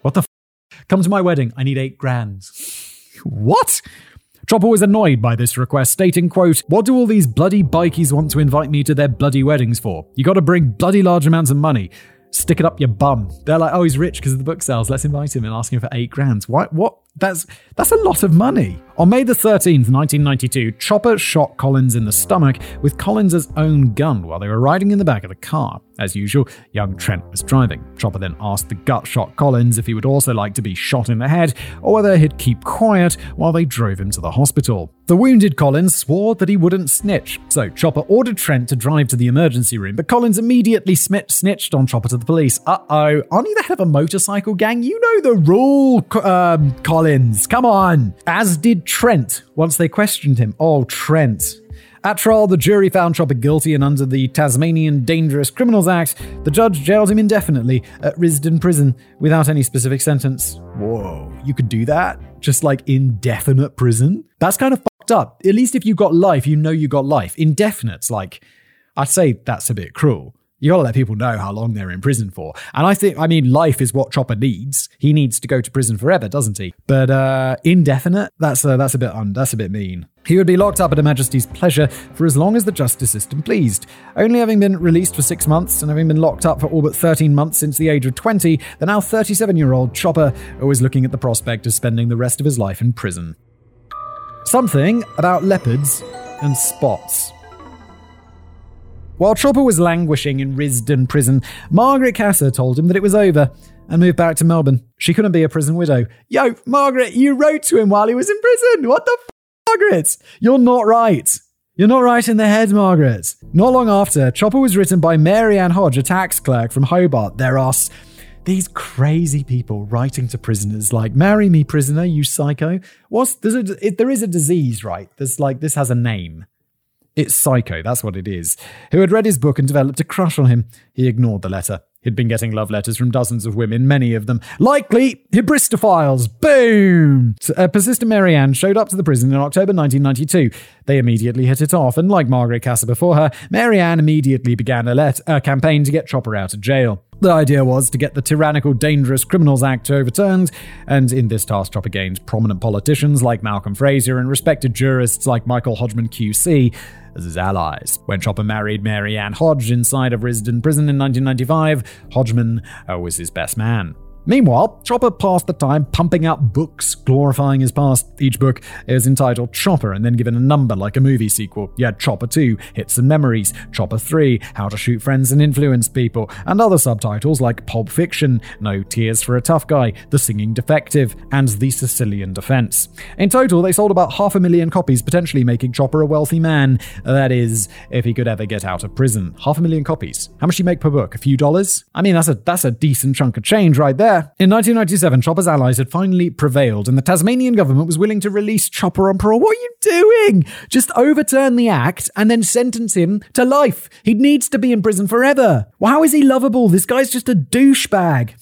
What the f? Come to my wedding, I need eight grand. What? Chopper was annoyed by this request, stating, quote, What do all these bloody bikies want to invite me to their bloody weddings for? You gotta bring bloody large amounts of money. Stick it up your bum. They're like, oh, he's rich because of the book sales. Let's invite him and ask him for eight grand. What? What? That's that's a lot of money. On May the 13th, 1992, Chopper shot Collins in the stomach with Collins' own gun while they were riding in the back of the car. As usual, young Trent was driving. Chopper then asked the gut shot Collins if he would also like to be shot in the head or whether he'd keep quiet while they drove him to the hospital. The wounded Collins swore that he wouldn't snitch, so Chopper ordered Trent to drive to the emergency room, but Collins immediately smi- snitched on Chopper to the police. Uh oh, aren't you the head of a motorcycle gang? You know the rule, um, Collins. Come on. As did Trent once they questioned him. Oh, Trent. At trial, the jury found Chopper guilty, and under the Tasmanian Dangerous Criminals Act, the judge jailed him indefinitely at Risdon Prison without any specific sentence. Whoa, you could do that? Just like indefinite prison? That's kind of fucked up. At least if you got life, you know you got life. Indefinite's like, I'd say that's a bit cruel. You gotta let people know how long they're in prison for. And I think, I mean, life is what Chopper needs. He needs to go to prison forever, doesn't he? But uh, indefinite, that's uh, that's a bit un, that's a bit mean. He would be locked up at Her Majesty's pleasure for as long as the justice system pleased. Only having been released for six months and having been locked up for all but 13 months since the age of 20, the now 37 year old Chopper was looking at the prospect of spending the rest of his life in prison. Something about leopards and spots. While Chopper was languishing in Risdon prison, Margaret Cassar told him that it was over and moved back to Melbourne. She couldn't be a prison widow. Yo, Margaret, you wrote to him while he was in prison. What the f, Margaret? You're not right. You're not right in the head, Margaret. Not long after, Chopper was written by Mary Ann Hodge, a tax clerk from Hobart. There are these crazy people writing to prisoners like, "Marry me, prisoner, you psycho." What's there's a it, there is a disease, right? There's like this has a name. It's Psycho, that's what it is. Who had read his book and developed a crush on him. He ignored the letter. He'd been getting love letters from dozens of women, many of them likely hybristophiles. Boom! Uh, persistent Marianne showed up to the prison in October 1992. They immediately hit it off, and like Margaret Cassar before her, Marianne immediately began a, let- a campaign to get Chopper out of jail. The idea was to get the tyrannical Dangerous Criminals Act overturned, and in this task, Chopper gained prominent politicians like Malcolm Fraser and respected jurists like Michael Hodgman QC as his allies. When Chopper married Mary Ann Hodge inside of Risdon Prison in 1995, Hodgman uh, was his best man. Meanwhile, Chopper passed the time pumping out books glorifying his past. Each book is entitled Chopper and then given a number like a movie sequel. Had Chopper 2, Hits and Memories, Chopper 3, How to Shoot Friends and Influence People, and other subtitles like Pulp Fiction, No Tears for a Tough Guy, The Singing Defective, and The Sicilian Defense. In total, they sold about half a million copies, potentially making Chopper a wealthy man. That is, if he could ever get out of prison. Half a million copies. How much do you make per book? A few dollars? I mean, that's a that's a decent chunk of change right there. In 1997, Chopper's allies had finally prevailed, and the Tasmanian government was willing to release Chopper on parole. What are you doing? Just overturn the act and then sentence him to life. He needs to be in prison forever. Well, how is he lovable? This guy's just a douchebag.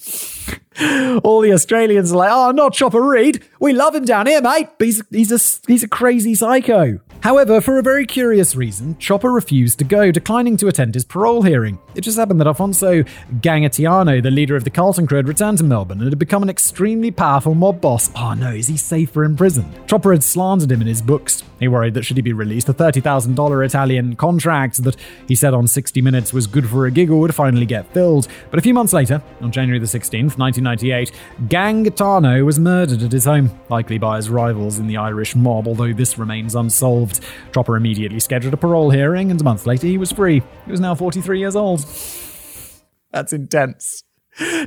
All the Australians are like, oh, not Chopper Read. We love him down here, mate. But he's, he's, a, he's a crazy psycho. However, for a very curious reason, Chopper refused to go, declining to attend his parole hearing. It just happened that Alfonso Gangitano, the leader of the Carlton crew, had returned to Melbourne and had become an extremely powerful mob boss. Oh no, is he safer in prison? Chopper had slandered him in his books. He worried that should he be released, the $30,000 Italian contract that he said on 60 Minutes was good for a giggle would finally get filled. But a few months later, on January the 16th, 1998, Gangitano was murdered at his home, likely by his rivals in the Irish mob, although this remains unsolved. Chopper immediately scheduled a parole hearing, and a month later he was free. He was now 43 years old. That's intense.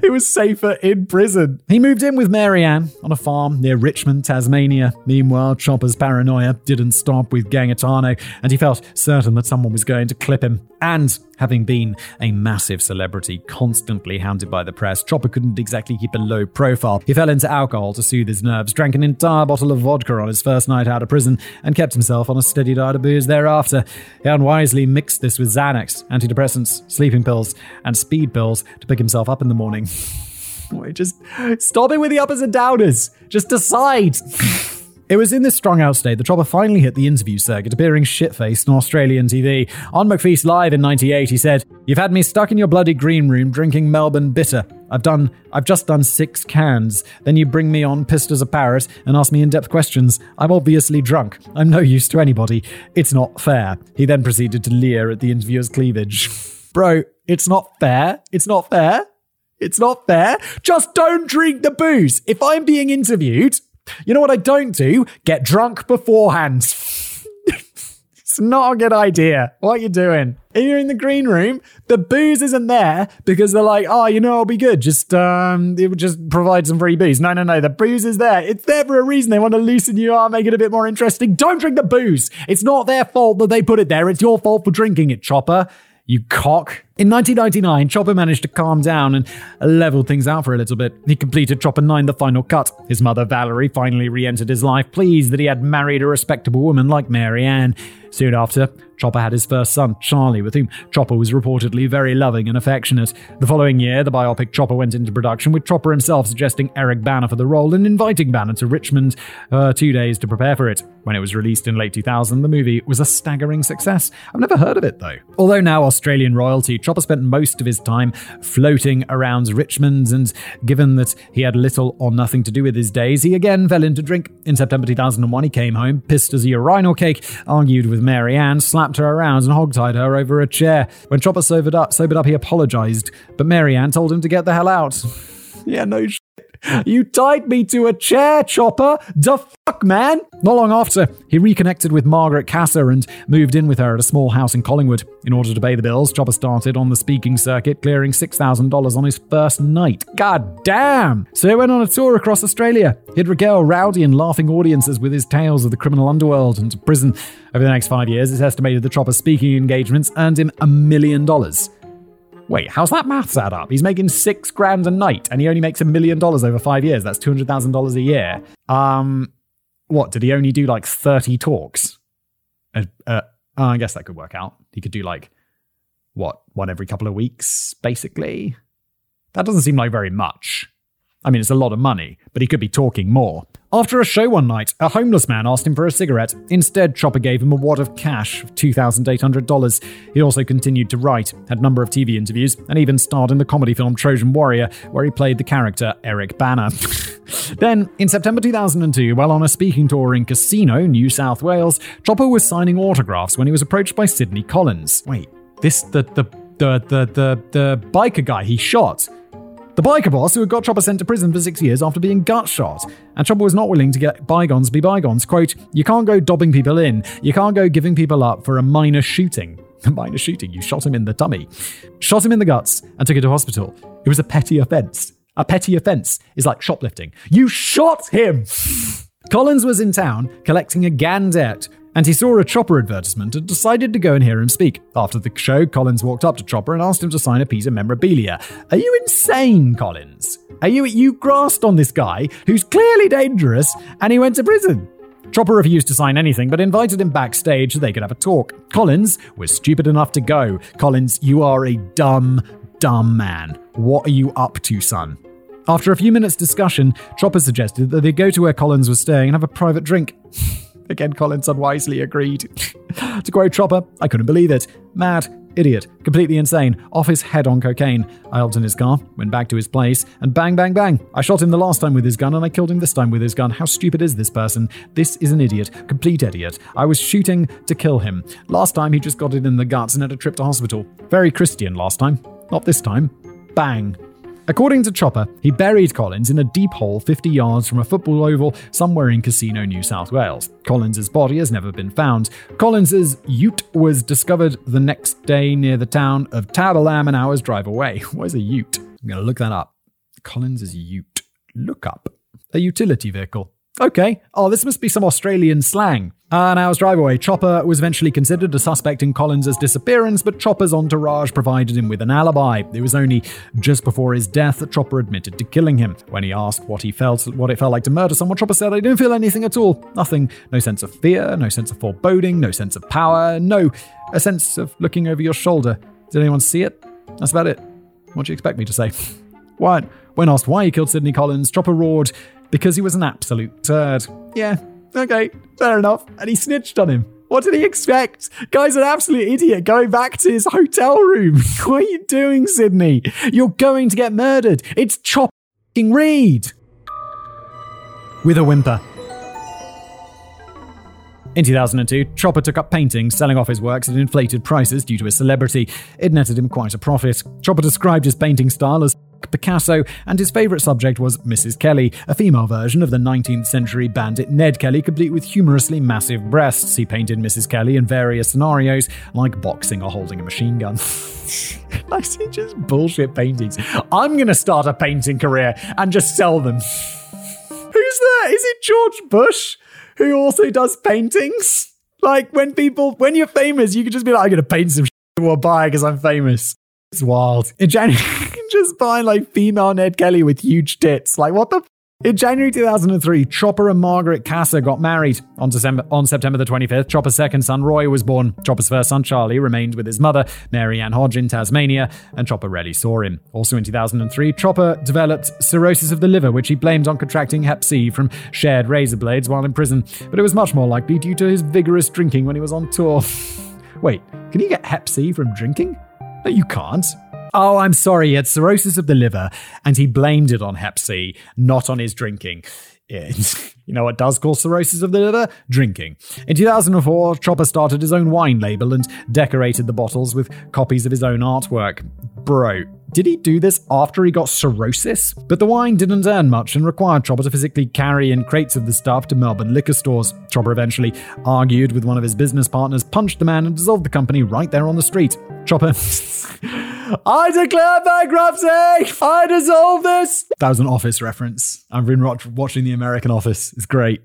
He was safer in prison. He moved in with Marianne on a farm near Richmond, Tasmania. Meanwhile, Chopper's paranoia didn't stop with Gangitano, and he felt certain that someone was going to clip him. And having been a massive celebrity, constantly hounded by the press, Chopper couldn't exactly keep a low profile. He fell into alcohol to soothe his nerves, drank an entire bottle of vodka on his first night out of prison, and kept himself on a steady diet of booze thereafter. He unwisely mixed this with Xanax, antidepressants, sleeping pills, and speed pills to pick himself up in the morning. Just stop it with the uppers and downers. Just decide. It was in this strung out state that Chopper finally hit the interview circuit, appearing shit faced on Australian TV. On McFeast Live in 98, he said, You've had me stuck in your bloody green room drinking Melbourne bitter. I've done I've just done six cans. Then you bring me on pissed as a parrot and ask me in-depth questions. I'm obviously drunk. I'm no use to anybody. It's not fair. He then proceeded to leer at the interviewer's cleavage. Bro, it's not fair. It's not fair. It's not fair. Just don't drink the booze. If I'm being interviewed, you know what I don't do? Get drunk beforehand. it's not a good idea. What are you doing? If you're in the green room, the booze isn't there because they're like, oh, you know, it'll be good. Just um, it would just provide some free booze. No, no, no. The booze is there. It's there for a reason. They want to loosen you up, make it a bit more interesting. Don't drink the booze. It's not their fault that they put it there. It's your fault for drinking it, Chopper. You cock. In 1999, Chopper managed to calm down and level things out for a little bit. He completed Chopper 9, the final cut. His mother, Valerie, finally re entered his life, pleased that he had married a respectable woman like Mary Ann. Soon after, Chopper had his first son, Charlie, with whom Chopper was reportedly very loving and affectionate. The following year, the biopic Chopper went into production, with Chopper himself suggesting Eric Bana for the role and inviting Bana to Richmond uh, two days to prepare for it. When it was released in late 2000, the movie was a staggering success. I've never heard of it, though. Although now Australian royalty, Chopper spent most of his time floating around Richmond, and given that he had little or nothing to do with his days, he again fell into drink. In September 2001, he came home, pissed as a urinal cake, argued with Mary Ann, slapped her around, and hogtied her over a chair. When Chopper sobered up, sobered up he apologized, but Mary Ann told him to get the hell out. yeah, no. You tied me to a chair, Chopper. The fuck, man. Not long after, he reconnected with Margaret Cassar and moved in with her at a small house in Collingwood. In order to pay the bills, Chopper started on the speaking circuit, clearing $6,000 on his first night. God damn! So he went on a tour across Australia. He'd regale rowdy and laughing audiences with his tales of the criminal underworld and prison. Over the next five years, it's estimated that Chopper's speaking engagements earned him a million dollars. Wait, how's that maths add up? He's making six grand a night and he only makes a million dollars over five years. That's $200,000 a year. Um, what, did he only do like 30 talks? Uh, uh, oh, I guess that could work out. He could do like, what, one every couple of weeks, basically? That doesn't seem like very much. I mean, it's a lot of money, but he could be talking more. After a show one night, a homeless man asked him for a cigarette. Instead, Chopper gave him a wad of cash of $2,800. He also continued to write, had a number of TV interviews, and even starred in the comedy film Trojan Warrior, where he played the character Eric Banner. then, in September 2002, while on a speaking tour in Casino, New South Wales, Chopper was signing autographs when he was approached by Sidney Collins. Wait, this the the the the the, the biker guy he shot? The biker boss who had got Chopper sent to prison for six years after being gut shot. And Chopper was not willing to get bygones be bygones. Quote, You can't go dobbing people in. You can't go giving people up for a minor shooting. A minor shooting? You shot him in the tummy. Shot him in the guts and took him to hospital. It was a petty offense. A petty offense is like shoplifting. You shot him! Collins was in town collecting a GAN debt and he saw a Chopper advertisement and decided to go and hear him speak. After the show, Collins walked up to Chopper and asked him to sign a piece of memorabilia. Are you insane, Collins? Are you you grasped on this guy who's clearly dangerous and he went to prison? Chopper refused to sign anything, but invited him backstage so they could have a talk. Collins was stupid enough to go. Collins, you are a dumb, dumb man. What are you up to, son? After a few minutes' discussion, Chopper suggested that they go to where Collins was staying and have a private drink. Again, Collins unwisely agreed. to quote Chopper, I couldn't believe it. Mad, idiot, completely insane, off his head on cocaine. I hopped in his car, went back to his place, and bang, bang, bang. I shot him the last time with his gun, and I killed him this time with his gun. How stupid is this person? This is an idiot, complete idiot. I was shooting to kill him. Last time, he just got it in the guts and had a trip to hospital. Very Christian last time. Not this time. Bang. According to Chopper, he buried Collins in a deep hole 50 yards from a football oval somewhere in Casino, New South Wales. Collins's body has never been found. Collins's ute was discovered the next day near the town of Tabulam, an hour's drive away. What is a ute? I'm going to look that up. Collins's ute. Look up. A utility vehicle. Okay. Oh, this must be some Australian slang. An hour's drive away, Chopper was eventually considered a suspect in Collins' disappearance, but Chopper's entourage provided him with an alibi. It was only just before his death that Chopper admitted to killing him. When he asked what he felt, what it felt like to murder someone, Chopper said, "I didn't feel anything at all. Nothing. No sense of fear, no sense of foreboding, no sense of power, no, a sense of looking over your shoulder. Did anyone see it? That's about it. What do you expect me to say?" What? When asked why he killed Sidney Collins, Chopper roared, because he was an absolute turd. Yeah, okay, fair enough. And he snitched on him. What did he expect? Guy's an absolute idiot going back to his hotel room. what are you doing, Sidney? You're going to get murdered. It's Chopper Read. With a whimper. In 2002, Chopper took up painting, selling off his works at inflated prices due to his celebrity. It netted him quite a profit. Chopper described his painting style as Picasso, and his favourite subject was Mrs. Kelly, a female version of the 19th century bandit Ned Kelly, complete with humorously massive breasts. He painted Mrs. Kelly in various scenarios, like boxing or holding a machine gun. I see just bullshit paintings. I'm gonna start a painting career and just sell them. Who's that? Is it George Bush who also does paintings? Like when people, when you're famous, you can just be like, I'm gonna paint some shit or buy because I'm famous. It's wild. In January, just buying like female Ned Kelly with huge tits. Like, what the? F- in January 2003, Chopper and Margaret Cassar got married. On, December, on September the 25th, Chopper's second son, Roy, was born. Chopper's first son, Charlie, remained with his mother, Mary Ann Hodge, in Tasmania, and Chopper rarely saw him. Also in 2003, Chopper developed cirrhosis of the liver, which he blamed on contracting hep C from shared razor blades while in prison, but it was much more likely due to his vigorous drinking when he was on tour. Wait, can you get hep C from drinking? No, you can't. Oh, I'm sorry, he had cirrhosis of the liver, and he blamed it on Hep C, not on his drinking. You know what does cause cirrhosis of the liver? Drinking. In 2004, Chopper started his own wine label and decorated the bottles with copies of his own artwork. Bro, did he do this after he got cirrhosis? But the wine didn't earn much and required Chopper to physically carry in crates of the stuff to Melbourne liquor stores. Chopper eventually argued with one of his business partners, punched the man, and dissolved the company right there on the street. Chopper. I declare bankruptcy! I dissolve this! That was an office reference. I've been watching the American Office. It's great.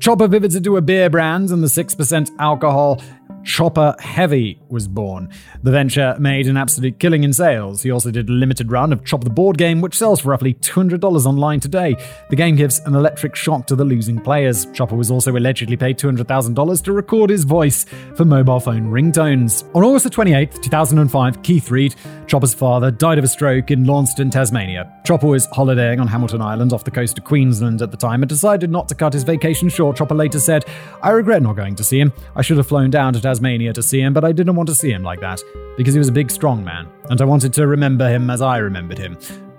Chopper pivoted to a beer brand and the 6% alcohol Chopper Heavy was born. The venture made an absolute killing in sales. He also did a limited run of Chop the Board game, which sells for roughly $200 online today. The game gives an electric shock to the losing players. Chopper was also allegedly paid $200,000 to record his voice for mobile phone ringtones. On August 28, 2005, Keith Read, Chopper's father, died of a stroke in Launceston, Tasmania. Chopper was holidaying on Hamilton Island off the coast of Queensland at the time and decided not to cut his vacation short. Chopper later said, I regret not going to see him. I should have flown down to Tasmania to see him, but I didn't want to see him like that because he was a big, strong man, and I wanted to remember him as I remembered him,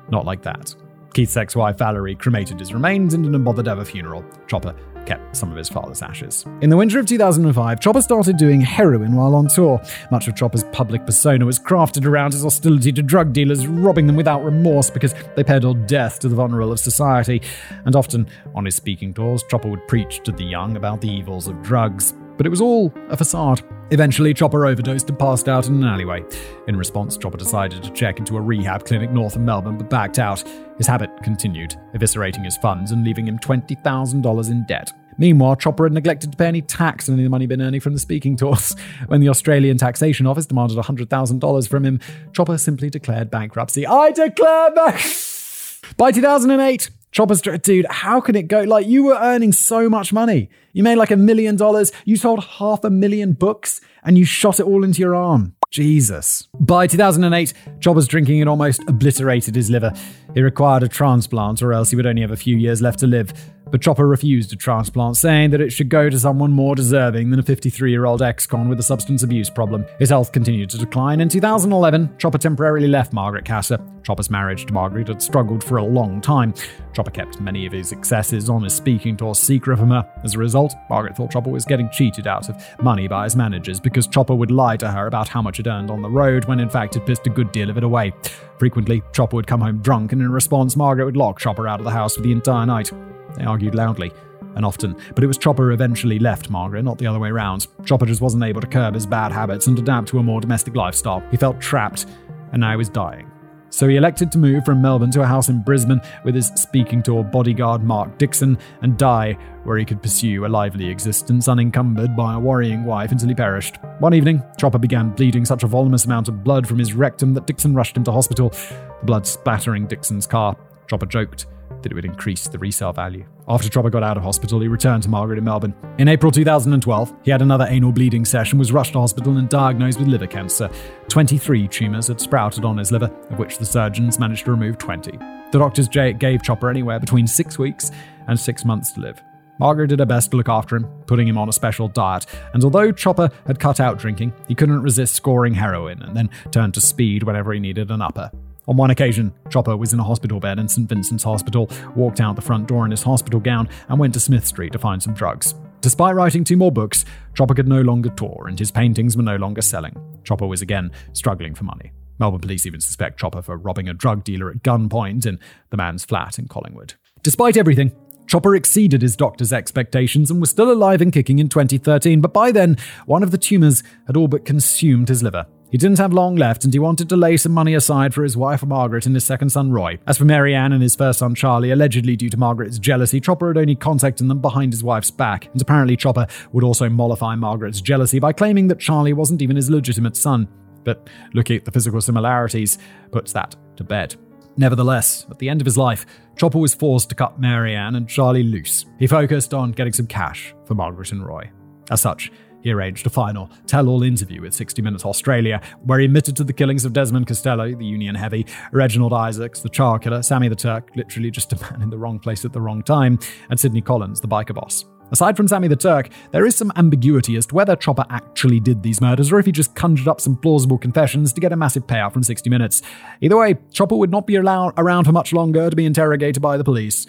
not like that. Keith's ex wife Valerie cremated his remains and didn't bother to have a funeral. Chopper kept some of his father's ashes. In the winter of 2005, Chopper started doing heroin while on tour. Much of Chopper's public persona was crafted around his hostility to drug dealers, robbing them without remorse because they peddled death to the vulnerable of society. And often, on his speaking tours, Chopper would preach to the young about the evils of drugs. But it was all a facade. Eventually, Chopper overdosed and passed out in an alleyway. In response, Chopper decided to check into a rehab clinic north of Melbourne but backed out. His habit continued, eviscerating his funds and leaving him $20,000 in debt. Meanwhile, Chopper had neglected to pay any tax on any of the money been earning from the speaking tours. When the Australian Taxation Office demanded $100,000 from him, Chopper simply declared bankruptcy. I declare bank. By 2008, Chopper's dude, how can it go? Like, you were earning so much money. You made like a million dollars, you sold half a million books, and you shot it all into your arm. Jesus. By 2008, Chopper's drinking had almost obliterated his liver. He required a transplant, or else he would only have a few years left to live. But Chopper refused a transplant, saying that it should go to someone more deserving than a 53 year old ex con with a substance abuse problem. His health continued to decline. In 2011, Chopper temporarily left Margaret Cassar. Chopper's marriage to Margaret had struggled for a long time. Chopper kept many of his successes on his speaking tour secret from her. As a result, Margaret thought Chopper was getting cheated out of money by his managers because Chopper would lie to her about how much it earned on the road when in fact had pissed a good deal of it away. Frequently, Chopper would come home drunk, and in response, Margaret would lock Chopper out of the house for the entire night. They argued loudly and often, but it was Chopper who eventually left Margaret, not the other way around. Chopper just wasn't able to curb his bad habits and adapt to a more domestic lifestyle. He felt trapped, and now he was dying. So he elected to move from Melbourne to a house in Brisbane with his speaking tour bodyguard Mark Dixon and die where he could pursue a lively existence unencumbered by a worrying wife until he perished. One evening, Chopper began bleeding such a voluminous amount of blood from his rectum that Dixon rushed him to hospital, the blood splattering Dixon's car. Chopper joked that it would increase the resale value. After Chopper got out of hospital, he returned to Margaret in Melbourne. In April 2012, he had another anal bleeding session, was rushed to hospital and diagnosed with liver cancer. 23 tumours had sprouted on his liver, of which the surgeons managed to remove 20. The doctors gave Chopper anywhere between six weeks and six months to live. Margaret did her best to look after him, putting him on a special diet, and although Chopper had cut out drinking, he couldn't resist scoring heroin and then turned to speed whenever he needed an upper. On one occasion, Chopper was in a hospital bed in St. Vincent's Hospital, walked out the front door in his hospital gown, and went to Smith Street to find some drugs. Despite writing two more books, Chopper could no longer tour, and his paintings were no longer selling. Chopper was again struggling for money. Melbourne police even suspect Chopper for robbing a drug dealer at gunpoint in the man's flat in Collingwood. Despite everything, Chopper exceeded his doctor's expectations and was still alive and kicking in 2013, but by then, one of the tumours had all but consumed his liver. He didn't have long left, and he wanted to lay some money aside for his wife Margaret and his second son Roy. As for Marianne and his first son Charlie, allegedly due to Margaret's jealousy, Chopper had only contacted them behind his wife's back, and apparently Chopper would also mollify Margaret's jealousy by claiming that Charlie wasn't even his legitimate son. But looking at the physical similarities puts that to bed. Nevertheless, at the end of his life, Chopper was forced to cut Marianne and Charlie loose. He focused on getting some cash for Margaret and Roy. As such, he arranged a final tell all interview with 60 Minutes Australia, where he admitted to the killings of Desmond Costello, the Union heavy, Reginald Isaacs, the Char killer, Sammy the Turk, literally just a man in the wrong place at the wrong time, and Sidney Collins, the biker boss. Aside from Sammy the Turk, there is some ambiguity as to whether Chopper actually did these murders or if he just conjured up some plausible confessions to get a massive payout from 60 Minutes. Either way, Chopper would not be allowed around for much longer to be interrogated by the police,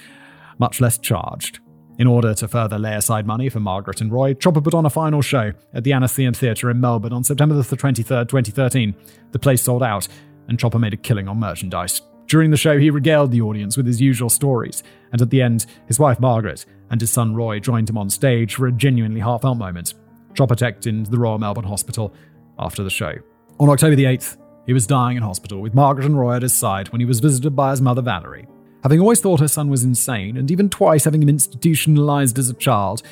much less charged. In order to further lay aside money for Margaret and Roy, Chopper put on a final show at the Athenaeum Theatre in Melbourne on September the 23rd, 2013. The place sold out, and Chopper made a killing on merchandise. During the show, he regaled the audience with his usual stories, and at the end, his wife Margaret and his son Roy joined him on stage for a genuinely heartfelt moment. Chopper checked into the Royal Melbourne Hospital after the show. On October the 8th, he was dying in hospital with Margaret and Roy at his side when he was visited by his mother Valerie. Having always thought her son was insane, and even twice having him institutionalized as a child,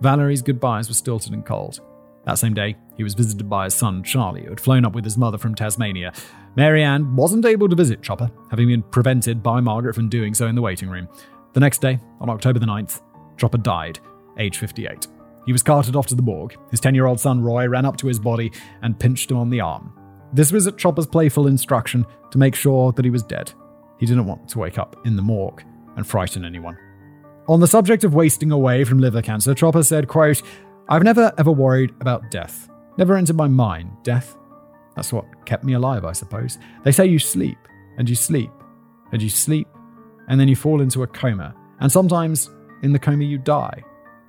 Valerie's goodbyes were stilted and cold. That same day, he was visited by his son Charlie, who had flown up with his mother from Tasmania. Marianne wasn't able to visit Chopper, having been prevented by Margaret from doing so in the waiting room. The next day, on October the 9th, Chopper died, age 58. He was carted off to the morgue. His 10 year old son Roy ran up to his body and pinched him on the arm. This was at Chopper's playful instruction to make sure that he was dead. He didn't want to wake up in the morgue and frighten anyone. On the subject of wasting away from liver cancer, Chopper said, quote, I've never ever worried about death. Never entered my mind, death. That's what kept me alive, I suppose. They say you sleep, and you sleep, and you sleep, and then you fall into a coma. And sometimes in the coma, you die.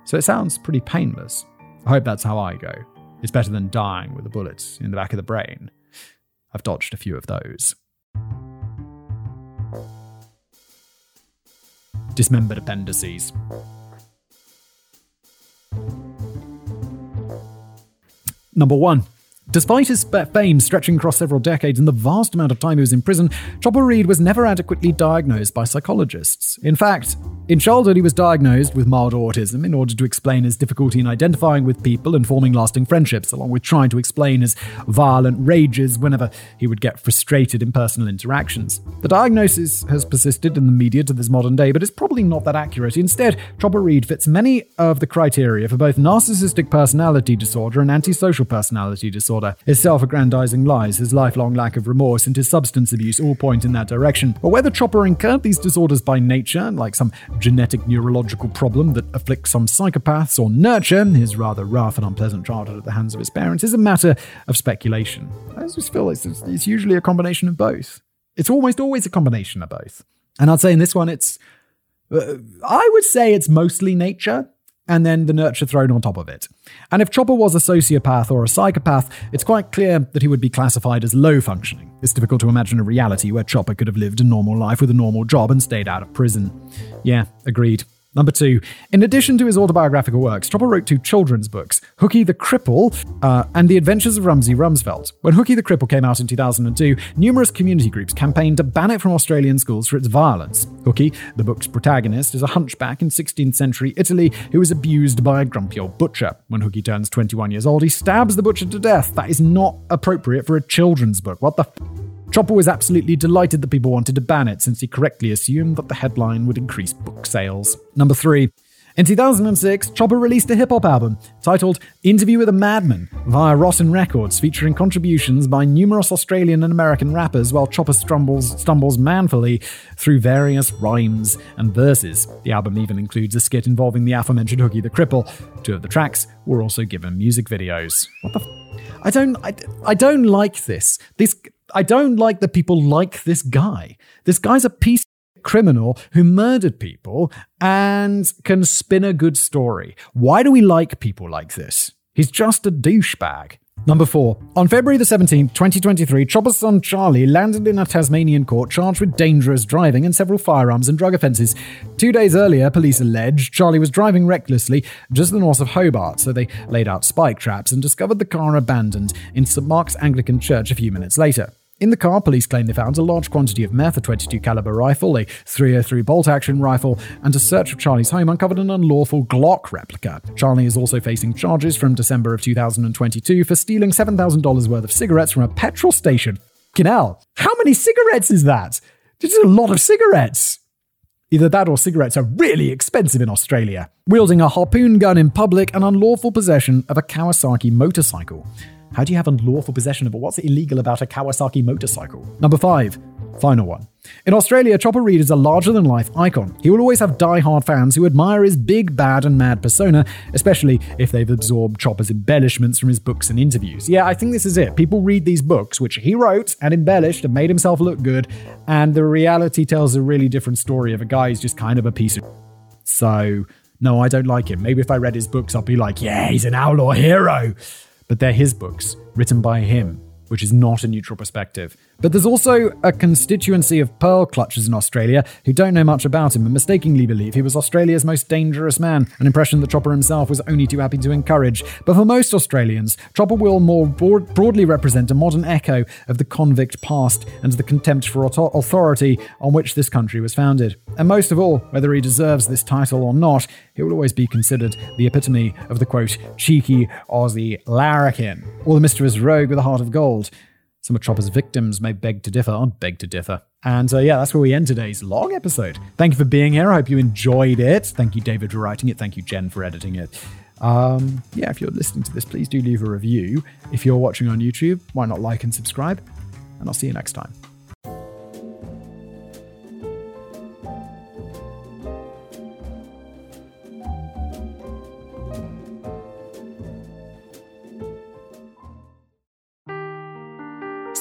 So it sounds pretty painless. I hope that's how I go. It's better than dying with a bullet in the back of the brain. I've dodged a few of those. Dismembered appendices. Number one. Despite his fame stretching across several decades and the vast amount of time he was in prison, Chopper Read was never adequately diagnosed by psychologists. In fact, in childhood, he was diagnosed with mild autism in order to explain his difficulty in identifying with people and forming lasting friendships, along with trying to explain his violent rages whenever he would get frustrated in personal interactions. The diagnosis has persisted in the media to this modern day, but it's probably not that accurate. Instead, Chopper Read fits many of the criteria for both narcissistic personality disorder and antisocial personality disorder. His self aggrandizing lies, his lifelong lack of remorse, and his substance abuse all point in that direction. But whether Chopper incurred these disorders by nature, like some genetic neurological problem that afflicts some psychopaths or nurture his rather rough and unpleasant childhood at the hands of his parents is a matter of speculation. I just feel it's, it's usually a combination of both. It's almost always a combination of both. And I'd say in this one, it's, uh, I would say it's mostly nature and then the nurture thrown on top of it. And if Chopper was a sociopath or a psychopath, it's quite clear that he would be classified as low functioning. It's difficult to imagine a reality where Chopper could have lived a normal life with a normal job and stayed out of prison. Yeah, agreed. Number two, in addition to his autobiographical works, Chopper wrote two children's books, Hooky the Cripple uh, and The Adventures of Rumsy Rumsfeld. When Hooky the Cripple came out in 2002, numerous community groups campaigned to ban it from Australian schools for its violence. Hooky, the book's protagonist, is a hunchback in 16th century Italy who is abused by a grumpy old butcher. When Hooky turns 21 years old, he stabs the butcher to death. That is not appropriate for a children's book. What the f- Chopper was absolutely delighted that people wanted to ban it, since he correctly assumed that the headline would increase book sales. Number three. In 2006, Chopper released a hip hop album titled Interview with a Madman via Rotten Records, featuring contributions by numerous Australian and American rappers, while Chopper stumbles, stumbles manfully through various rhymes and verses. The album even includes a skit involving the aforementioned Hooky the Cripple. Two of the tracks were also given music videos. What the f- I don't I, I don't like this. This I don't like that people like this guy. This guy's a piece of criminal who murdered people and can spin a good story. Why do we like people like this? He's just a douchebag. Number four. On February the 17th, 2023, Chopper's son Charlie landed in a Tasmanian court charged with dangerous driving and several firearms and drug offences. Two days earlier, police alleged Charlie was driving recklessly just north of Hobart, so they laid out spike traps and discovered the car abandoned in St Mark's Anglican Church a few minutes later. In the car, police claim they found a large quantity of meth, a 22 caliber rifle, a 303 bolt action rifle, and a search of Charlie's home uncovered an unlawful Glock replica. Charlie is also facing charges from December of 2022 for stealing $7,000 worth of cigarettes from a petrol station. Hell, how many cigarettes is that? This is a lot of cigarettes. Either that or cigarettes are really expensive in Australia. Wielding a harpoon gun in public and unlawful possession of a Kawasaki motorcycle. How do you have unlawful possession of it? What's illegal about a Kawasaki motorcycle? Number five, final one. In Australia, Chopper Read is a larger than life icon. He will always have die-hard fans who admire his big, bad, and mad persona, especially if they've absorbed Chopper's embellishments from his books and interviews. Yeah, I think this is it. People read these books, which he wrote and embellished and made himself look good, and the reality tells a really different story of a guy who's just kind of a piece of. So, no, I don't like him. Maybe if I read his books, I'd be like, yeah, he's an outlaw hero but they're his books, written by him, which is not a neutral perspective. But there's also a constituency of pearl clutchers in Australia who don't know much about him and mistakenly believe he was Australia's most dangerous man, an impression that Chopper himself was only too happy to encourage. But for most Australians, Chopper will more broad- broadly represent a modern echo of the convict past and the contempt for auto- authority on which this country was founded. And most of all, whether he deserves this title or not, he will always be considered the epitome of the quote, cheeky Aussie larrikin, or the mischievous rogue with a heart of gold. Some of Chopper's victims may beg to differ, I'd beg to differ. And uh, yeah, that's where we end today's long episode. Thank you for being here. I hope you enjoyed it. Thank you, David, for writing it. Thank you, Jen, for editing it. Um, yeah, if you're listening to this, please do leave a review. If you're watching on YouTube, why not like and subscribe? And I'll see you next time.